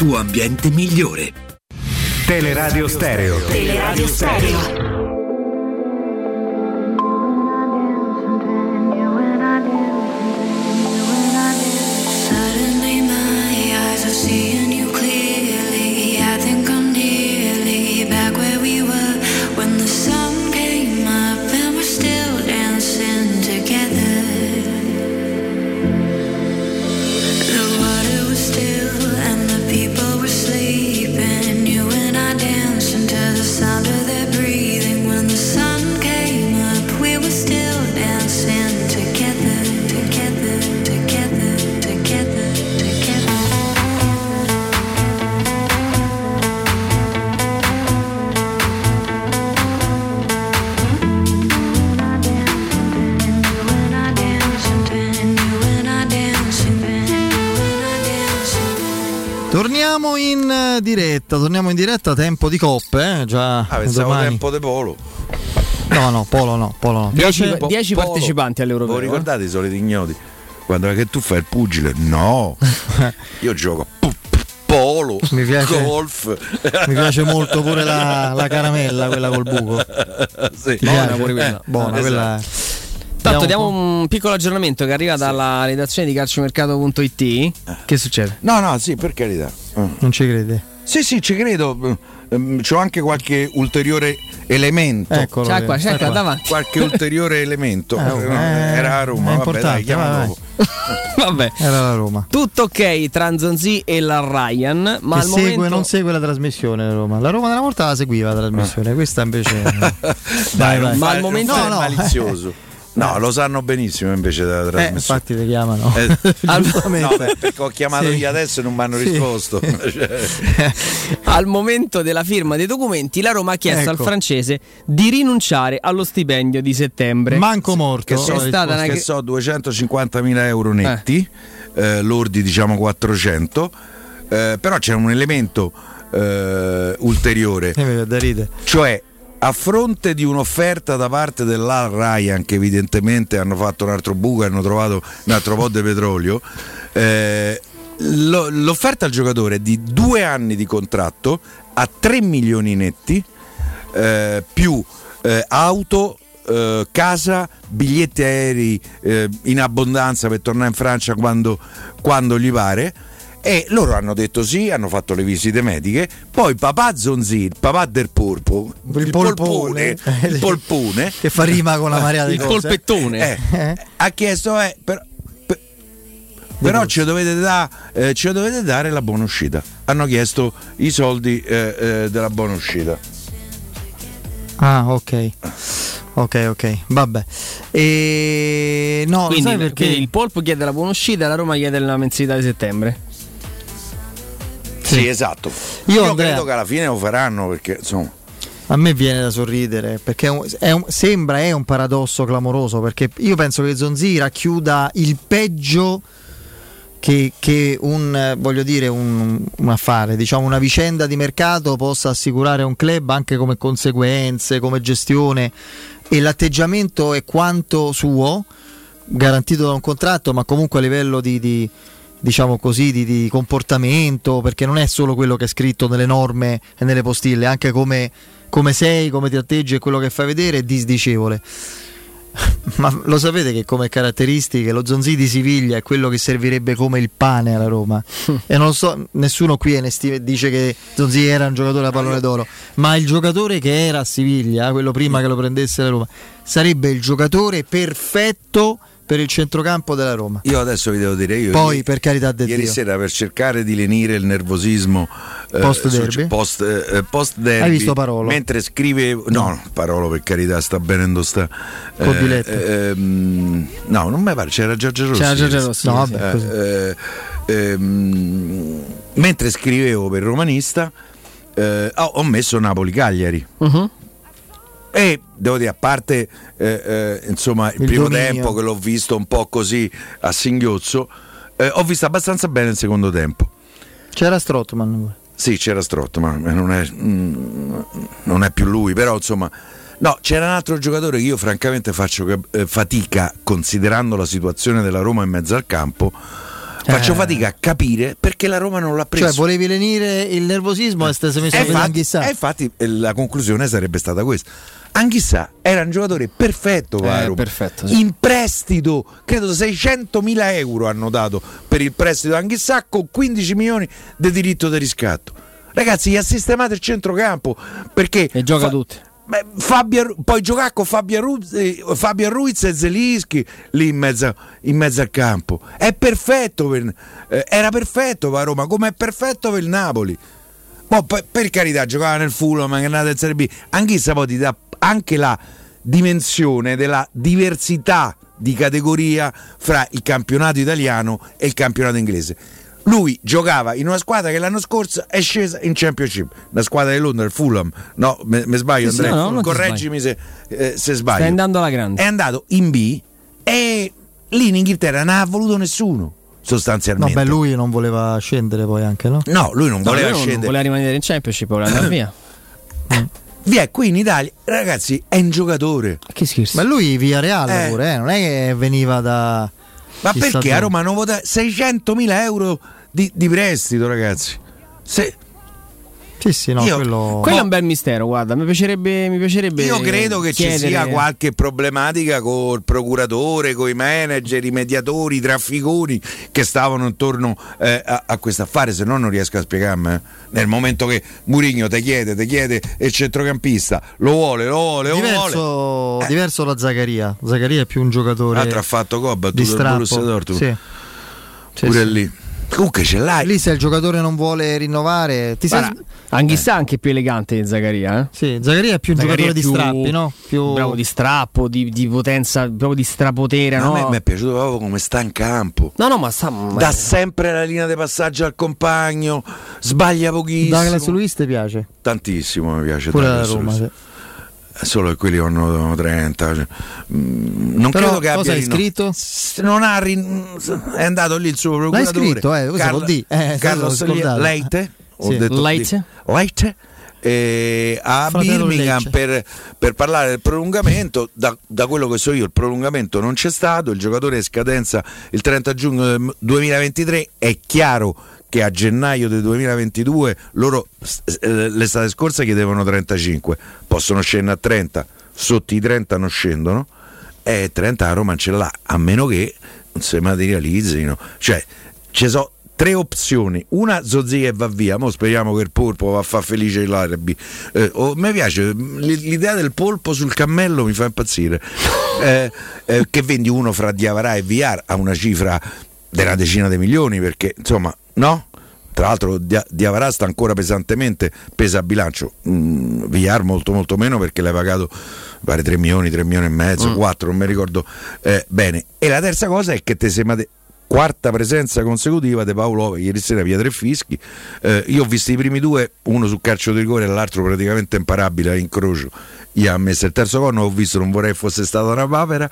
S9: tuo ambiente migliore.
S16: Teleradio Stereo.
S6: Teleradio Stereo.
S1: In diretta, tempo di coppe, eh? già
S3: ah, pensavo domani. tempo di polo.
S1: No, no, polo no, polo no.
S2: 10 partecipanti all'Europeo.
S3: Voi ricordate i soliti ignoti? Quando è che tu fai il pugile? No, io gioco polo, mi piace, golf.
S1: Mi piace molto pure la, la caramella, quella col buco.
S3: Sì,
S1: buona pure quella. Buona, esatto. quella
S2: Tanto diamo un, piccolo aggiornamento che arriva dalla redazione di calciomercato.it. Che succede?
S3: No, no, sì, per carità.
S1: Non ci crede?
S3: Sì, sì, ci credo. Um, c'ho anche qualche ulteriore elemento.
S2: Eccolo, c'è qua, c'è qua davanti.
S3: Qualche ulteriore elemento. Eh, no, eh, era a Roma. Vabbè, dai, vai.
S2: Vabbè.
S1: Era la Roma.
S2: Tutto ok tra Zonzi e la Ryan, ma che al
S1: segue,
S2: momento...
S1: non segue la trasmissione la Roma. La Roma della Morta la seguiva la trasmissione, questa invece
S3: dai, vai, ma al momento no, no, malizioso. No, lo sanno benissimo invece della
S1: eh,
S3: trasmissione.
S1: Eh, infatti le chiamano.
S3: Eh, no, beh, perché ho chiamato sì. io adesso e non mi hanno sì. risposto.
S2: al momento della firma dei documenti, la Roma ha chiesto ecco. al francese di rinunciare allo stipendio di settembre.
S1: Manco morto.
S3: Che so, stata una... che so 250.000 euro netti, eh. Eh, lordi diciamo 400, eh, però c'è un elemento eh, ulteriore.
S1: da ride.
S3: Cioè a fronte di un'offerta da parte dell'Al Ryan che evidentemente hanno fatto un altro buco e hanno trovato un altro po' di petrolio eh, lo, l'offerta al giocatore è di due anni di contratto a 3 milioni netti eh, più eh, auto eh, casa, biglietti aerei eh, in abbondanza per tornare in Francia quando, quando gli pare e loro hanno detto sì, hanno fatto le visite mediche. Poi papà Zonzi, il papà del polpo, il, il polpone, il polpone
S1: che fa rima con la marea di
S2: il cose. polpettone,
S3: eh, ha chiesto eh, per, per, però ci dovete, da, eh, ci dovete, dare la buona uscita. Hanno chiesto i soldi eh, eh, della buona uscita.
S1: Ah, ok. Ok, ok, vabbè. E no,
S2: quindi,
S1: perché
S2: il polpo chiede la buona uscita, la Roma chiede la mensilità di settembre.
S3: Sì, esatto. Io, Io credo che alla fine lo faranno perché insomma.
S1: A me viene da sorridere perché è un, è un, sembra è un paradosso clamoroso perché io penso che Zonzi racchiuda il peggio che, che un, voglio dire, un, un, affare, diciamo una vicenda di mercato possa assicurare a un club anche come conseguenze, come gestione e l'atteggiamento è quanto suo, garantito da un contratto, ma comunque a livello di, di diciamo così, di, di, comportamento, perché non è solo quello che è scritto nelle norme e nelle postille, anche come, come sei, come ti atteggi e quello che fai vedere è disdicevole. Ma lo sapete che come caratteristiche lo Zonzi di Siviglia è quello che servirebbe come il pane alla Roma. e non so, nessuno qui dice che Zonzi era un giocatore da pallone d'oro, ma il giocatore che era a Siviglia, quello prima che lo prendesse la Roma, sarebbe il giocatore perfetto per il centrocampo della Roma.
S3: Io adesso vi devo dire, io
S1: poi ieri, per carità del
S3: ieri
S1: Dio.
S3: sera per cercare di lenire il nervosismo
S1: post derby,
S3: eh, post, eh, post derby
S1: hai visto Parolo?
S3: Mentre scrivevo, no, Parolo per carità sta benendo sta.
S1: Eh, ehm,
S3: no, non mi pare, c'era Giorgio Rossi.
S1: C'era Giorgio Rossi. No, vabbè,
S3: eh, ehm, mentre scrivevo per Romanista eh, ho messo Napoli-Cagliari. Uh-huh e devo dire, a parte eh, eh, insomma, il, il primo dominio. tempo che l'ho visto un po' così a singhiozzo, eh, ho visto abbastanza bene il secondo tempo.
S1: C'era Strottman?
S3: Sì, c'era Strottman, non è, mm, non è più lui, però insomma... No, c'era un altro giocatore che io francamente faccio eh, fatica, considerando la situazione della Roma in mezzo al campo, faccio eh. fatica a capire perché la Roma non l'ha preso.
S1: Cioè, volevi lenire il nervosismo e stai messo
S3: a Anghissà. E infatti la conclusione sarebbe stata questa. Anchissà era un giocatore perfetto,
S2: eh, perfetto sì.
S3: in prestito, credo 600 mila euro hanno dato per il prestito Anchissà con 15 milioni di diritto di riscatto. Ragazzi, gli ha sistemato il centrocampo perché
S2: e gioca fa- tutti.
S3: Beh, Fabio, poi giocare con Fabio Ruiz, eh, Fabio Ruiz e Zelischi lì in mezzo, in mezzo, al campo. È perfetto per, eh, era perfetto per Roma, come è perfetto per il Napoli. Mo, per, per, carità, giocava nel Fulham, che è in Serie B. Anch'essa poi ti dà anche la dimensione della diversità di categoria fra il campionato italiano e il campionato inglese. Lui giocava in una squadra che l'anno scorso è scesa in Championship, la squadra di Londra, il Fulham. No, mi sbaglio Andrea, no, no, correggimi se, eh, se, sbaglio.
S2: Stai andando alla grande.
S3: È andato in B e lì in Inghilterra non ha voluto nessuno. sostanzialmente.
S1: No, beh, lui non voleva scendere poi anche, no?
S3: No, lui non
S2: No,
S3: voleva
S2: lui non
S3: scendere.
S2: voleva rimanere in Championship, voleva andare via.
S3: Via, qui in Italia, ragazzi, è un giocatore.
S2: Che scherzo.
S1: Ma lui via Reale
S3: Eh.
S1: pure, eh, non è che veniva da.
S3: Ma
S1: chissà
S3: perché
S1: dove.
S3: a Roma hanno votato 600.000 euro di, di prestito, ragazzi? Se-
S1: Sì, sì, no,
S3: Io-
S1: quello.
S2: Quello è un bel mistero, guarda, mi piacerebbe, mi piacerebbe
S3: Io credo che ci
S2: chiedere-
S3: sia qualche problematica col procuratore, con i manager, i mediatori, i trafficoni che stavano intorno eh, a, a questo affare, se no non riesco a spiegarmi. eh. Nel momento che Murigno ti chiede, ti chiede il centrocampista, lo vuole, lo vuole, lo vuole.
S1: Diverso, diverso da Zaccaria. Zaccaria è più un giocatore.
S3: L'altro ha fatto ha battuto
S1: di
S3: il
S1: strappo.
S3: Borussia Dortmund.
S1: Sì. Sì,
S3: Pure
S1: sì.
S3: lì. Comunque ce l'hai.
S1: Lì se il giocatore non vuole rinnovare, ti sei...
S2: Guarda, Anghissà anche più elegante di Zaccaria. Eh?
S1: Sì, Zaccaria è più un
S2: Zaccaria
S1: giocatore di
S2: più-
S1: strappi, no? Più...
S2: Bravo di strappo, di, di potenza, proprio di strapotere.
S3: Ma
S2: no?
S3: A me mi è piaciuto proprio come sta in campo.
S2: No, no, ma sta. ma-
S3: Dà sempre la linea di passaggio al compagno, sbaglia pochissimo.
S1: Douglas Luiz ti piace?
S3: Tantissimo mi piace.
S1: Pure la
S3: Douglas
S1: Roma.
S3: Luiz.
S1: sì.
S3: Solo che quelli hanno 30. cioè, mm, non
S1: Però
S3: credo che
S1: cosa
S3: abbia
S1: hai
S3: rinno-
S1: scritto?
S3: Non ha rin- è andato lì il suo
S1: L'hai
S3: procuratore.
S1: scritto, eh, questo vuol dire. Eh,
S3: Carlos. Leite. Ho
S1: Sì.
S3: detto
S2: Leite?
S3: Leite, eh, a
S1: Fratello
S3: Birmingham per, per parlare del prolungamento. Da, da quello che so io, il prolungamento non c'è stato. Il giocatore è scadenza il 30 giugno del 2023. È chiaro che a gennaio del 2022 loro eh, l'estate scorsa chiedevano 35, possono scendere a 30, sotto i 30 non scendono. E 30 a Roma ce l'ha, a meno che non si materializzino. Cioè, ci sono tre opzioni. Una Zozzi e va via. Mo speriamo che il polpo va a far felice l'Arabi. Eh, oh, mi piace l- l'idea del polpo sul cammello, mi fa impazzire. Eh, eh, che vendi uno fra Diavarà e VR a una cifra della decina di milioni, perché insomma, no? Tra l'altro Dia- Diavarà sta ancora pesantemente, pesa a bilancio, mm, VR molto molto meno perché l'hai pagato pare 3 milioni, 3 milioni e mezzo, 4, non mi ricordo eh, bene. E la terza cosa è che te sei mate- quarta presenza consecutiva di Paolo ieri sera via tre fischi. Eh, io ho visto i primi due, uno sul calcio di rigore e l'altro praticamente imparabile a incrocio. Io ha messo il terzo corno, ho visto, non vorrei fosse stata una papera.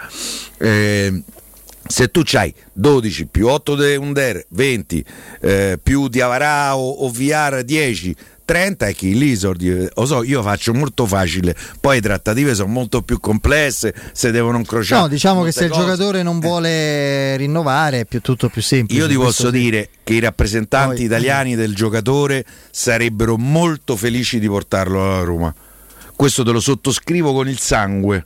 S3: Eh, se tu c'hai 12 più 8 di Under 20 eh, più di Avarà o, o VR 10 30 è chi lì esordi- lo so io faccio molto facile poi le trattative sono molto più complesse se devono incrociare
S1: No, diciamo che se il
S3: cose.
S1: giocatore non vuole rinnovare è più, tutto più semplice.
S3: Io ti posso
S1: sì.
S3: dire che i rappresentanti
S1: Poi-
S3: italiani del giocatore sarebbero molto felici di portarlo alla Roma. Questo te lo sottoscrivo con il sangue.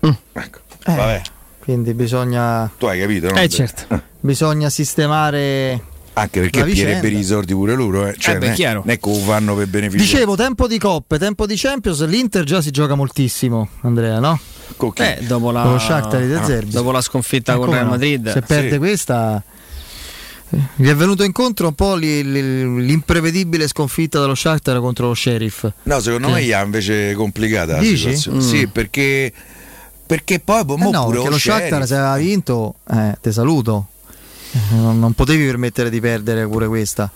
S3: Ecco,
S1: Eh,
S3: vabbè,
S1: Quindi bisogna,
S3: tu hai capito, no?
S2: Eh, certo.
S1: bisogna sistemare.
S3: Anche perché
S1: La
S3: piglierebbero i soldi pure loro, eh. Cioè,
S2: Eh beh,
S3: non è-
S2: chiaro.
S3: fanno per beneficio.
S1: Dicevo, tempo di coppe, tempo di Champions. L'Inter già si gioca moltissimo, Andrea, no?
S3: Con chi?
S2: Eh, dopo la,
S1: Con lo Shakhtar di De Zerbi.
S2: dopo la sconfitta
S1: Eh,
S2: con Real? Madrid.
S1: Se perde
S3: Sì.
S1: questa. eh, Gli è venuto incontro un po' li- li- l'imprevedibile sconfitta dello Shakhtar contro lo Sheriff.
S3: No, secondo me gli ha invece complicata la
S1: Dici?
S3: situazione.
S1: Mm.
S3: Sì, perché, perché poi
S1: Eh
S3: mo
S1: no,
S3: pure
S1: perché lo Shakhtar se aveva vinto, eh, te saluto. Eh, Non, non potevi permettere di perdere pure questa.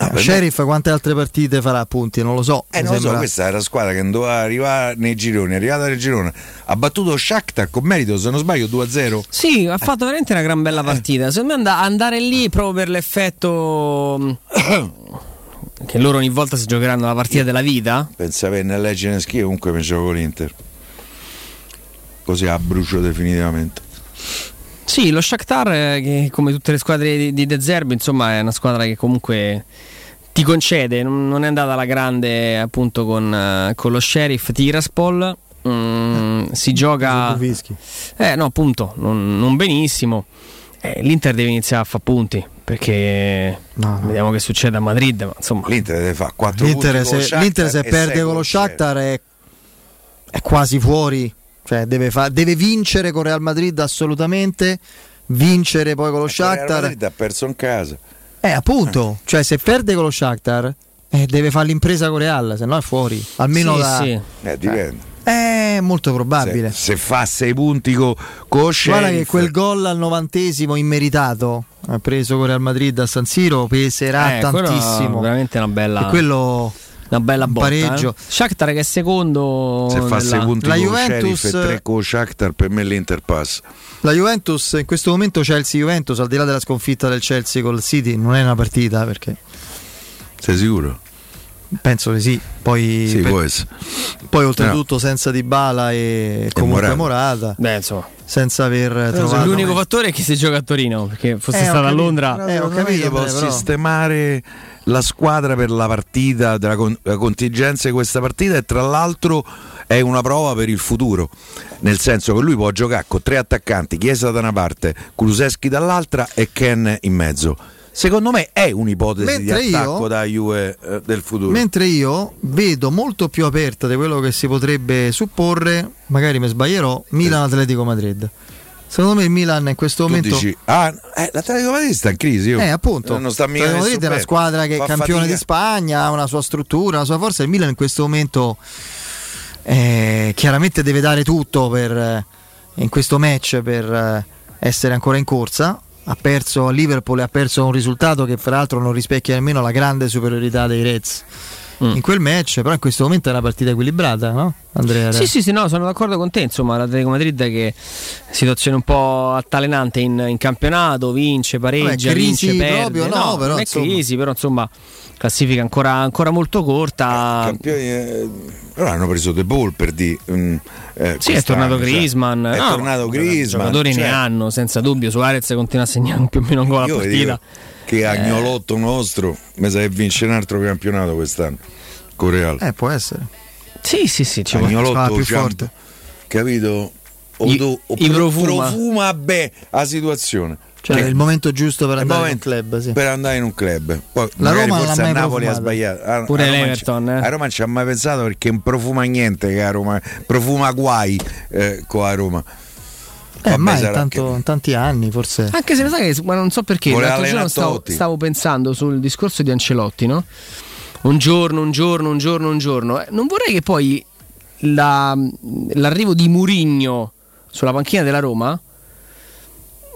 S3: Ah,
S1: Eh, Sheriff quante altre partite farà appunti? Non lo so.
S3: Eh, non lo so,
S1: sembra-
S3: questa era la squadra che doveva arrivare nei gironi, è arrivata nel girone, ha battuto Shakhtar con merito, se non sbaglio 2-0.
S2: Sì, ha fatto veramente una gran bella partita. Secondo me and- andare lì proprio per l'effetto mh, che loro ogni volta si giocheranno la partita della vita.
S3: Pensa per nel leggere schifo, comunque mi gioco l'Inter. Così a brucio definitivamente.
S2: Sì, lo Shakhtar, eh, che come tutte le squadre di, di De Zerbi, insomma, è una squadra che comunque ti concede, non, non è andata alla grande appunto con, eh, con lo Sheriff Tiraspol. Mm, si gioca eh no appunto non, non benissimo Eh, l'Inter deve iniziare a fare punti perché
S1: No, no.
S2: vediamo che succede a Madrid ma insomma
S3: L'Inter deve fare 4
S1: L'Inter,
S3: punti con lo
S1: se, l'Inter se perde con lo. Shakhtar è, è quasi fuori. Cioè, deve, fa- deve vincere con Real Madrid assolutamente. Vincere poi con lo
S3: Eh, con Real
S1: Shakhtar.
S3: Madrid ha perso in casa.
S1: Eh, appunto. Cioè, se perde con lo Shakhtar, eh, deve fare l'impresa con Real, se no è fuori. Almeno
S2: Sì,
S1: da.
S2: sì.
S3: Eh, dipende.
S1: È molto probabile.
S3: Se, se fa 6 punti co- con lo
S1: Guarda che quel gol al novantesimo immeritato, ha preso con Real Madrid a San Siro, peserà
S2: Eh,
S1: tantissimo.
S2: è veramente una bella
S1: E quello
S2: una bella
S1: un
S2: botta.
S1: pareggio.
S2: Eh? Shakhtar che è secondo.
S3: Se fa
S2: nella...
S3: punti
S1: La
S3: con
S1: Juventus-
S3: Sheriff e 3 con Shakhtar, per me l'Inter passa.
S1: La Juventus in questo momento Chelsea-Juventus, al di là della sconfitta del Chelsea col City, non è una partita perché
S3: Sei sicuro?
S1: Penso che sì. Poi,
S3: Sì,
S1: per- poi oltretutto senza Dybala e comunque Morata,
S2: Beh, insomma.
S1: senza aver trovato
S2: L'unico fattore è che si gioca a Torino. Perché fosse
S1: Eh,
S2: stata a
S1: capito.
S2: Londra.
S1: Eh, ho capito,
S3: può
S1: beh, però-
S3: sistemare la squadra per la partita, della con- la contingenza di questa partita e tra l'altro è una prova per il futuro, nel senso che lui può giocare con tre attaccanti, Chiesa da una parte, Kuluseschi dall'altra e Ken in mezzo. Secondo me è un'ipotesi
S1: Mentre
S3: di
S1: io-
S3: attacco da Juve eh, del futuro.
S1: Mentre io vedo molto più aperta di quello che si potrebbe supporre, magari mi sbaglierò, Milan-Atletico Madrid. Secondo me il Milan in questo
S3: Tu
S1: momento...
S3: dici, ah, eh, l'Atletico Madrid sta in crisi. oh.
S1: Eh, appunto.
S3: Eh, non sta mica
S1: L'Atletico Madrid è una squadra che è campione
S3: fatica.
S1: di Spagna, ha una sua struttura, una sua forza. Il Milan in questo momento eh, chiaramente deve dare tutto per, eh, in questo match per eh, essere ancora in corsa. Ha perso a Liverpool e ha perso un risultato che fra l'altro non rispecchia nemmeno la grande superiorità dei Reds.
S2: Mm.
S1: In quel match, però in questo momento è una partita equilibrata, no? Andrea?
S2: Sì, sì, sì, no, sono d'accordo con te. Insomma, l'Atletico Madrid che situazione un po' altalenante in, in campionato, vince, pareggia,
S1: Vabbè, crisi
S2: vince, perde.
S1: proprio, no, però,
S2: non è
S1: insomma.
S2: crisi, però insomma, classifica ancora, ancora molto corta.
S3: Campioni, eh, però hanno preso De Paul per di. mm, eh,
S2: Sì, è tornato
S3: cioè,
S2: Griezmann.
S3: È
S2: No,
S3: tornato
S2: ma
S3: Griezmann.
S2: Giocatori
S3: cioè,
S2: ne hanno, senza dubbio. Suarez continua a segnare più o meno un gol a
S3: Io
S2: partita.
S3: dico che agnolotto nostro mi sa che vince un altro campionato quest'anno con Real.
S1: Eh, può essere.
S2: Sì, sì, sì. Ci
S3: agnolotto
S1: più
S3: Ciamp,
S1: forte.
S3: capito? O,
S2: I-
S3: do- o pro-
S2: profuma.
S3: profuma beh la situazione.
S1: Cioè,
S3: Che-
S1: è il momento giusto per andare in un club. Sì.
S3: per andare in un club. Poi
S1: La
S3: magari
S1: Roma non
S3: forse
S1: l'ha
S3: a
S1: mai
S3: Napoli ha sbagliato. A-
S2: Pure
S3: a Roma
S2: l'Everton,
S3: ci-
S2: eh.
S3: A Roma non ci ha mai pensato perché non profuma niente che a Roma profuma guai eh, con a Roma.
S1: Eh,
S3: Vabbè,
S1: mai
S3: sarà
S1: tanto, in tanti anni, forse.
S2: Anche se lo sai che ma non so perché
S3: Voleva
S2: l'altro giorno stavo, stavo pensando sul discorso di Ancelotti, no? Un giorno, un giorno, un giorno, un giorno. Eh, Non vorrei che poi la- l'arrivo di Murigno sulla panchina della Roma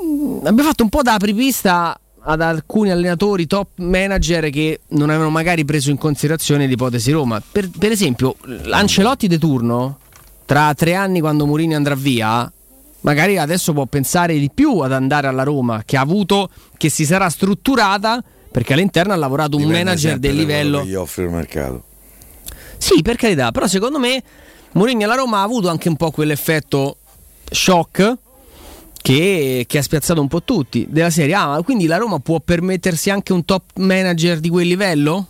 S2: mm, abbia fatto un po' da apripista ad alcuni allenatori top manager che non avevano magari preso in considerazione l'ipotesi Roma. Per, per esempio, l'Ancelotti de turno, tra tre anni quando Mourinho andrà via, magari adesso può pensare di più ad andare alla Roma, che ha avuto, che si sarà strutturata, perché all'interno ha lavorato un
S3: Dipende
S2: manager del livello.
S3: che gli offre il mercato.
S2: Sì, per carità, però secondo me Mourinho alla Roma ha avuto anche un po' quell'effetto shock che, che ha spiazzato un po' tutti della serie A, ma quindi la Roma può permettersi anche un top manager di quel livello?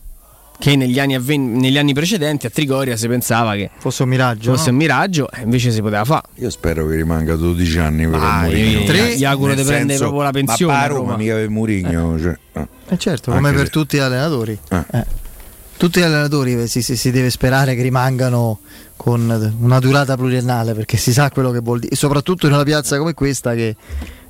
S2: Che negli anni, avven- negli anni precedenti a Trigoria si pensava che
S1: fosse un miraggio.
S2: fosse
S1: no?
S2: un miraggio, e invece si poteva fare.
S3: Io spero che rimanga 12 anni per
S2: Ah,
S3: Mourinho.
S2: Tre- gli auguro di prendere proprio la pensione
S3: Ma
S2: a
S3: Roma, mica per Mourinho. Cioè, no.
S1: Eh certo,
S3: Anche
S1: come per
S3: se-
S1: tutti gli allenatori.
S3: Eh.
S1: Eh. Tutti gli allenatori eh, si, si- si deve sperare che rimangano con una durata pluriennale perché si sa quello che vuol dire, soprattutto in una piazza come questa che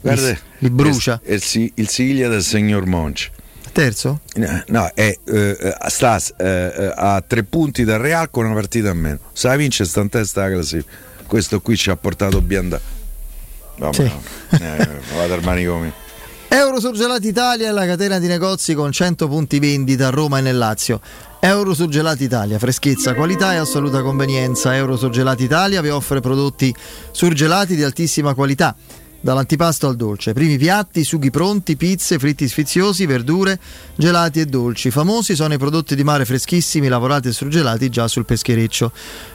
S3: Guarda,
S1: li, li brucia.
S3: Il, si- il Siviglia del signor Monci.
S1: Terzo?
S3: Eh, No, è, eh, sta eh, eh, a tre punti dal Real con una partita a meno. Se la vince sta in testa la classifica. Questo qui ci ha portato Bianda. No,
S1: Sì.
S3: eh, vado al manicomio.
S1: Eurosurgelati Italia è la catena di negozi con 100 punti vendita a Roma e nel Lazio. Eurosurgelati Italia, freschezza, qualità e assoluta convenienza. Eurosurgelati Italia vi offre prodotti surgelati di altissima qualità. Dall'antipasto al dolce, primi piatti, sughi pronti, pizze, fritti sfiziosi, verdure, gelati e dolci. Famosi sono i prodotti di mare freschissimi lavorati e surgelati già sul peschereccio.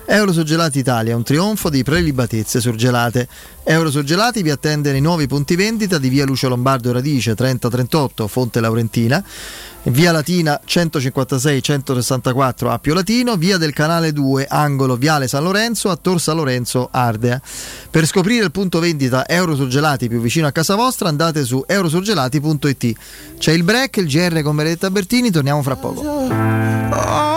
S1: Eurosurgelati Italia, un trionfo di prelibatezze surgelate. Eurosurgelati vi attende nei nuovi punti vendita di via Lucio Lombardo Radice 3038 Fonte Laurentina, via Latina 156-164 Appio Latino, via del Canale 2 angolo Viale San Lorenzo a Tor San Lorenzo Ardea. Per scoprire il punto vendita Eurosurgelati più vicino a casa vostra andate su eurosurgelati.it. C'è il break, il GR con Benedetta Bertini, torniamo fra poco.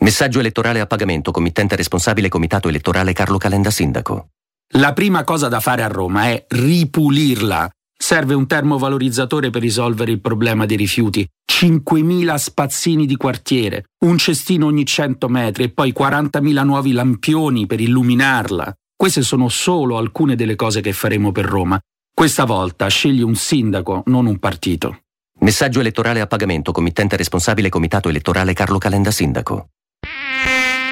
S35: Messaggio elettorale a pagamento, committente responsabile Comitato Elettorale Carlo Calenda Sindaco.
S36: La prima cosa da fare a Roma è ripulirla. Serve un termovalorizzatore per risolvere il problema dei rifiuti, 5.000 spazzini di quartiere, un cestino ogni 100 metri e poi 40.000 nuovi lampioni per illuminarla. Queste sono solo alcune delle cose che faremo per Roma. Questa volta scegli un sindaco, non un partito.
S35: Messaggio elettorale a pagamento, committente responsabile Comitato Elettorale Carlo Calenda Sindaco.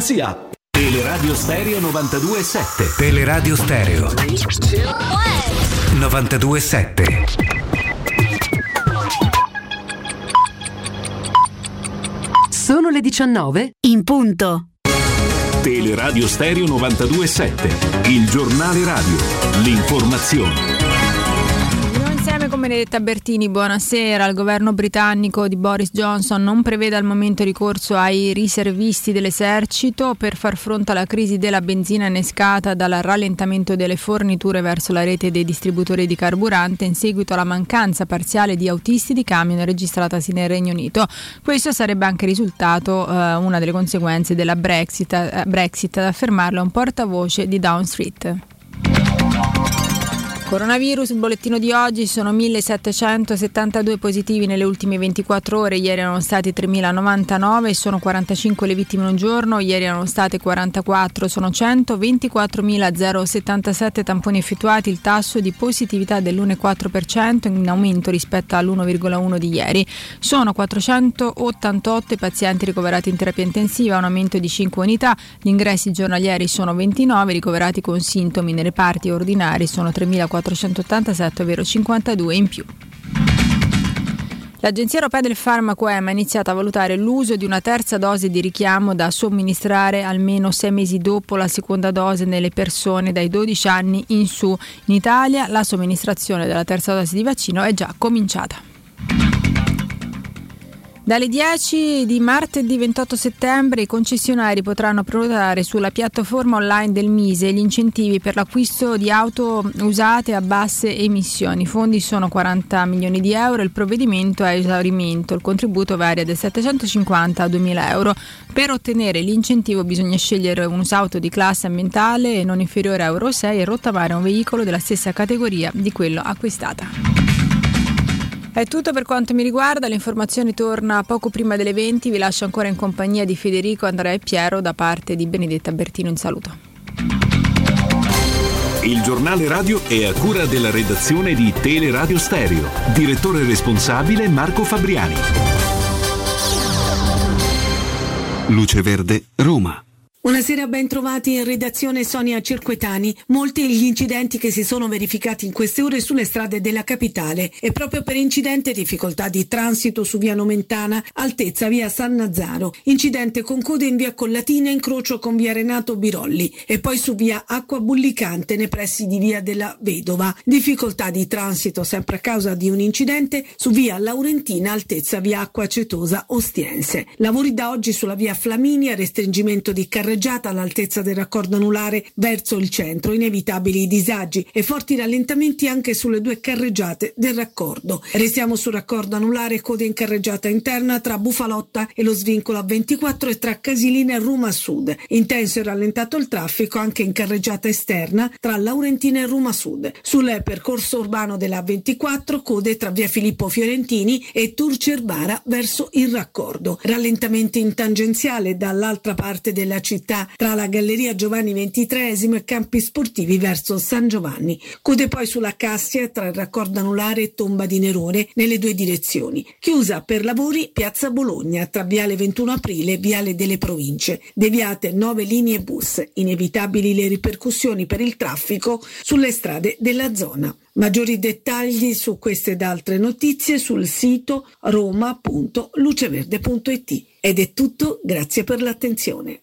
S16: Teleradio Stereo 92.7 Teleradio Stereo. 92.7
S37: Sono le 19 in punto.
S38: Teleradio Stereo 92.7 Il giornale radio. L'informazione
S26: Benedetta Bertini, buonasera. Il governo britannico di Boris Johnson non prevede al momento ricorso ai riservisti dell'esercito per far fronte alla crisi della benzina innescata dal rallentamento delle forniture verso la rete dei distributori di carburante in seguito alla mancanza parziale di autisti di camion registratasi nel Regno Unito. Questo sarebbe anche risultato eh, una delle conseguenze della Brexit, eh, Brexit ad affermarlo un portavoce di Down Street. Coronavirus, il bollettino di oggi sono 1772 positivi nelle ultime 24 ore, ieri erano stati 3099, sono 45 le vittime in un giorno, ieri erano state 44, sono 124.077 tamponi effettuati, il tasso di positività dell'1,4% in aumento rispetto all'1,1 di ieri. Sono 488 i pazienti ricoverati in terapia intensiva, un aumento di 5 unità, gli ingressi giornalieri sono 29, ricoverati con sintomi. Nei reparti ordinari sono 3.400 487, ovvero 52 in più. L'Agenzia Europea del Farmaco EMA ha iniziato a valutare l'uso di una terza dose di richiamo da somministrare almeno sei mesi dopo la seconda dose nelle persone dai 12 anni in su. In Italia la somministrazione della terza dose di vaccino è già cominciata. Dalle 10 di martedì 28 settembre i concessionari potranno prenotare sulla piattaforma online del Mise gli incentivi per l'acquisto di auto usate a basse emissioni. I fondi sono 40 milioni di euro, il provvedimento è esaurimento, il contributo varia da 750 a 2000 euro. Per ottenere l'incentivo bisogna scegliere un'usauto di classe ambientale non inferiore a Euro 6 e rottamare un veicolo della stessa categoria di quello acquistata. È tutto per quanto mi riguarda, l'informazione torna poco prima delle 20, vi lascio ancora in compagnia di Federico, Andrea e Piero da parte di Benedetta Bertino in saluto.
S38: Il giornale radio è a cura della redazione di Teleradio Stereo, direttore responsabile Marco Fabriani.
S39: Luce Verde, Roma.
S30: Buonasera, ben trovati in redazione Sonia Cirquetani. Molti gli incidenti che si sono verificati in queste ore sulle strade della capitale e proprio per incidente difficoltà di transito su via Nomentana, altezza via San Nazzaro, incidente con code in via Collatina, incrocio con via Renato Birolli e poi su via Acqua Bullicante nei pressi di via della Vedova. Difficoltà di transito sempre a causa di un incidente su via Laurentina, altezza via Acqua Cetosa Ostiense. Lavori da oggi sulla via Flaminia, restringimento di carreggiata carreggiata all'altezza del raccordo anulare verso il centro, inevitabili disagi e forti rallentamenti anche sulle due carreggiate del raccordo. Restiamo sul raccordo anulare code in carreggiata interna tra Bufalotta e lo svincolo a 24 e tra Casilina e Roma Sud. Intenso e rallentato il traffico anche in carreggiata esterna tra Laurentina e Roma Sud. Sul percorso urbano della 24 code tra via Filippo Fiorentini e Turcerbara verso il raccordo. Rallentamenti in tangenziale dall'altra parte della città città tra la Galleria Giovanni XXIII e campi sportivi verso San Giovanni. Code poi sulla Cassia tra il raccordo anulare e Tomba di Nerone nelle due direzioni. Chiusa per lavori Piazza Bologna tra Viale 21 Aprile e Viale delle Province. Deviate nove linee bus. Inevitabili le ripercussioni per il traffico sulle strade della zona. Maggiori dettagli su queste ed altre notizie sul sito roma.luceverde.it. Ed è tutto, grazie per l'attenzione.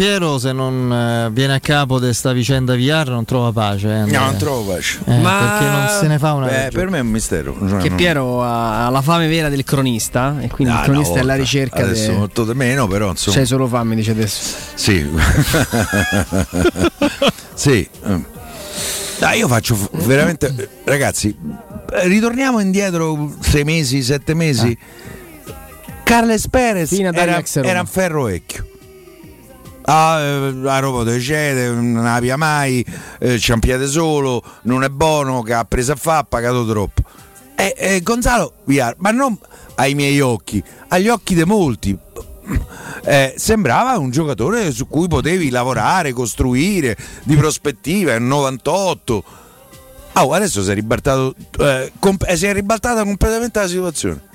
S1: Piero, se non eh, viene a capo di questa vicenda VR, non trova pace. Eh,
S3: no, non trova pace.
S1: Eh, Ma perché non se ne fa una.
S3: Beh, per me è un mistero.
S2: Cioè, che non... Piero ha, la fame vera del cronista e quindi ah, il cronista è alla ricerca.
S3: Adesso
S2: de...
S3: molto di meno, però insomma.
S2: C'hai solo fame, dice adesso.
S3: Sì. sì. Dai, io faccio veramente. Ragazzi, ritorniamo indietro sei mesi, sette mesi. Ah. Carles Perez era, era un ferro vecchio. Ah, eh, a Roma dove cede, non la mai, eh, c'è un piede solo, non è buono, che ha preso a fa, ha pagato troppo. Eh, eh, Gonzalo Viar, ma non ai miei occhi, agli occhi di molti. Eh, sembrava un giocatore su cui potevi lavorare, costruire di prospettiva, è un 98. Oh, adesso si è, ribaltato, eh, comp- eh, si è ribaltata completamente la situazione.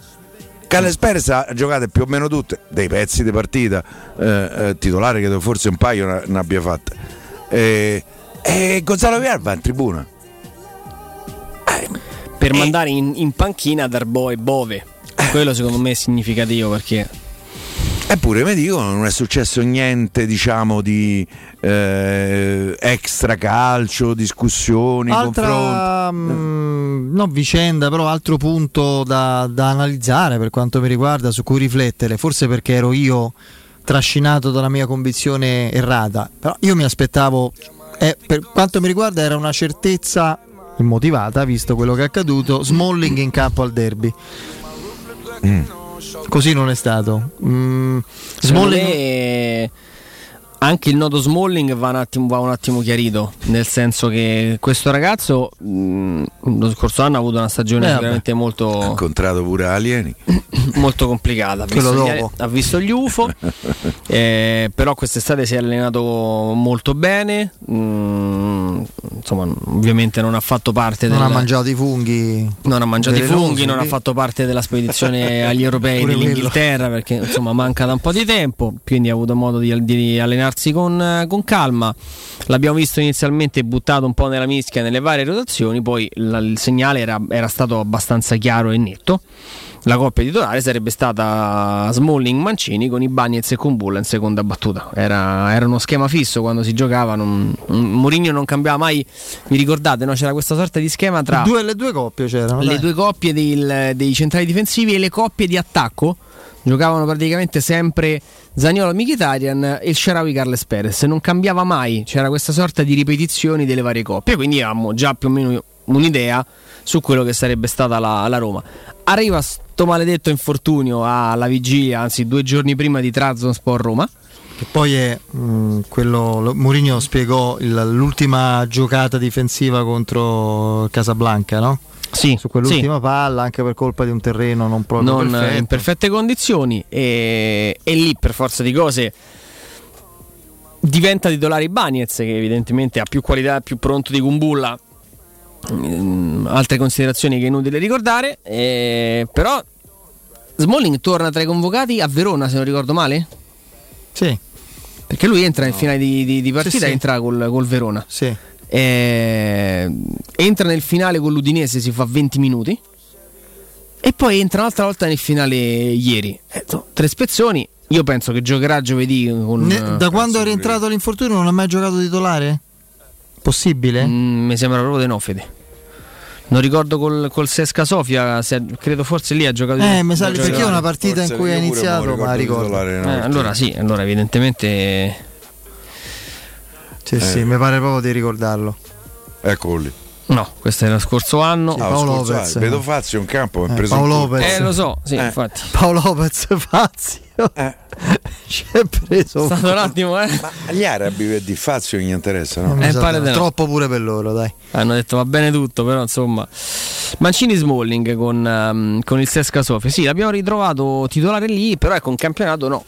S3: Carles Perez ha giocato più o meno tutte, dei pezzi di partita, eh, eh, titolare che forse un paio ne abbia fatte. E, e Gonzalo Viar va in tribuna.
S2: per mandare in, in panchina Darbo e Bove. Quello secondo me è significativo perché
S3: Eppure mi dicono non è successo niente diciamo di eh, extra calcio, discussioni,
S1: Altra,
S3: confronti. Mh,
S1: mm, no vicenda, però altro punto da, da analizzare per quanto mi riguarda, su cui riflettere, forse perché ero io trascinato dalla mia convinzione errata, però io mi aspettavo, eh, per quanto mi riguarda era una certezza immotivata, visto quello che è accaduto, Smalling in campo al derby. Mm. Così non è stato. Mm,
S2: Smalling anche il nodo Smalling va un, attimo, va un attimo chiarito, nel senso che questo ragazzo mh, mm, lo scorso anno ha avuto una stagione eh, veramente molto...
S3: Ha incontrato pure alieni.
S2: molto complicata, ha visto, gli, ha visto, gli, UFO, eh, però quest'estate si è allenato molto bene, mh, mm, insomma ovviamente non ha fatto parte...
S1: Non
S2: del,
S1: ha mangiato i funghi.
S2: Non ha mangiato i funghi, non ha fatto parte della spedizione agli europei dell'Inghilterra perché insomma manca da un po' di tempo, quindi ha avuto modo di, di allenarsi allenarsi con, con, calma. L'abbiamo visto inizialmente buttato un po' nella mischia nelle varie rotazioni, poi la, il segnale era, era stato abbastanza chiaro e netto la coppia titolare sarebbe stata Smalling Mancini con i Bagnets e con Bulla in seconda battuta. Era, era, uno schema fisso quando si giocava. Non, Mourinho non cambiava mai. Vi ricordate? No? C'era questa sorta di schema tra
S1: due, le due coppie c'erano.
S2: Le dai. due coppie del, dei centrali difensivi e le coppie di attacco giocavano praticamente sempre Zagnolo Mkhitaryan e il Sharawi Carles Perez. Non cambiava mai c'era questa sorta di ripetizioni delle varie coppie quindi avevamo già più o meno un'idea su quello che sarebbe stata la, la Roma. Arriva sto maledetto infortunio alla vigilia anzi due giorni prima di Trabzonspor Roma.
S1: Che poi è mh, mm, quello Mourinho spiegò il, l'ultima giocata difensiva contro Casablanca no?
S2: Sì,
S1: su quell'ultima
S2: sì.
S1: palla anche per colpa di un terreno non proprio
S2: non
S1: perfetto.
S2: in perfette condizioni e, e, lì per forza di cose diventa titolare Bagnez che evidentemente ha più qualità più pronto di Gumbulla mm, altre considerazioni che è inutile ricordare eh, però Smalling torna tra i convocati a Verona se non ricordo male
S1: sì
S2: perché lui entra no. in finale di, di, di partita sì, sì. entra col, col Verona
S1: sì
S2: eh, entra nel finale con l'Udinese, si fa 20 minuti. E poi entra un'altra volta nel finale ieri. Eh, tre spezzoni. Io penso che giocherà giovedì. Con,
S1: ne, da quando è rientrato l'infortunio non ha mai giocato titolare? Possibile?
S2: Mm, mi sembra proprio di no, Fede. Non ricordo col, col Sesca Sofia, se, credo forse lì ha giocato.
S1: Eh, mi sa perché è una partita forse in cui ha iniziato, ma ricordo.
S2: Eh, allora sì, allora evidentemente
S1: sì, eh. sì, mi pare proprio di ricordarlo.
S3: Eccolo lì.
S2: No, questo era lo scorso anno.
S3: Sì, Paolo Lopez. Vedo Fazio in campo.
S1: Eh, Paolo Lopez.
S2: Eh, lo so, sì, eh. infatti.
S1: Paolo Lopez Fazio. Eh. Ci è preso.
S2: È stato un attimo, eh.
S3: Ma agli arabi di Fazio gli interessa, no?
S1: Eh, pare no. Troppo pure per loro, dai.
S2: Hanno detto va bene tutto, però insomma. Mancini Smalling con, um, con il Sesca Sofia. Sì, l'abbiamo ritrovato titolare lì, però ecco, un campionato no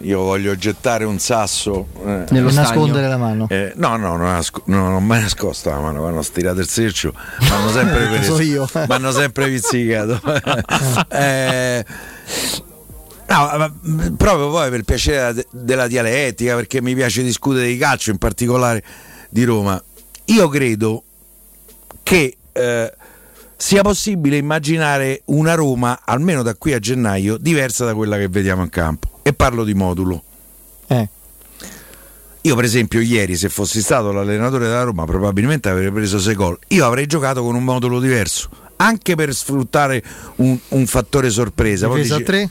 S3: io voglio gettare un sasso
S1: eh, nello nascondere la mano.
S3: Eh, no no non, nasco- non, ho mai nascosto la mano quando ho stirato il sercio mi hanno sempre preso
S1: io. mi
S3: hanno sempre pizzicato. Eh, no, proprio poi per il piacere della, della dialettica perché mi piace discutere di calcio in particolare di Roma. Io credo che eh, sia possibile immaginare una Roma, almeno da qui a gennaio, diversa da quella che vediamo in campo. E parlo di modulo.
S1: Eh.
S3: Io, per esempio, ieri, se fossi stato l'allenatore della Roma, probabilmente avrei preso 6 gol. Io avrei giocato con un modulo diverso, anche per sfruttare un, un fattore sorpresa.
S34: Difesa 3?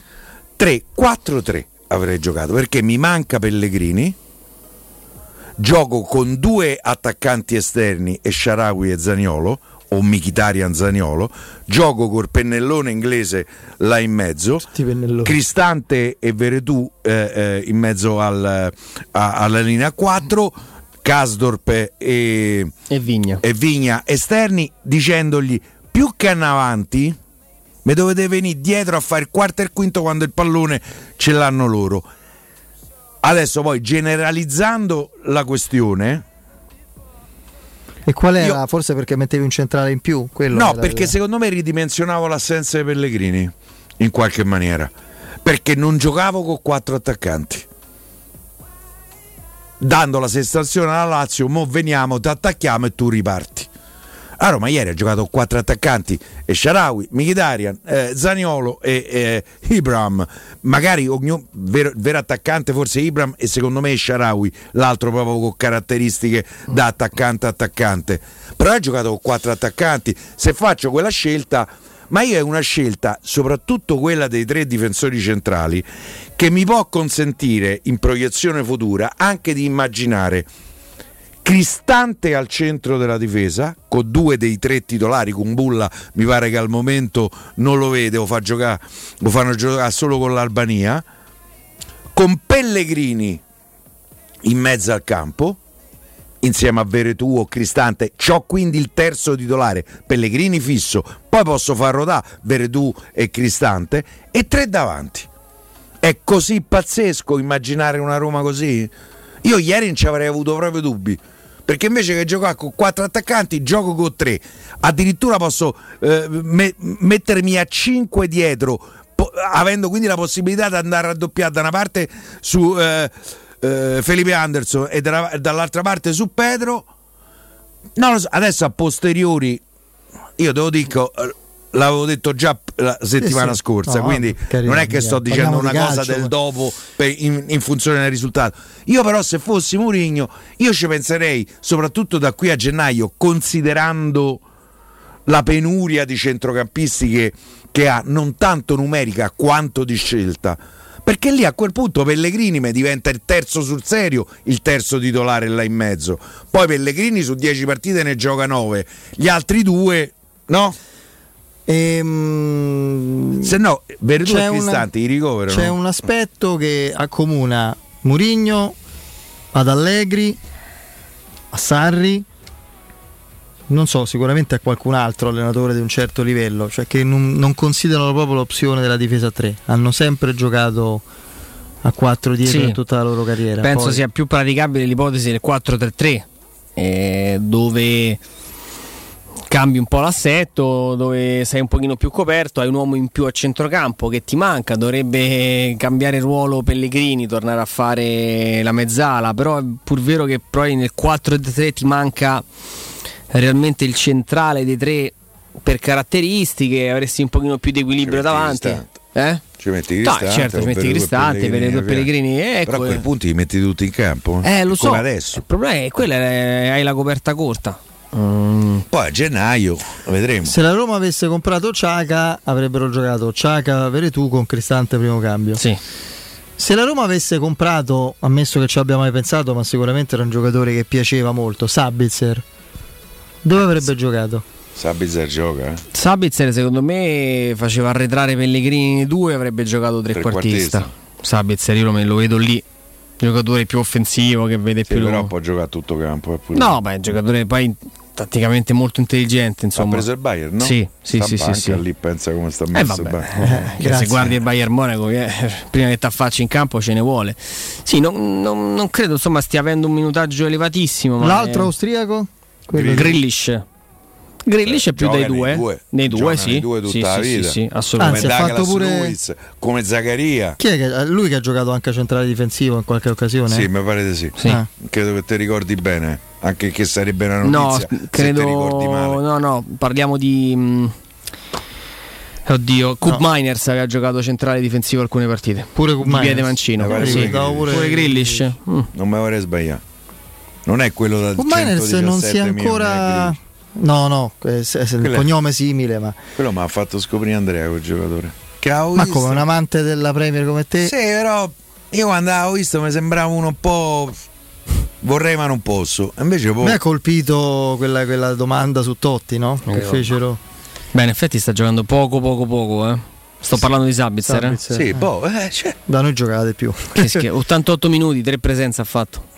S3: 3, 4, 3 avrei giocato perché mi manca Pellegrini. Gioco con due attaccanti esterni, e Sharawi e Zaniolo, o Michitarian Zaniolo. Gioco col pennellone inglese là in mezzo. Cristante e Veretù eh, eh, in mezzo al, a, alla linea 4. Casdorp e,
S2: e, Vigna.
S3: e Vigna esterni dicendogli più che in avanti mi dovete venire dietro a fare il quarto e il quinto quando il pallone ce l'hanno loro. Adesso poi generalizzando la questione,
S34: e qual era? Io... Forse perché mettevi un centrale in più?
S3: no, perché il... secondo me ridimensionavo l'assenza di Pellegrini in qualche maniera. Perché non giocavo con quattro attaccanti. Dando la sensazione alla Lazio, mo veniamo, ti attacchiamo e tu riparti. A Roma ieri ha giocato quattro attaccanti, e Sharawi, Mkhitaryan, eh, Zaniolo e eh, Ibram. Magari ognuno, vero, vero, attaccante forse Ibram e secondo me Sharawi, l'altro proprio con caratteristiche da attaccante attaccante. Però ha giocato con quattro attaccanti. Se faccio quella scelta ma io è una scelta, soprattutto quella dei tre difensori centrali, che mi può consentire in proiezione futura anche di immaginare Cristante al centro della difesa, con due dei tre titolari, con Bulla mi pare che al momento non lo vede, o, fa giocare, lo fanno giocare solo con l'Albania, con Pellegrini in mezzo al campo, insieme a Veretù o Cristante, ho quindi il terzo titolare, Pellegrini fisso, poi posso far rodare Veretù e Cristante e tre davanti. È così pazzesco immaginare una Roma così? Io ieri non ci avrei avuto proprio dubbi. Perché invece che giocare con quattro attaccanti, gioco con tre. Addirittura posso eh, me- mettermi a cinque dietro, po- avendo quindi la possibilità di andare a doppiare da una parte su eh, eh, Felipe Anderson e da- dall'altra parte su Pedro. No, so, adesso a posteriori, io te lo dico, l'avevo detto già la settimana sì, sì. scorsa, no, quindi non è che sto dicendo una cosa del dopo in, in, funzione del risultato. Io però se fossi Mourinho, io ci penserei soprattutto da qui a gennaio, considerando la penuria di centrocampisti che, che ha, non tanto numerica quanto di scelta. Perché lì a quel punto Pellegrini diventa il terzo sul serio, il terzo titolare là in mezzo. Poi Pellegrini su 10 partite ne gioca 9, gli altri due no?
S34: Ehm,
S3: Se no, Veretù e Cristante i ricovero.
S34: C'è un aspetto che accomuna Murigno ad Allegri, a Sarri, non so, sicuramente a qualcun altro allenatore di un certo livello, cioè che non, non considerano proprio l'opzione della difesa a 3. Hanno sempre giocato a 4 dietro sì. in tutta la loro carriera.
S2: Penso Poi... sia più praticabile l'ipotesi del 4-3-3, eh, dove cambi un po' l'assetto, dove sei un pochino più coperto, hai un uomo in più a centrocampo che ti manca, dovrebbe cambiare ruolo Pellegrini, tornare a fare la mezzala, però è pur vero che poi nel 4-3 ti manca realmente il centrale dei tre per caratteristiche, avresti un pochino più di equilibrio davanti. Eh?
S3: Ci metti Cristante,
S2: no, certo, ci metti Cristante per i due Pellegrini. Ecco.
S3: Però a quel punto li metti tutti in campo.
S2: Eh, lo so.
S3: Adesso.
S2: Il problema è quello, hai la coperta corta.
S3: Mm. Poi a gennaio vedremo.
S34: Se la Roma avesse comprato Ciaca, avrebbero giocato Ciaca Veretù con Cristante primo cambio.
S2: Sì.
S34: Se la Roma avesse comprato, ammesso che ci abbia mai pensato, ma sicuramente era un giocatore che piaceva molto, Sabitzer, dove avrebbe sì. giocato?
S3: Sabitzer gioca. Eh?
S2: Sabitzer secondo me faceva arretrare Pellegrini 2 avrebbe giocato trequartista. Sabitzer io lo vedo lì giocatore più offensivo che vede
S3: sì,
S2: più
S3: però può giocare a tutto campo
S2: no beh giocatore poi tatticamente molto intelligente. Insomma.
S3: Ha preso il Bayern, no?
S2: Sì, sì, sì, sì, sì.
S3: lì pensa come sta messo.
S2: Eh, vabbè, eh, se guardi il Bayern Monaco, eh, prima che ti affacci in campo ce ne vuole. Sì, non, non, non, credo insomma stia avendo un minutaggio elevatissimo.
S34: L'altro è... austriaco?
S2: Grillish. Grillish è più dei due.
S3: due.
S2: Nei due, sì.
S3: Nei due tutta sì, la vita.
S2: Sì, sì, assolutamente.
S34: Anzi, ha fatto pure
S3: Luiz, come Zaccaria.
S34: Chi è che, lui che ha giocato anche a centrale difensivo in qualche occasione?
S3: Sì, mi pare di sì. sì. Ah. Credo che ti ricordi bene anche che sarebbe una notizia.
S2: No, credo. No, no, parliamo di. Mh, mm, Oddio, Coop no. Miners aveva giocato centrale difensivo alcune partite.
S1: Pure Coop
S2: Miners. Piede mancino. Sì, pure, pure Grillish.
S3: Mm. Non mi vorrei sbagliare. Non è quello da
S1: Coop Miners non si è ancora No, no, è, è il cognome simile, ma
S3: quello mi ha fatto scoprire Andrea quel giocatore.
S1: ma come un amante della Premier come te?
S3: Sì, però io quando avevo visto mi sembrava uno un po' vorrei ma non posso. Invece poi...
S1: Mi ha colpito quella, quella, domanda su Totti, no? Che eh, fecero.
S2: Beh, in effetti sta giocando poco, poco, poco, eh. Sto sì. parlando di Sabitzer,
S3: Sabitzer eh? Sì, eh. boh, eh, cioè.
S1: Da noi giocate più.
S2: Che schifo. 88 minuti, tre presenze ha fatto.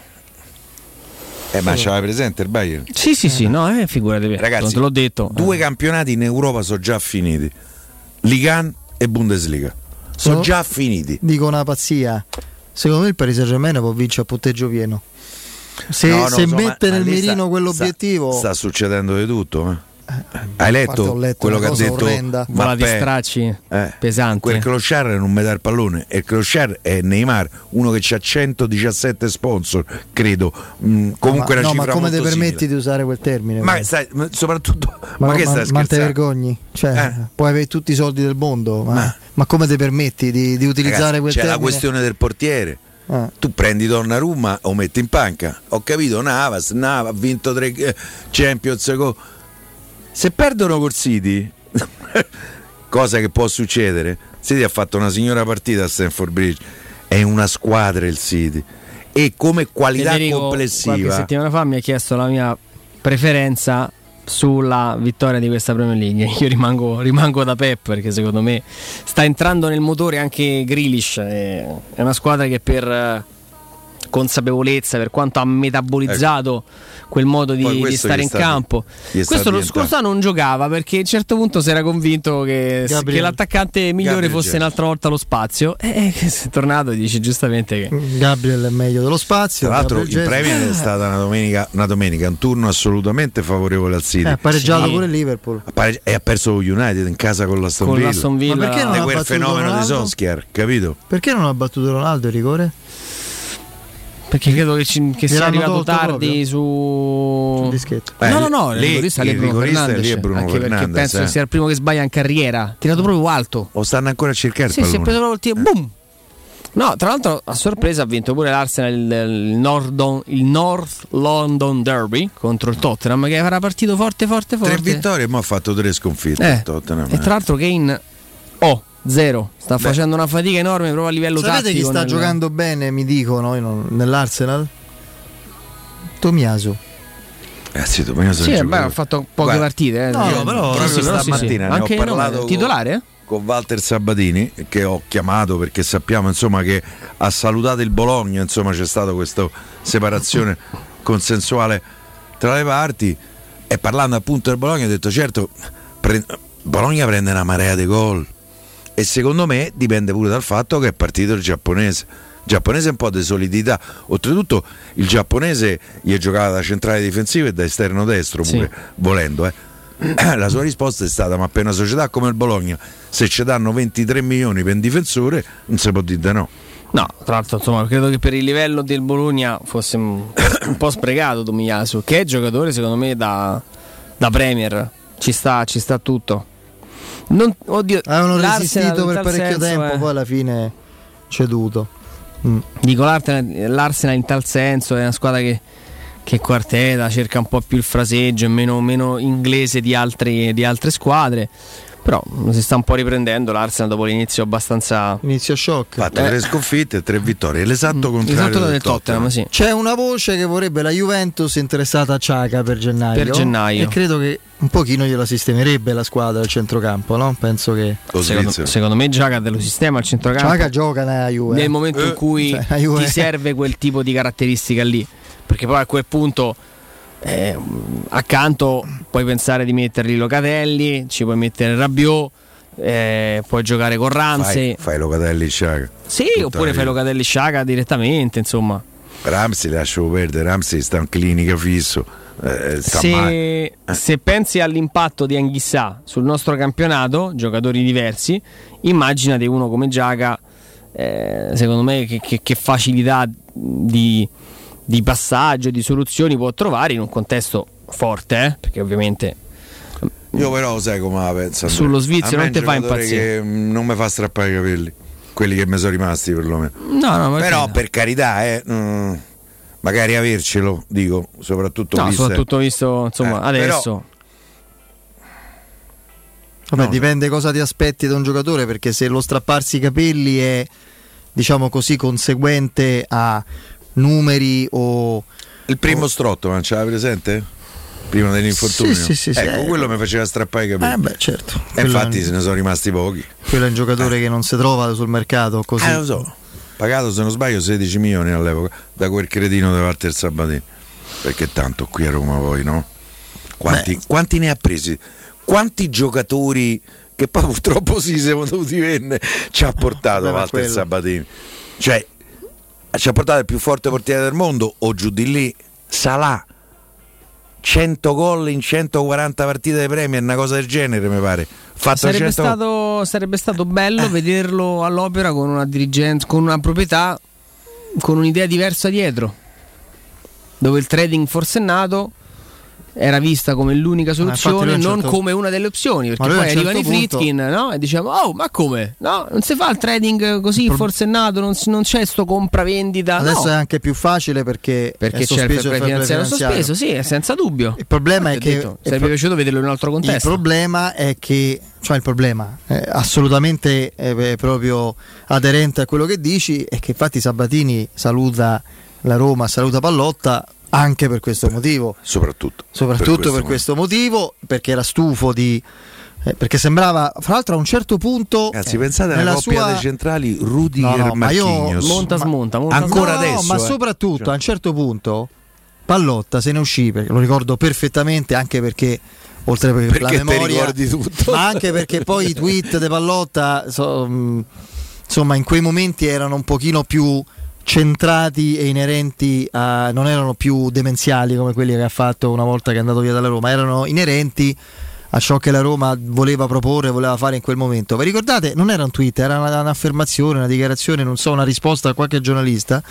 S3: Eh, ma c'aveva presente il Bayern?
S2: Sì, sì, sì, no, eh, figurati. Ragazzi, te l'ho detto.
S3: Due campionati in Europa sono già finiti. Ligan e Bundesliga. Sono so, già finiti.
S1: Dico una pazzia. Secondo me il Paris Saint-Germain può vincere a punteggio pieno. Se, no, no, se so, mette nel mirino quell'obiettivo.
S3: Sta, sta, succedendo di tutto. Eh. Hai letto, letto quello che ha detto
S2: Vola di stracci eh, pesanti.
S3: Quel Clochard non mi dà il pallone e il Clochard è Neymar, uno che ha 117 sponsor, credo. Mm, comunque
S1: no,
S3: ma,
S1: no, ma come
S3: ti
S1: permetti di usare quel termine?
S3: Ma stai, soprattutto
S1: ma,
S3: ma che
S1: stai
S3: ma
S1: te vergogni? Cioè, eh. puoi avere tutti i soldi del mondo, ma, ma come ti permetti di, di utilizzare
S3: Ragazzi,
S1: quel
S3: c'è
S1: termine?
S3: C'è la questione del portiere. Ah. Tu prendi Donnarumma o metti in panca. Ho capito, Navas, Navas ha vinto tre eh, Champions. Go. Se perdono col City, cosa che può succedere, City ha fatto una signora partita a Stanford Bridge, è una squadra il City e come qualità Federico, complessiva.
S2: Qualche settimana fa mi ha chiesto la mia preferenza sulla vittoria di questa Premier League. Io rimango, rimango, da Pep perché secondo me sta entrando nel motore anche Grealish. È una squadra che per consapevolezza, per quanto ha metabolizzato ecco. Quel modo di, di stare in stato, campo. Questo lo scorso anno non giocava perché a un certo punto si era convinto che, che l'attaccante migliore Gabriel fosse un'altra volta lo spazio. E eh, è tornato e dice giustamente che
S1: Gabriel è meglio dello spazio.
S3: Tra l'altro, il Premier è stata una domenica, una domenica, un turno assolutamente favorevole al City.
S1: Ha pareggiato sì. pure Liverpool.
S3: E ha perso United in casa con l'Aston
S2: con
S3: Villa.
S2: L'Aston Villa. Ma
S3: perché non ha quel fenomeno Ronaldo? di Solskjaer, capito?
S1: Perché non ha battuto Ronaldo il rigore?
S2: Perché credo che, ci, che sia arrivato tardi su.
S1: dischetto.
S2: Eh, no, no, no, lì, il rigorista, il Bruno Fernandes. Lì è Bruno anche Fernandes, perché penso eh. che sia il primo che sbaglia in carriera. Tirato proprio alto.
S3: O stanno ancora a cercare
S2: sì,
S3: il
S2: pallone. Sì, si è preso proprio il tiro. Boom! No, tra l'altro a sorpresa ha vinto pure l'Arsenal il, il, Nordon, il, North London Derby contro il Tottenham che era partito forte forte forte.
S3: Tre vittorie ma ha fatto tre sconfitte
S2: eh, Tottenham. E tra l'altro Kane oh, zero, sta Beh. facendo una fatica enorme proprio a livello
S1: Sapete
S2: tattico.
S1: chi sta nel... giocando bene, mi dicono, nell'Arsenal? Tomiasu.
S3: Eh sì, Tomiasu
S2: sì, beh, ha fatto poche Guarda, partite. Eh.
S3: No, io però, proprio sì, stamattina sì, sì. Anche ho parlato
S2: no, titolare?
S3: Con, con Walter Sabatini che ho chiamato perché sappiamo insomma, che ha salutato il Bologna, insomma c'è stata questa separazione consensuale tra le parti e parlando appunto del Bologna ho detto certo pre- Bologna prende una marea di gol e secondo me dipende pure dal fatto che è partito il giapponese giapponese un po' di solidità. Oltretutto il giapponese gli è giocato da centrale difensivo e da esterno destro pure, sì. volendo. Eh. La sua risposta è stata: ma per una società come il Bologna, se ci danno 23 milioni per un difensore, non si può dire no.
S2: No, tra l'altro insomma, credo che per il livello del Bologna fosse un, un po' sprecato Tomiyasu, che è giocatore secondo me da, da Premier, ci sta, ci sta tutto.
S1: Non, oddio, avevano resistito per parecchio tempo, è... poi alla fine ceduto.
S2: Mm. Dico l'Arsenal in tal senso è una squadra che, che quarteta, cerca un po' più il fraseggio, è meno, meno inglese di, altri, di altre squadre. Però si sta un po' riprendendo l'Arsenal dopo l'inizio abbastanza.
S1: Inizio shock.
S3: Fatto eh. tre sconfitte e tre vittorie. L'esatto mm. contrario esatto del Tottenham. Tottenham
S1: sì. C'è una voce che vorrebbe la Juventus interessata a Ciaca per gennaio.
S2: Per gennaio.
S1: E credo che un pochino gliela sistemerebbe la squadra al centrocampo, no? Penso che.
S2: Secondo, secondo me Ciaca dello sistema al centrocampo.
S1: Ciaca gioca nella Juve.
S2: Nel momento eh. in cui cioè, ti serve quel tipo di caratteristica lì. Perché poi a quel punto eh, accanto puoi pensare di metterli Locatelli, ci puoi mettere Rabiot, eh, puoi giocare con Ramsey.
S3: Fai, fai Locatelli Sciaga.
S2: Sì, Tutta oppure fai Locatelli Sciaga direttamente, insomma.
S3: Ramsey lascio perdere, Ramsey sta in clinica fisso. Eh,
S2: se, eh. se, pensi all'impatto di Anghissà sul nostro campionato, giocatori diversi, immaginate uno come Giaga, eh, secondo me che, che, che facilità di, di passaggio, di soluzioni può trovare in un contesto forte, eh? perché ovviamente
S3: Io però sai come la penso.
S2: Sullo Svizzero non ti fa impazzire.
S3: che mm, non mi fa strappare i capelli. Quelli che mi sono rimasti perlomeno.
S2: No, no, ma
S3: Però
S2: no?
S3: per carità, eh, mm, magari avercelo, dico, soprattutto
S2: No,
S3: visto-
S2: soprattutto visto, insomma,
S3: Eh,
S2: adesso.
S1: Vabbè, dipende cosa ti aspetti da un giocatore, perché se lo strapparsi i capelli è, diciamo così, conseguente a numeri o...
S3: Il primo strotto, ma ce l'hai presente? Prima dell'infortunio.
S1: Sì, sì, sì,
S3: ecco,
S1: eh.
S3: quello mi faceva strappare i capelli.
S1: Eh beh, certo.
S3: E
S1: Quello
S3: infatti
S1: è-
S3: se ne sono rimasti pochi.
S1: Quello è un giocatore che non si trova sul mercato così.
S3: Eh, lo so. Pagato se non sbaglio 16 milioni all'epoca da quel cretino di Walter Sabatini. Perché tanto qui a Roma poi, no? Quanti, quanti ne ha presi? Quanti giocatori che poi purtroppo sì siamo dovuti vendere ci ha portato
S1: vabbè, ma
S3: Walter
S1: quello-
S3: Sabatini? Cioè, ci ha portato il più forte portiere del mondo o giù di lì? Salà. 100 gol in 140 partite di Premier, una cosa del genere mi pare. Fatto
S2: Sarebbe
S3: 100
S2: stato, sarebbe stato
S3: Eh.
S2: bello vederlo all'opera con una dirigenza, con una proprietà, con un'idea diversa dietro, dove il trading forsennato era vista come l'unica
S1: infatti
S2: soluzione,
S1: lui a un
S2: non
S1: certo-
S2: come una delle opzioni. Perché poi
S1: certo
S2: arrivano i
S1: punto-
S2: Fritkin no? e diciamo: Oh, ma come? No, non si fa il trading così forsennato, non, si- non c'è sto compravendita.
S1: Adesso
S2: no.
S1: è anche più facile perché,
S2: perché
S1: è
S2: c'è il play finanziario sospeso, sì, è senza dubbio.
S1: Il problema è
S2: Ho
S1: che
S2: detto, sarebbe piaciuto vederlo in un altro
S1: Il
S2: contesto.
S1: problema è che, cioè il problema è assolutamente eh, è proprio aderente a quello che dici, è che infatti Sabatini saluta la Roma, saluta Pallotta anche per questo motivo.
S3: Soprattutto.
S1: Soprattutto per questo, motivo, perché era stufo di... eh, perché sembrava, fra l'altro a un certo punto...
S3: Ragazzi,
S1: eh,
S3: pensate alla coppia
S1: sua-
S3: dei centrali Rudiger
S1: No, no, ma io-.
S2: Monta, smonta, monta,
S3: Ancora
S1: No, no,
S3: adesso.
S1: ma
S3: eh.
S1: soprattutto
S3: Cioè.
S1: a un certo punto Pallotta se ne uscì, perché lo ricordo perfettamente anche perché oltre per la
S3: Perché te
S1: memoria, ma anche perché poi i tweet di Pallotta so- mh, insomma in quei momenti erano un pochino più centrati e inerenti a non erano più demenziali come quelli che ha fatto una volta che è andato via dalla Roma, erano inerenti a ciò che la Roma voleva proporre, voleva fare in quel momento. Vi ricordate? Non era un tweet, era una- un'affermazione, una dichiarazione, non so, una risposta a qualche giornalista.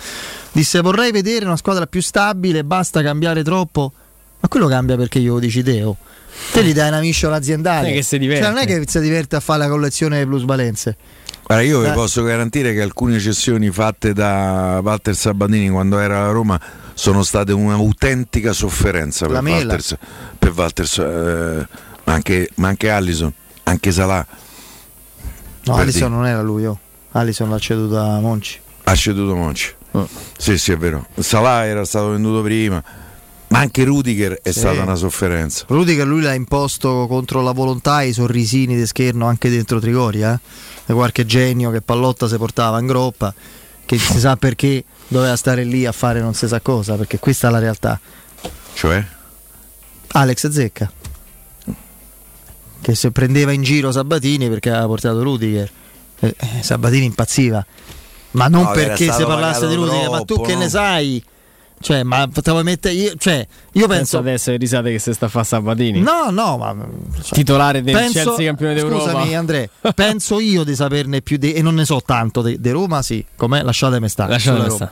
S1: Disse vorrei vedere una squadra più stabile, basta cambiare troppo. Ma quello cambia perché io lo dici Deo. Te gli dai una miscela aziendale.
S2: Non è che si diverte.
S1: Cioè, non è che si diverte a fare la collezione delle plusvalenze.
S3: Guarda, io vi
S1: Eh.
S3: posso garantire che alcune cessioni fatte da Walter Sabatini quando era alla Roma sono state un'autentica sofferenza per. Walter, per Walter eh, ma, anche, ma anche Allison, anche Salah.
S1: No,
S3: Per
S1: Alisson
S3: dire.
S1: non era lui, oh. Alisson l'ha ceduto a Monci.
S3: Ha ceduto Monci.
S1: Oh.
S3: Sì, sì, è vero. Salah era stato venduto prima, ma anche Rudiger è
S1: Sì.
S3: stata una sofferenza.
S1: Rudiger lui l'ha imposto contro la volontà i sorrisini di scherno anche dentro Trigoria, eh? Qualche genio che Pallotta si portava in groppa, che si sa perché doveva stare lì a fare non si sa cosa, perché questa è la realtà.
S3: Cioè?
S1: Alex Zecca, che se prendeva in giro Sabatini perché aveva portato Rudiger, eh, eh, Sabatini impazziva, ma non
S3: No,
S1: perché si parlasse di Rudiger, ma tu
S3: troppo,
S1: che
S3: no?
S1: ne sai? Cioè, ma te vuoi mettere io, cioè, io
S2: Penso
S1: penso
S2: adesso le risate che si sta a fare Sabatini.
S1: No, no, ma cioè,
S2: Titolare del
S1: penso-
S2: Chelsea campione d'Europa.
S1: Scusami, Andrea, penso io di saperne più di, e non ne so tanto di Roma, sì, com'è? Lasciatemi stare.
S2: Lasciatemi
S1: Roma.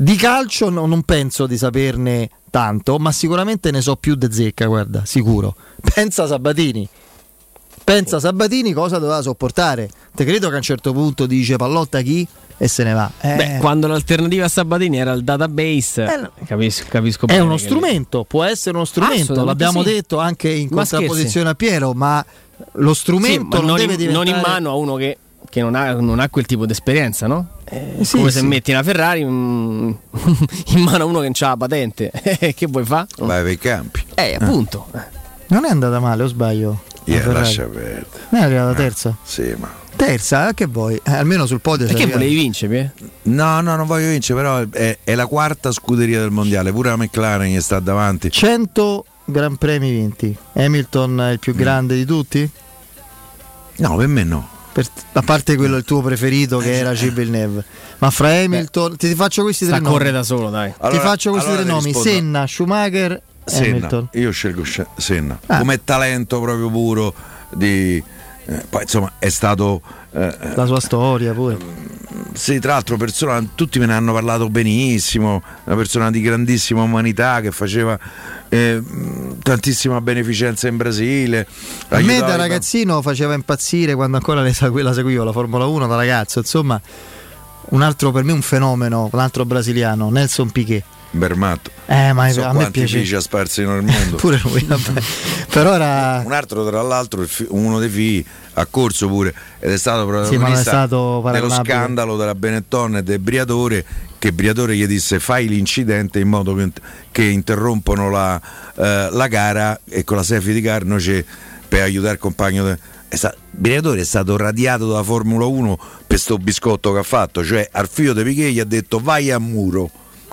S1: Di calcio no- non penso di saperne tanto, ma sicuramente ne so più di zecca, guarda, sicuro. Pensa Sabatini. Pensa Sabatini cosa doveva sopportare. Te credo che a un certo punto dice Pallotta chi e se ne va. Eh,
S2: Beh, quando l'alternativa a Sabatini era il database,
S1: Eh,
S2: capisco, capisco
S1: è
S2: bene
S1: uno
S2: che-
S1: strumento, può essere uno strumento, l'abbiamo
S2: sì.
S1: detto anche in
S2: Ma
S1: contrapposizione a Piero, ma lo
S2: Sì,
S1: strumento
S2: ma
S1: non,
S2: non,
S1: deve
S2: in,
S1: diventare
S2: non in mano a uno che, che non, ha, non ha quel tipo di esperienza, no?
S1: Eh, sì,
S2: Come
S1: sì.
S2: se metti una Ferrari mm, in mano a uno che non ha la patente. che vuoi fare?
S3: Vai per i campi.
S2: Eh, appunto.
S1: Non è andata male, o sbaglio? La
S3: Yeah,
S1: Ferrari.
S3: lascia perdere.
S1: Non è arrivata terza?
S3: Sì, ma.
S1: Terza, eh, che vuoi? Eh, almeno sul podio
S2: Perché volevi vincere? Pie?
S3: No, no, non voglio vincere, però è, è la quarta scuderia del mondiale, pure la McLaren che sta davanti.
S1: 100 Gran Premi vinti. Hamilton è il
S3: Mm.
S1: più grande di tutti?
S3: No, per me no.
S1: Per- a parte quello il tuo preferito che era Gilles Villeneuve. Ma fra Hamilton, ti, ti faccio questi tre nomi.
S2: da solo, dai.
S1: ti faccio questi
S3: allora
S1: tre nomi:
S3: rispondo.
S1: Senna, Schumacher,
S3: Senna.
S1: Hamilton.
S3: Io scelgo Sce- Senna.
S1: Ah.
S3: Come talento proprio puro di, eh, poi insomma è stato...
S1: Eh, la sua storia pure.
S3: Sì, tra l'altro persona, tutti me ne hanno parlato benissimo, una persona di grandissima umanità che faceva eh, tantissima beneficenza in Brasile.
S1: A me da ragazzino faceva impazzire quando ancora la seguivo la Formula 1 da ragazzo, insomma un altro per me un fenomeno, un altro brasiliano, Nelson Piquet.
S3: Bermato.
S1: Eh, ma
S3: so
S1: a me piace.
S3: figli ha sparsi nel mondo.
S1: pure lui, vabbè. Però era
S3: un altro tra l'altro uno dei figli ha corso pure ed è stato protagonista
S1: sì,
S3: dello scandalo della Benetton e del Briatore che Briatore gli disse fai l'incidente in modo che, che interrompono la, eh, la, gara e con la safety car noce per aiutare il compagno de, è stato, Briatore è stato radiato dalla Formula 1 per questo biscotto che ha fatto cioè al figlio di Piquet gli ha detto vai a muro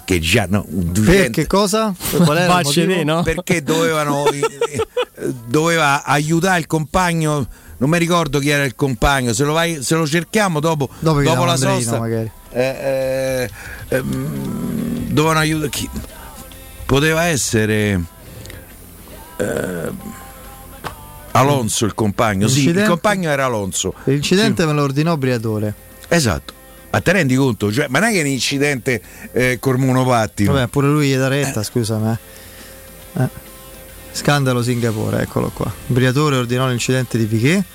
S3: che già no,
S1: per che cosa?
S2: Qual era il no?
S3: Perché dovevano doveva aiutare il compagno, non mi ricordo chi era il compagno, se lo, vai, se lo cerchiamo dopo, dopo, dopo la Andrino, sosta. Magari. Eh, eh, eh, dovevano aiutare chi? Poteva essere eh, Alonso il compagno, sì, il compagno era Alonso.
S1: L'incidente sì. me lo ordinò Briatore.
S3: Esatto. Ma te rendi conto? Cioè, ma non è che è un incidente eh, col monopattino.
S1: Vabbè, pure lui gli dà retta, eh. scusami. Eh. eh. Scandalo Singapore, eccolo qua. Briatore ordinò l'incidente di Piquet.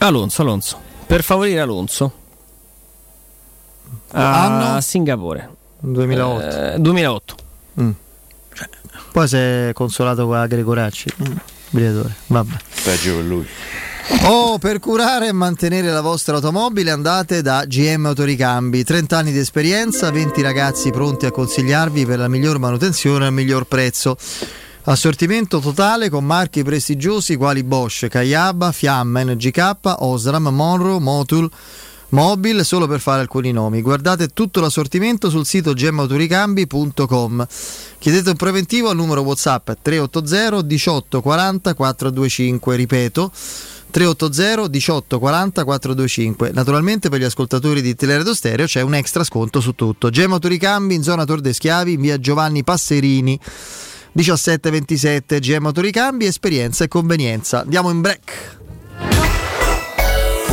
S2: Alonso, Alonso. Per favorire Alonso. A Anno? Singapore.
S1: 2008.
S2: Eh, 2008. Mm.
S1: Poi si è consolato con Gregoracci. Mm. Briatore, vabbè.
S3: Peggio per lui.
S1: Oh, per curare e mantenere la vostra automobile andate da GM Autoricambi. 30 anni di esperienza, 20 ragazzi pronti a consigliarvi per la miglior manutenzione al miglior prezzo. Assortimento totale con marchi prestigiosi quali Bosch, Kayaba, Fiamma, NGK, Osram, Monroe, Motul, Mobil, solo per fare alcuni nomi. Guardate tutto l'assortimento sul sito gemautoricambi.com. Chiedete un preventivo al numero WhatsApp 380 18 40 425, ripeto 380 18 40 425. Naturalmente per gli ascoltatori di Teleradio Stereo c'è un extra sconto su tutto. Gemma Ricambi in zona Tor de Schiavi, in via Giovanni Passerini. 1727 GM Motoricambi, esperienza e convenienza. Andiamo in break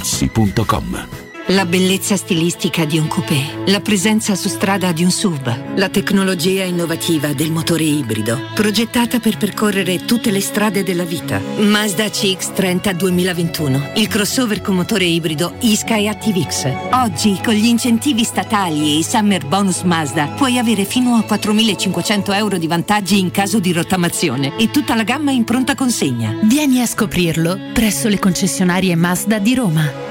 S20: materassi.com
S6: la bellezza stilistica di un coupé, la presenza su strada di un SUV, la tecnologia innovativa del motore ibrido, progettata per percorrere tutte le strade della vita. Mazda CX30 2021, il crossover con motore ibrido Isky ActiveX. Oggi, con gli incentivi statali e i Summer Bonus Mazda, puoi avere fino a 4.500 euro di vantaggi in caso di rottamazione e tutta la gamma in pronta consegna.
S40: Vieni a scoprirlo presso le concessionarie Mazda di Roma.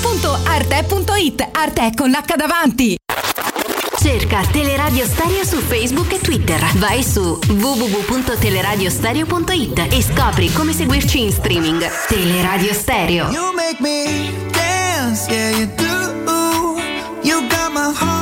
S17: www.arte.it Arte con l'H davanti.
S6: Cerca Teleradio Stereo su Facebook e Twitter. Vai su www.teleradiostereo.it e scopri come seguirci in streaming. Teleradio Stereo.
S41: You make me dance, yeah you do. You got my heart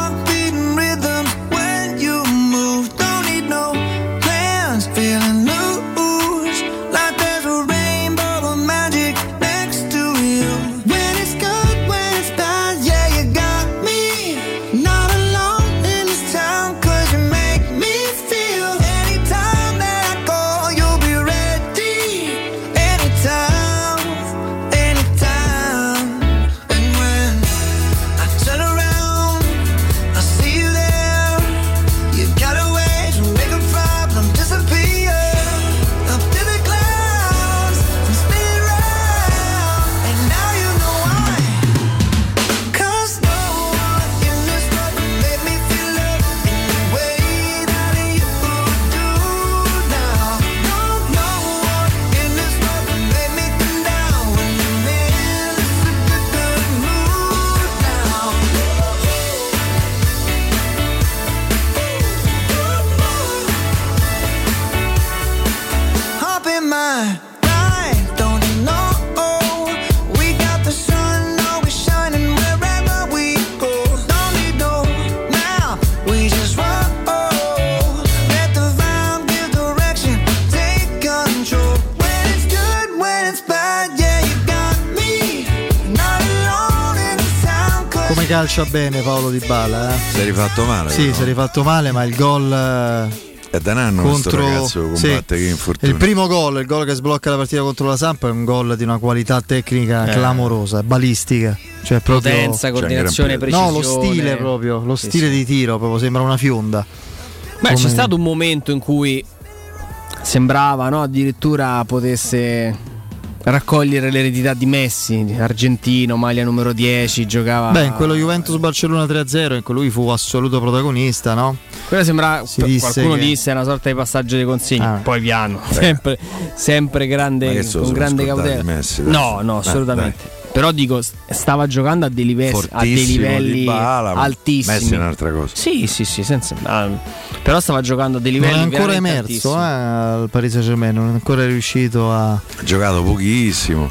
S1: calcia bene Paolo Di Bala, eh?
S3: Si è rifatto male.
S1: Sì, si è rifatto male, ma il gol eh,
S3: È da un anno questo
S1: contro
S3: ragazzo che
S1: sì.
S3: combatte che infortuni.
S1: il primo gol, il gol che sblocca la partita contro la Samp è un gol di una qualità tecnica
S2: Eh.
S1: clamorosa, balistica. Cioè proprio
S2: Potenza, coordinazione,
S1: No, lo
S2: precisione.
S1: stile proprio, lo
S2: Sì,
S1: stile
S2: sì.
S1: di tiro, proprio sembra una fionda.
S2: Beh,
S1: Come-
S2: c'è stato un momento in cui sembrava no, addirittura potesse raccogliere l'eredità di Messi, argentino, maglia numero 10, giocava...
S1: Beh, in quello Juventus Barcellona 3-0 in cui lui fu assoluto protagonista, no?
S2: Quella sembra,
S1: Si disse
S2: qualcuno
S1: che-
S2: disse, è una sorta di passaggio di consegna,
S1: Ah.
S2: poi piano, sempre, sempre grande, con grande cautela.
S3: Messi, dai.
S2: no, no,
S3: Eh,
S2: assolutamente. Però dico, stava giocando a dei, live- a dei livelli
S3: Dybala, ma
S2: altissimi.
S3: Messi è un'altra cosa.
S2: Sì, sì, sì, senza, ah, però stava giocando a dei livelli
S1: non è ancora emerso eh, al Paris Saint Germain, non è ancora riuscito a.
S3: Ha giocato pochissimo.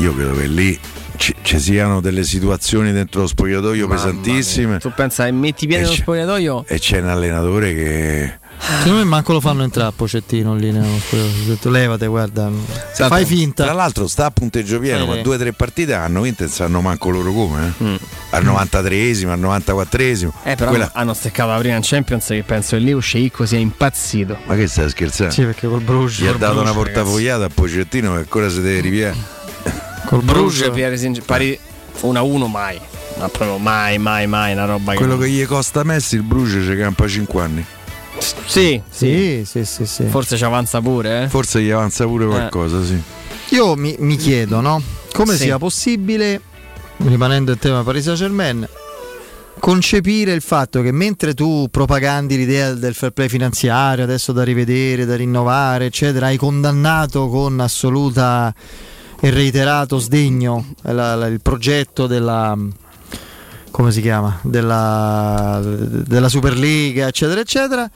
S3: Io credo che lì ci, ci siano delle situazioni dentro lo spogliatoio
S2: Mamma
S3: pesantissime.
S2: Tu pensa e metti piede nello spogliatoio?
S3: E c'è un allenatore che.
S1: Secondo me manco lo fanno entrare a Pocettino lì detto levate, guarda.
S3: Tra
S1: Fai
S3: l'altro-
S1: finta.
S3: Tra l'altro sta a punteggio pieno,
S1: Sì.
S3: ma due o tre partite hanno vinto e sanno manco loro come. eh.
S2: Mm.
S3: Al 93esimo, al 94esimo.
S2: Eh, però
S3: Quella-
S2: hanno steccato la prima in Champions che penso che Leo Sceicco sia impazzito.
S3: Ma che stai scherzando?
S1: Sì, perché col Bruges.
S3: Gli ha dato una
S2: Bruges,
S3: portafogliata a Pocettino che ancora si deve ripiare.
S1: Col
S2: Bruges Pierre Saint- pari 1-1 mai. Ma proprio mai, mai, mai una roba
S3: Quello
S2: che.
S3: che gli costa Messi, il Bruce ci campa 5 anni.
S2: Sì,
S1: Sì, sì, sì, sì.
S2: Forse ci avanza pure, eh.
S3: Forse gli avanza pure qualcosa, sì.
S1: Io mi, mi chiedo, no? Come
S2: Sì.
S1: sia possibile, rimanendo in tema Paris Saint Germain, concepire il fatto che mentre tu propagandi l'idea del fair play finanziario, adesso da rivedere, da rinnovare, eccetera, hai condannato con assoluta e reiterato sdegno la- la- il progetto della come si chiama? Della, della Superliga, eccetera, eccetera.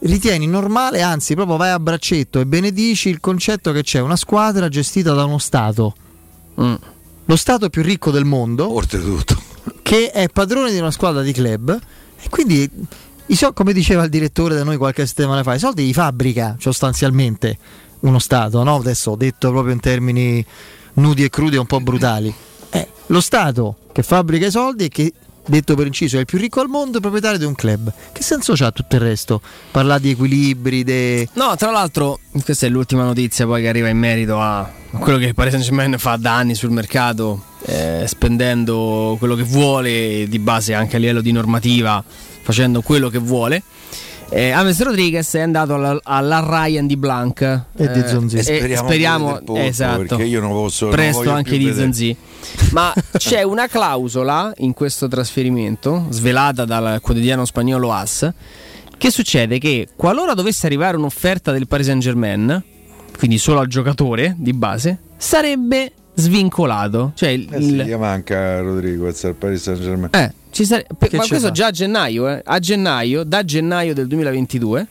S1: Ritieni normale, anzi, proprio vai a braccetto e benedici il concetto che c'è una squadra gestita da uno Stato,
S2: Mm.
S1: lo Stato più ricco del mondo,
S3: oltretutto,
S1: che è padrone di una squadra di club e quindi, i so- come diceva il direttore da noi qualche settimana fa, i soldi li fabbrica sostanzialmente uno Stato, no? adesso detto proprio in termini nudi e crudi e un po' brutali. È lo Stato che fabbrica i soldi e che, detto per inciso, è il più ricco al mondo, proprietario di un club. Che senso c'ha tutto il resto? Parlare di equilibri, de...
S2: No, tra l'altro, questa è l'ultima notizia poi che arriva in merito a a quello che il Paris Saint-Germain fa da anni sul mercato, eh, spendendo quello che vuole, di base anche a livello di normativa, facendo quello che vuole. Eh, James Rodriguez è andato alla, alla Ryan di Blanc
S1: E di Zonzi.
S2: e
S3: E speriamo
S2: speriamo,
S3: Porto,
S2: esatto,
S3: perché io non posso- non
S2: presto
S3: voglio
S2: anche di
S3: vedere.
S2: Zonzi ma c'è una clausola in questo trasferimento svelata dal quotidiano spagnolo AS che succede che qualora dovesse arrivare un'offerta del Paris Saint Germain quindi solo al giocatore di base sarebbe svincolato cioè il,
S3: Eh sì,
S2: il-
S3: manca Rodriguez al Paris Saint Germain.
S2: eh, ci sare- per- ma questo
S3: fa?
S2: già a gennaio, eh. a gennaio, da gennaio del 2022,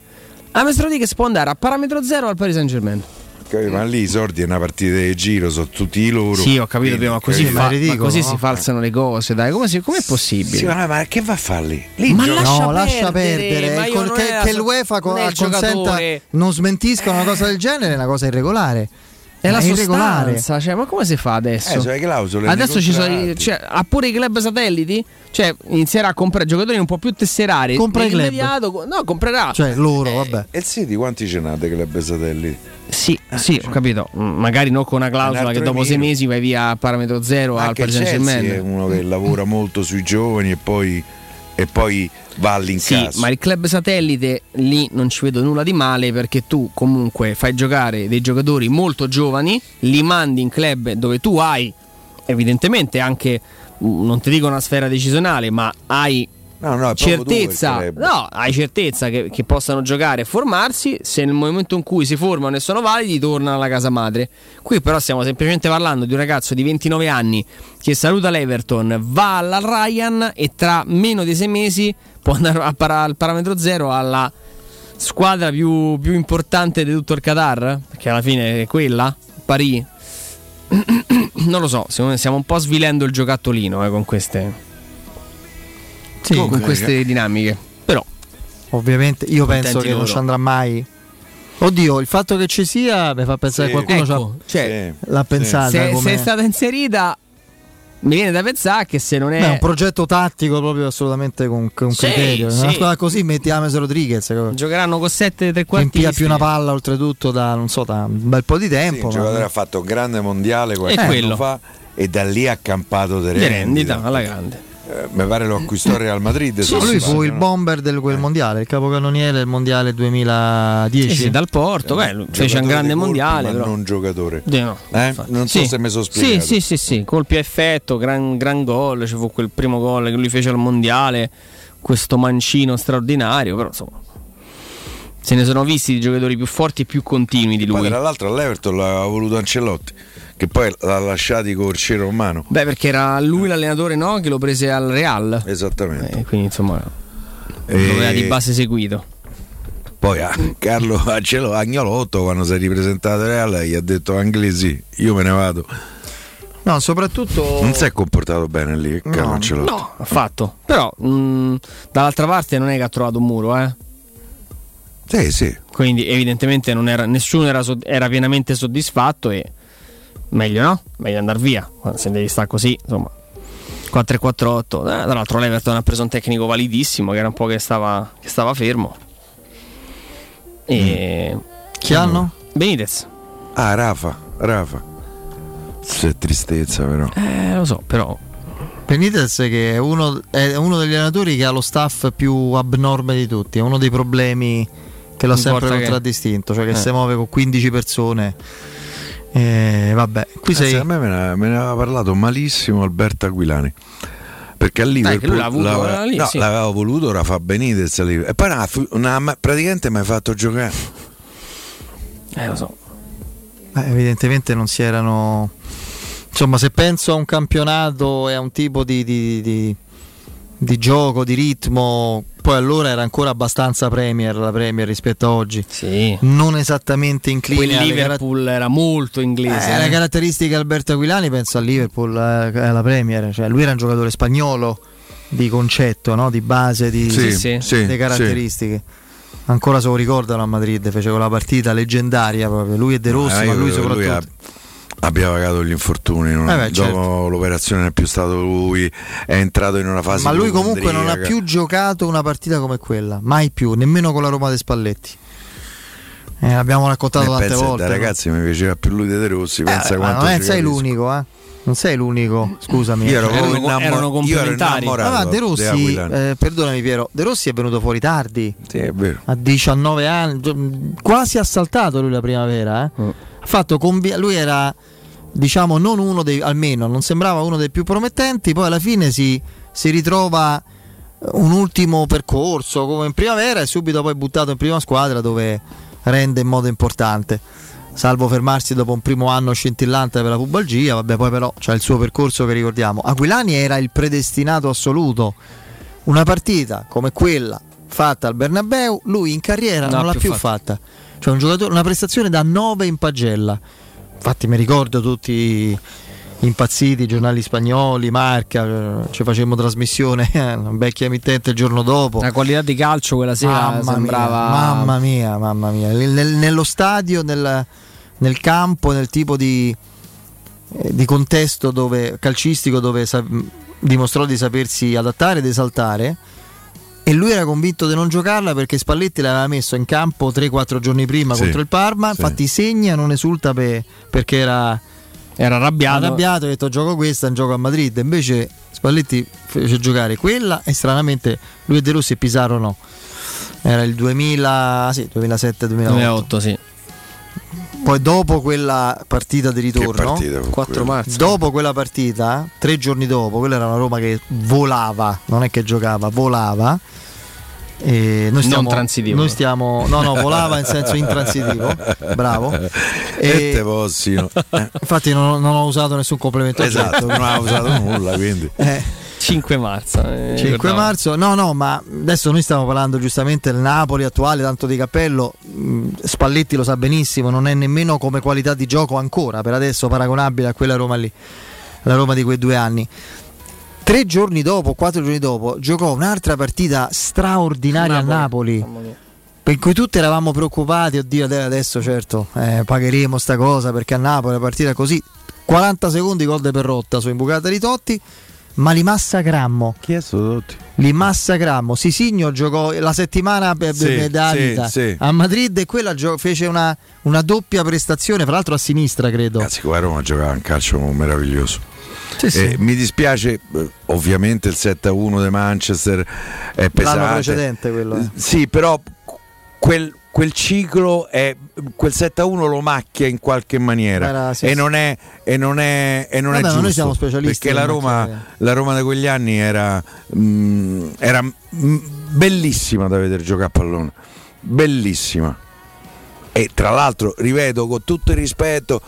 S2: James Rodriguez può andare a parametro zero al Paris Saint Germain.
S3: Capito? Ma lì i soldi è una partita di giro, sono tutti loro.
S2: Sì, ho capito,
S3: Quindi,
S2: ma così,
S3: capito?
S2: fa- ma così si falsano le cose, dai, come si- com'è possibile?
S3: Sì, ma, no, ma che va a fare lì? Lì
S2: Ma lascia
S1: no, lascia
S2: perdere,
S1: perdere.
S2: ma
S1: Il
S2: io
S1: col- che, che l'UEFA
S2: non
S1: co-
S2: è il
S1: consenta, non smentisca una cosa del genere è una cosa irregolare.
S2: È la
S1: irregolare.
S2: sostanza, cioè, ma come si fa adesso?
S3: Eh, le clausole
S2: adesso ci sono, cioè, ha pure i club satelliti? Cioè, inizierà a comprare giocatori un po' più tesserari.
S1: Compra i club.
S2: No, comprerà.
S1: Cioè loro, vabbè.
S3: E il City quanti ce n'ha dei club satelliti?
S2: Sì, sì, ho capito. Mm, Magari non con una clausola
S3: Un
S2: che dopo sei mesi vai via a parametro zero al
S3: Anche il
S2: Paris Saint
S3: Chelsea è
S2: Germain.
S3: uno che lavora molto sui giovani e poi, e poi va
S2: Sì,
S3: all'incasso.
S2: ma il club satellite lì non ci vedo nulla di male perché tu comunque fai giocare dei giocatori molto giovani, li mandi in club dove tu hai evidentemente anche, mm, non ti dico una sfera decisionale, ma hai
S3: No, no,
S2: certezza, no, hai certezza che, che possano giocare e formarsi, se nel momento in cui si formano e sono validi tornano alla casa madre. Qui però stiamo semplicemente parlando di un ragazzo di 29 anni che saluta l'Everton, va alla Ryan e tra meno di sei mesi può andare para- al parametro zero alla squadra più, più importante di tutto il Qatar, perché alla fine è quella, Paris. non lo so, stiamo un po' svilendo il giocattolino eh, con queste
S1: Sì,
S2: con queste dinamiche. Però
S1: Ovviamente io
S2: Contenti
S1: penso che non
S2: loro.
S1: ci andrà mai. Oddio, il fatto che ci sia mi fa pensare
S2: Sì.
S1: che qualcuno
S2: Ecco, cioè,
S1: l'ha pensata.
S2: se,
S1: come...
S2: se è stata inserita, mi viene da pensare che se non è.
S1: Beh, è un progetto tattico proprio assolutamente con, con
S2: Sì,
S1: criterio.
S2: sì.
S1: Una squadra così metti James Rodriguez che
S2: Giocheranno con 7 tre
S1: impia
S2: quarti.
S1: più una palla oltretutto da non so da un bel po' di
S3: Sì,
S1: tempo.
S3: il
S1: ma-
S3: giocatore ha fatto un grande mondiale qualche anno
S2: quello.
S3: fa e da lì ha campato di
S2: Di
S3: rendita.
S2: rendita alla grande.
S3: Eh, mi pare lo acquistò il Real Madrid. non
S1: lui fu il bomber del quel mondiale, il capocannoniere del mondiale 2010.
S2: Sì, sì, dal Porto, beh, lui fece un grande
S3: di colpi,
S2: mondiale.
S3: ma
S2: però.
S3: non giocatore.
S2: Sì, no,
S3: Eh? Non so
S2: Sì.
S3: se mi sono
S2: Sì,
S3: spiegato.
S2: sì, sì, sì, colpi a effetto, gran, gran gol, ci fu quel primo gol che lui fece al mondiale, questo mancino straordinario, però insomma. se ne sono visti di giocatori più forti e più continui di lui.
S3: Poi, tra l'altro all'Everton l'ha voluto Ancelotti, che poi l'ha lasciato col cero in mano.
S2: Beh, perché era lui l'allenatore no? che lo prese al Real.
S3: Esattamente.
S2: Eh, quindi insomma
S3: E-
S2: lo aveva di base seguito.
S3: Poi a Carlo Ancelo Agnolotto quando si è ripresentato al Real gli ha detto Anglesi, io me ne vado.
S1: No, soprattutto.
S3: Non si è comportato bene lì Carlo
S2: No, no, affatto. Però mh, dall'altra parte non è che ha trovato un muro, eh.
S3: Sì, sì.
S2: Quindi evidentemente non era, nessuno era, era pienamente soddisfatto e meglio no? Meglio andare via. Se devi stare così, insomma. 4-4-8. Eh, tra l'altro l'Everton ha preso un tecnico validissimo che era un po' che stava, che stava fermo. E...
S1: Chi hanno?
S2: Benitez.
S3: Ah, Rafa, Rafa. C'è tristezza però.
S2: Eh, lo so, però.
S1: Benitez che è uno, è uno degli allenatori che ha lo staff più abnorme di tutti, è uno dei problemi che l'ha sempre
S2: importa che-
S1: contraddistinto, cioè che
S2: Eh.
S1: si muove con 15 persone. Eh, vabbè, qui
S3: Eh,
S1: sei...
S3: a me me ne, me ne aveva parlato malissimo Alberto Aquilani. Perché a Liverpool
S2: l'ha avuto,
S3: l'aveva-
S2: era lì,
S3: no,
S2: sì.
S3: l'aveva voluto Rafa Benitez a Liverpool. e poi ha mai- praticamente mi ha fatto giocare.
S2: Eh, lo so.
S1: Beh, evidentemente non si erano. Insomma, se penso a un campionato e a un tipo di, di- di- di gioco, di ritmo, poi allora era ancora abbastanza Premier la Premier rispetto a oggi.
S2: Sì.
S1: Non esattamente incline
S2: Quel Liverpool era molto inglese.
S1: Eh,
S2: eh.
S1: le caratteristiche di Alberto Aquilani penso al Liverpool, eh, alla Premier, cioè lui era un giocatore spagnolo di concetto, no? di base, di,
S3: Sì, sì, sì,
S1: di caratteristiche. Ancora se lo ricordano a Madrid, fece quella partita leggendaria proprio, lui e De Rossi,
S3: Eh,
S1: ma lui soprattutto.
S3: ha- abbia pagato gli infortuni. non-
S1: Eh beh,
S3: dopo
S1: certo.
S3: l'operazione non è più stato lui, è entrato in una fase.
S1: Ma lui comunque non ha più giocato una partita come quella, mai più, nemmeno con la Roma dei Spalletti. Eh, l'abbiamo raccontato tante volte.
S3: Da ragazzi mi piaceva più lui di De Rossi.
S1: Eh,
S3: Pensa quanto
S1: non è- sei
S3: capisco.
S1: l'unico, eh. Non sei l'unico, scusami.
S3: Io ero
S1: Cioè,
S3: proprio
S1: erano-
S3: innamor- io ero innamorato
S1: Ma De Rossi, eh, perdonami Piero, De Rossi è venuto fuori tardi.
S3: Sì, è vero.
S1: A 19 anni, gi- quasi ha saltato lui la primavera. eh.
S3: Mm.
S1: Fatto convi- lui era, diciamo, non uno dei, almeno non sembrava uno dei più promettenti. Poi alla fine si, si ritrova un ultimo percorso come in primavera e subito poi buttato in prima squadra dove rende in modo importante. Salvo fermarsi dopo un primo anno scintillante per la pubalgia, vabbè, poi però c'è il suo percorso che ricordiamo. Aquilani era il predestinato assoluto. Una partita come quella fatta al Bernabeu, lui in carriera
S2: Non
S1: non
S2: l'ha più fatta.
S1: fatta. Cioè un giocatore, una prestazione da 9 in pagella. Infatti mi ricordo tutti impazziti, i giornali spagnoli, Marca, eh, ci facemmo trasmissione, eh, una vecchia emittente il giorno dopo.
S2: La qualità di calcio quella sera
S1: Mamma
S2: sembrava.
S1: mia, mamma mia, mamma mia. Nel- nel- nello stadio, nel, nel campo, nel tipo di, eh, di contesto dove, calcistico dove sa- dimostrò di sapersi adattare ed esaltare. E lui era convinto di non giocarla perché Spalletti l'aveva messo in campo 3-4 giorni prima
S2: Sì,
S1: contro il Parma.
S2: sì.
S1: Infatti, segna non esulta pe- perché era,
S2: era arrabbiato.
S1: arrabbiato. Ha detto: Gioco questa, un gioco a Madrid. Invece, Spalletti fece giocare quella e stranamente lui e De Rossi e Pisaro no. Era il 2000, sì, 2007-2008.
S2: 2008, sì.
S1: Poi dopo quella partita di ritorno,
S3: partita fu
S2: 4
S3: quella?
S2: marzo.
S1: dopo quella partita, tre giorni dopo, quella era una Roma che volava, non è che giocava, volava. E noi stiamo,
S2: Non transitivo.
S1: Noi stiamo, no, no, volava in senso intransitivo, bravo.
S3: E te possino.
S1: Infatti non, non ho usato nessun complemento.
S3: Esatto,
S1: oggetto.
S3: non ha usato nulla, quindi.
S1: Eh.
S2: 5 marzo. eh,
S1: 5
S2: ricordavo.
S1: marzo, no, no, ma adesso noi stiamo parlando giustamente del Napoli attuale, tanto di cappello. Spalletti lo sa benissimo, non è nemmeno come qualità di gioco ancora per adesso paragonabile a quella Roma lì, la Roma di quei due anni. Tre giorni dopo, quattro giorni dopo, giocò un'altra partita straordinaria a Napoli. Per cui tutti eravamo preoccupati, oddio, ade- adesso certo eh, pagheremo sta cosa perché a Napoli la partita è così. 40 secondi gol de Perrotta su imbucata di Totti, ma li massacrammo.
S3: Chi è sto Totti?
S1: Li massacrammo. Sisigno giocò la settimana per
S3: Sì,
S1: da
S3: sì,
S1: vita
S3: sì.
S1: a Madrid e quella gio- fece una, una doppia prestazione, fra l'altro a sinistra credo.
S3: Ragazzi, qua a Roma giocava un calcio meraviglioso.
S1: Sì, sì.
S3: Eh, mi dispiace, eh, ovviamente il 7-1 di Manchester è pesante.
S1: L'anno precedente quello. eh.
S3: Sì, però quel, quel ciclo è quel 7-1 lo macchia in qualche maniera
S1: Era- sì,
S3: e,
S1: sì.
S3: non è, e non è, e non è
S1: Vabbè, ma
S3: giusto
S1: noi siamo specialisti
S3: perché la Roma, la Roma di quegli anni era, mm, era mm, bellissima da vedere giocare a pallone bellissima. E tra l'altro, rivedo con tutto il rispetto,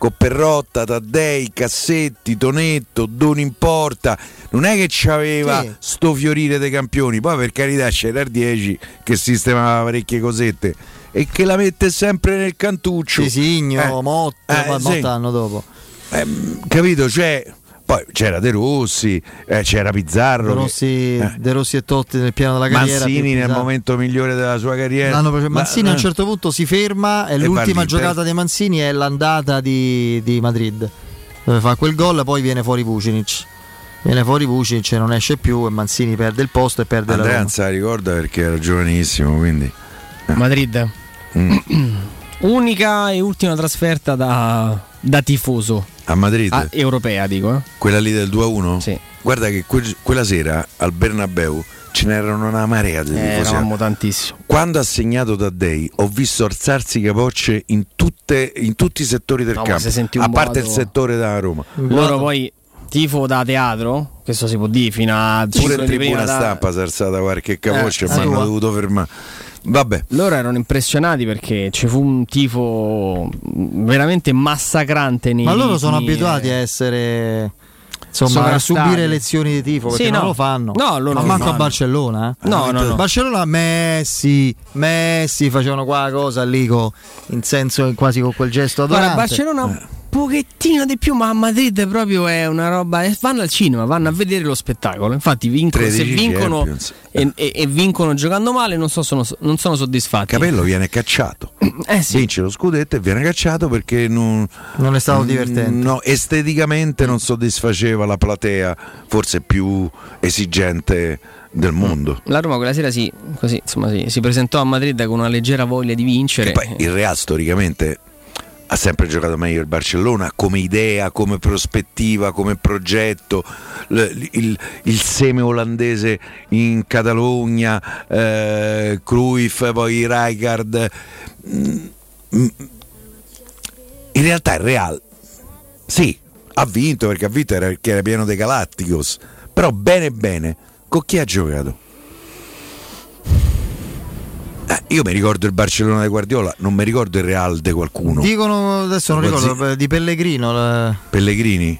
S3: con Perrotta, Taddei, Cassetti, Tonetto, Don Importa, non è che c'aveva
S1: Sì.
S3: sto fiorire dei campioni, poi per carità c'era il 10 che sistemava parecchie cosette e che la mette sempre nel cantuccio.
S1: Sisigno,
S3: Eh,
S1: Motta,
S3: eh,
S1: ma
S3: sì.
S1: Motta l'anno dopo.
S3: Ehm, capito? Cioè, poi c'era De Rossi, eh, c'era Pizzarro.
S1: De
S3: che-
S1: Rossi,
S3: eh,
S1: De Rossi e Totti nel piano della carriera.
S3: Mancini
S1: più
S3: nel
S1: pesante.
S3: momento migliore della sua carriera.
S1: L'anno pre- Mancini
S3: La-
S1: a un certo punto si ferma e,
S3: E
S1: l'ultima giocata di Mancini è l'andata di, di Madrid dove fa quel gol poi viene fuori Vucinic viene fuori Vucinic non esce più e Mancini perde il posto e perde la
S3: Andrea
S1: Roma
S3: non se la ricorda perché era giovanissimo, quindi.
S2: Madrid.
S3: Mm.
S2: Unica e ultima trasferta da, da tifoso.
S3: A Madrid?
S2: Ah, europea, dico. Eh.
S3: Quella lì del 2-1?
S2: Sì.
S3: Guarda che que- quella sera al Bernabeu ce n'erano una marea di
S2: Eh,
S3: tifosi.
S2: eravamo tantissimo.
S3: Quando ha segnato Taddei ho visto alzarsi capocce in, tutte- in tutti i settori del
S2: No, ma
S3: campo,
S2: se
S3: a parte il
S2: modo-
S3: settore da Roma.
S2: Loro poi tifo da teatro, questo si può dire fino a
S3: Pure in tribuna
S2: da-
S3: stampa si è alzata qualche capoccia
S2: Eh,
S3: mi hanno dovuto fermare. Vabbè.
S2: Loro erano impressionati perché ci fu un tifo veramente massacrante nei
S1: ma loro sono
S2: ritmi,
S1: abituati
S2: eh.
S1: a essere insomma a subire lezioni di tifo perché
S2: Sì,
S1: non
S2: no.
S1: lo fanno
S2: No, loro
S1: ma manco
S2: fanno.
S1: a Barcellona eh.
S2: No, no, no.
S1: Barcellona Messi Messi facevano qua la cosa lì co- in senso quasi con quel gesto
S2: Guarda,
S1: adorante
S2: Barcellona un pochettino di più, ma a Madrid proprio è una roba. eh, Vanno al cinema, vanno a vedere lo spettacolo. Infatti, vincono, se
S3: 13
S2: vincono e, e- e vincono giocando male, non, so, sono, non sono soddisfatti.
S3: Capello viene cacciato.
S2: Eh sì.
S3: Vince lo scudetto e viene cacciato perché non,
S1: Non è stato
S3: Mm,
S1: divertente.
S3: No, esteticamente non soddisfaceva la platea, forse più esigente del mondo.
S2: La Roma quella sera si, così, insomma, si, si presentò a Madrid con una leggera voglia di vincere.
S3: E poi il Real storicamente ha sempre giocato meglio il Barcellona come idea, come prospettiva, come progetto, L- il, il seme olandese in Catalogna, eh, Cruyff, poi Rijkaard. Mm, mm. In realtà il Real sì, ha vinto perché ha vinto perché era pieno dei Galacticos, però bene bene, con chi ha giocato? Eh, io mi ricordo il Barcellona di Guardiola, non mi ricordo il Real di qualcuno.
S1: dicono adesso non ricordo di Pellegrino la-
S3: Pellegrini?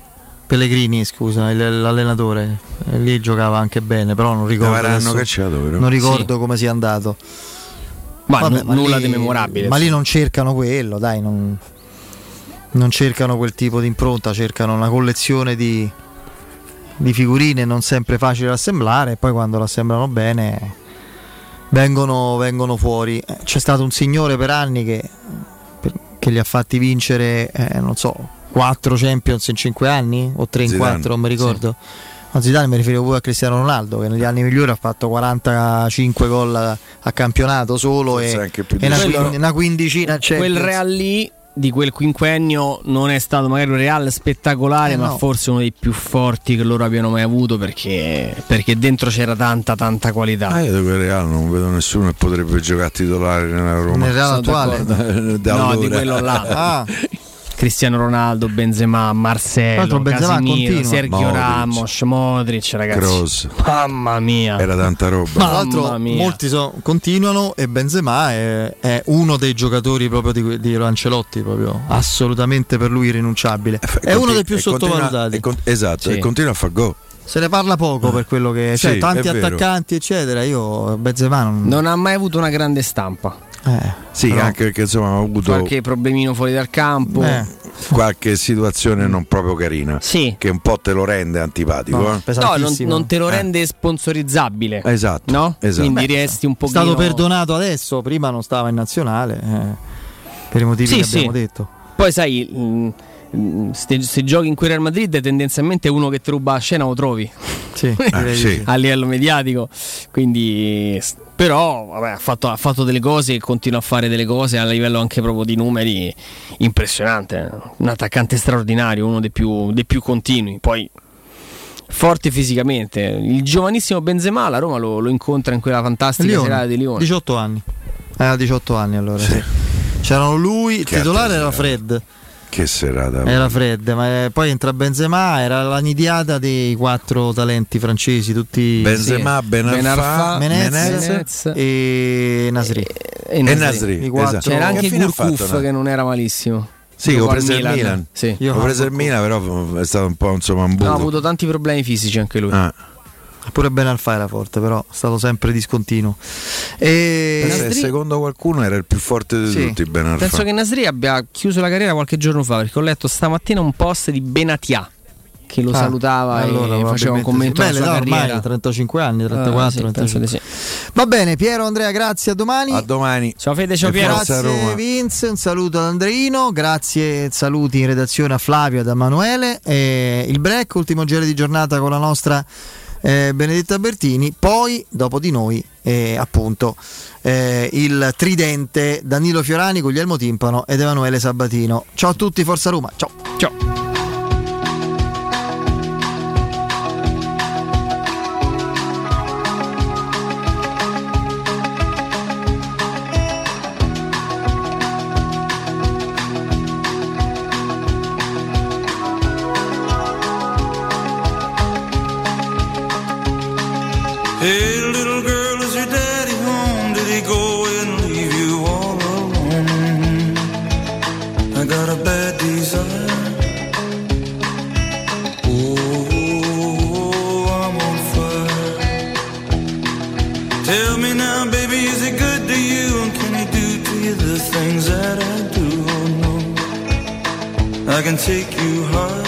S1: Pellegrini scusa il- l'allenatore lì giocava anche bene però non ricordo adesso-
S3: cacciato, però.
S1: non ricordo
S2: Sì.
S1: come sia andato
S2: Ma
S1: Vabbè,
S2: nu- nulla
S1: lì-
S2: di memorabile.
S1: ma lì non cercano quello dai non, non cercano quel tipo di impronta cercano una collezione di, di figurine non sempre facili da assemblare e poi quando lo assemblano bene vengono, vengono fuori Eh, c'è stato un signore per anni che, per- che li ha fatti vincere eh, non so 4 Champions in 5 anni o 3 in
S3: Zidane,
S1: 4 non mi ricordo a Zidane mi riferivo pure a Cristiano Ronaldo che negli anni migliori ha fatto 45 gol a, a campionato solo
S3: Forse
S1: e, e una,
S2: quello.
S1: una quindicina a
S2: Quel. Real lì di quel quinquennio non è stato magari un Real spettacolare,
S1: Eh,
S2: ma
S1: no.
S2: forse uno dei più forti che loro abbiano mai avuto perché, perché dentro c'era tanta tanta qualità.
S3: Ah, io di quel Real non vedo nessuno che potrebbe giocare titolare nella Roma.
S1: Nel Real attuale.
S3: Da
S2: no,
S3: allora.
S2: di quello là.
S1: ah,
S2: Cristiano Ronaldo, Benzema,
S1: l'altro Benzema continua.
S2: Sergio
S3: Modric.
S2: Ramos, Modric, ragazzi.
S3: Kroos.
S2: Mamma mia.
S3: Era tanta roba.
S1: tra l'altro
S2: Mamma mia.
S1: molti so- continuano e Benzema è, è uno dei giocatori proprio di, di Ancelotti proprio assolutamente per lui irrinunciabile è uno dei più
S3: continua-
S1: sottovalutati
S3: e con- esatto,
S2: Sì.
S3: e continua a fare gol.
S1: se ne parla poco per quello che cioè
S3: Sì,
S1: tanti attaccanti eccetera io Benzema non,
S2: Non ha mai avuto una grande stampa.
S1: Eh,
S3: Sì,
S1: però-
S3: anche perché insomma ha avuto
S2: Qualche problemino fuori dal campo.
S1: eh,
S3: qualche situazione non proprio carina.
S2: Sì.
S3: Che un po' te lo rende antipatico.
S1: no,
S3: eh.
S2: No, non, non te lo
S3: Eh.
S2: rende sponsorizzabile.
S3: Esatto.
S2: No?
S3: esatto.
S2: Quindi
S1: Beh,
S2: resti un
S1: è
S2: pochino
S1: stato perdonato adesso prima non stava in nazionale eh, per i motivi
S2: Sì,
S1: che
S2: sì.
S1: abbiamo detto
S2: Poi sai, mh, mh, se, se giochi in quel Real Madrid tendenzialmente uno che ti ruba la scena lo trovi
S1: sì,
S3: Eh,
S1: di
S3: sì.
S1: sì.
S2: a livello mediatico. Quindi però vabbè, ha, fatto, ha fatto delle cose e continua a fare delle cose a livello anche proprio di numeri impressionante. Un attaccante straordinario, uno dei più, dei più continui. Poi forte fisicamente. Il giovanissimo Benzema, la Roma lo, lo incontra in quella fantastica
S1: Lione,
S2: serata di Lione.
S1: 18 anni. Aveva 18 anni allora, sì. C'erano lui, il titolare era? Fred.
S3: Che serata.
S1: Era fredda, ma eh, poi entra Benzema, era la nidiata dei quattro talenti francesi, tutti
S3: Benzema, sì. Benarfa,
S1: Menez, Menez, e Nasri.
S3: E, e Nasri.
S41: Esatto. C'era anche Gurkuf che non era malissimo.
S3: Sì, ho preso il Milan. Milan. Sì. Io ho preso il Milan, però è stato un po' insomma un buco.
S41: No, ha avuto tanti problemi fisici anche lui. Ah.
S1: Pure Ben Alfa era forte, però è stato sempre discontinuo.
S3: E... Nasri... Secondo qualcuno era il più forte di sì. tutti. Ben Alfa.
S41: Penso che Nasri abbia chiuso la carriera qualche giorno fa perché ho letto stamattina un post di Benatia che lo ah, salutava allora, e faceva un commento sì. Beh, sulla ormai
S1: 35 anni, 34, uh, sì, sì. Va bene, Piero, Andrea, grazie, a domani.
S3: A domani.
S41: Ciao Fede, ciao Piero.
S1: Grazie Vince, un saluto ad Andreino, grazie, saluti in redazione a Flavio ad Emanuele. E il break, ultimo giro di giornata con la nostra eh, Benedetta Bertini, poi dopo di noi eh, appunto eh, il tridente Danilo Fiorani, Guglielmo Timpano ed Emanuele Sabatino. Ciao a tutti, Forza Roma, ciao.
S41: Ciao.
S42: that I do, oh no I can take you high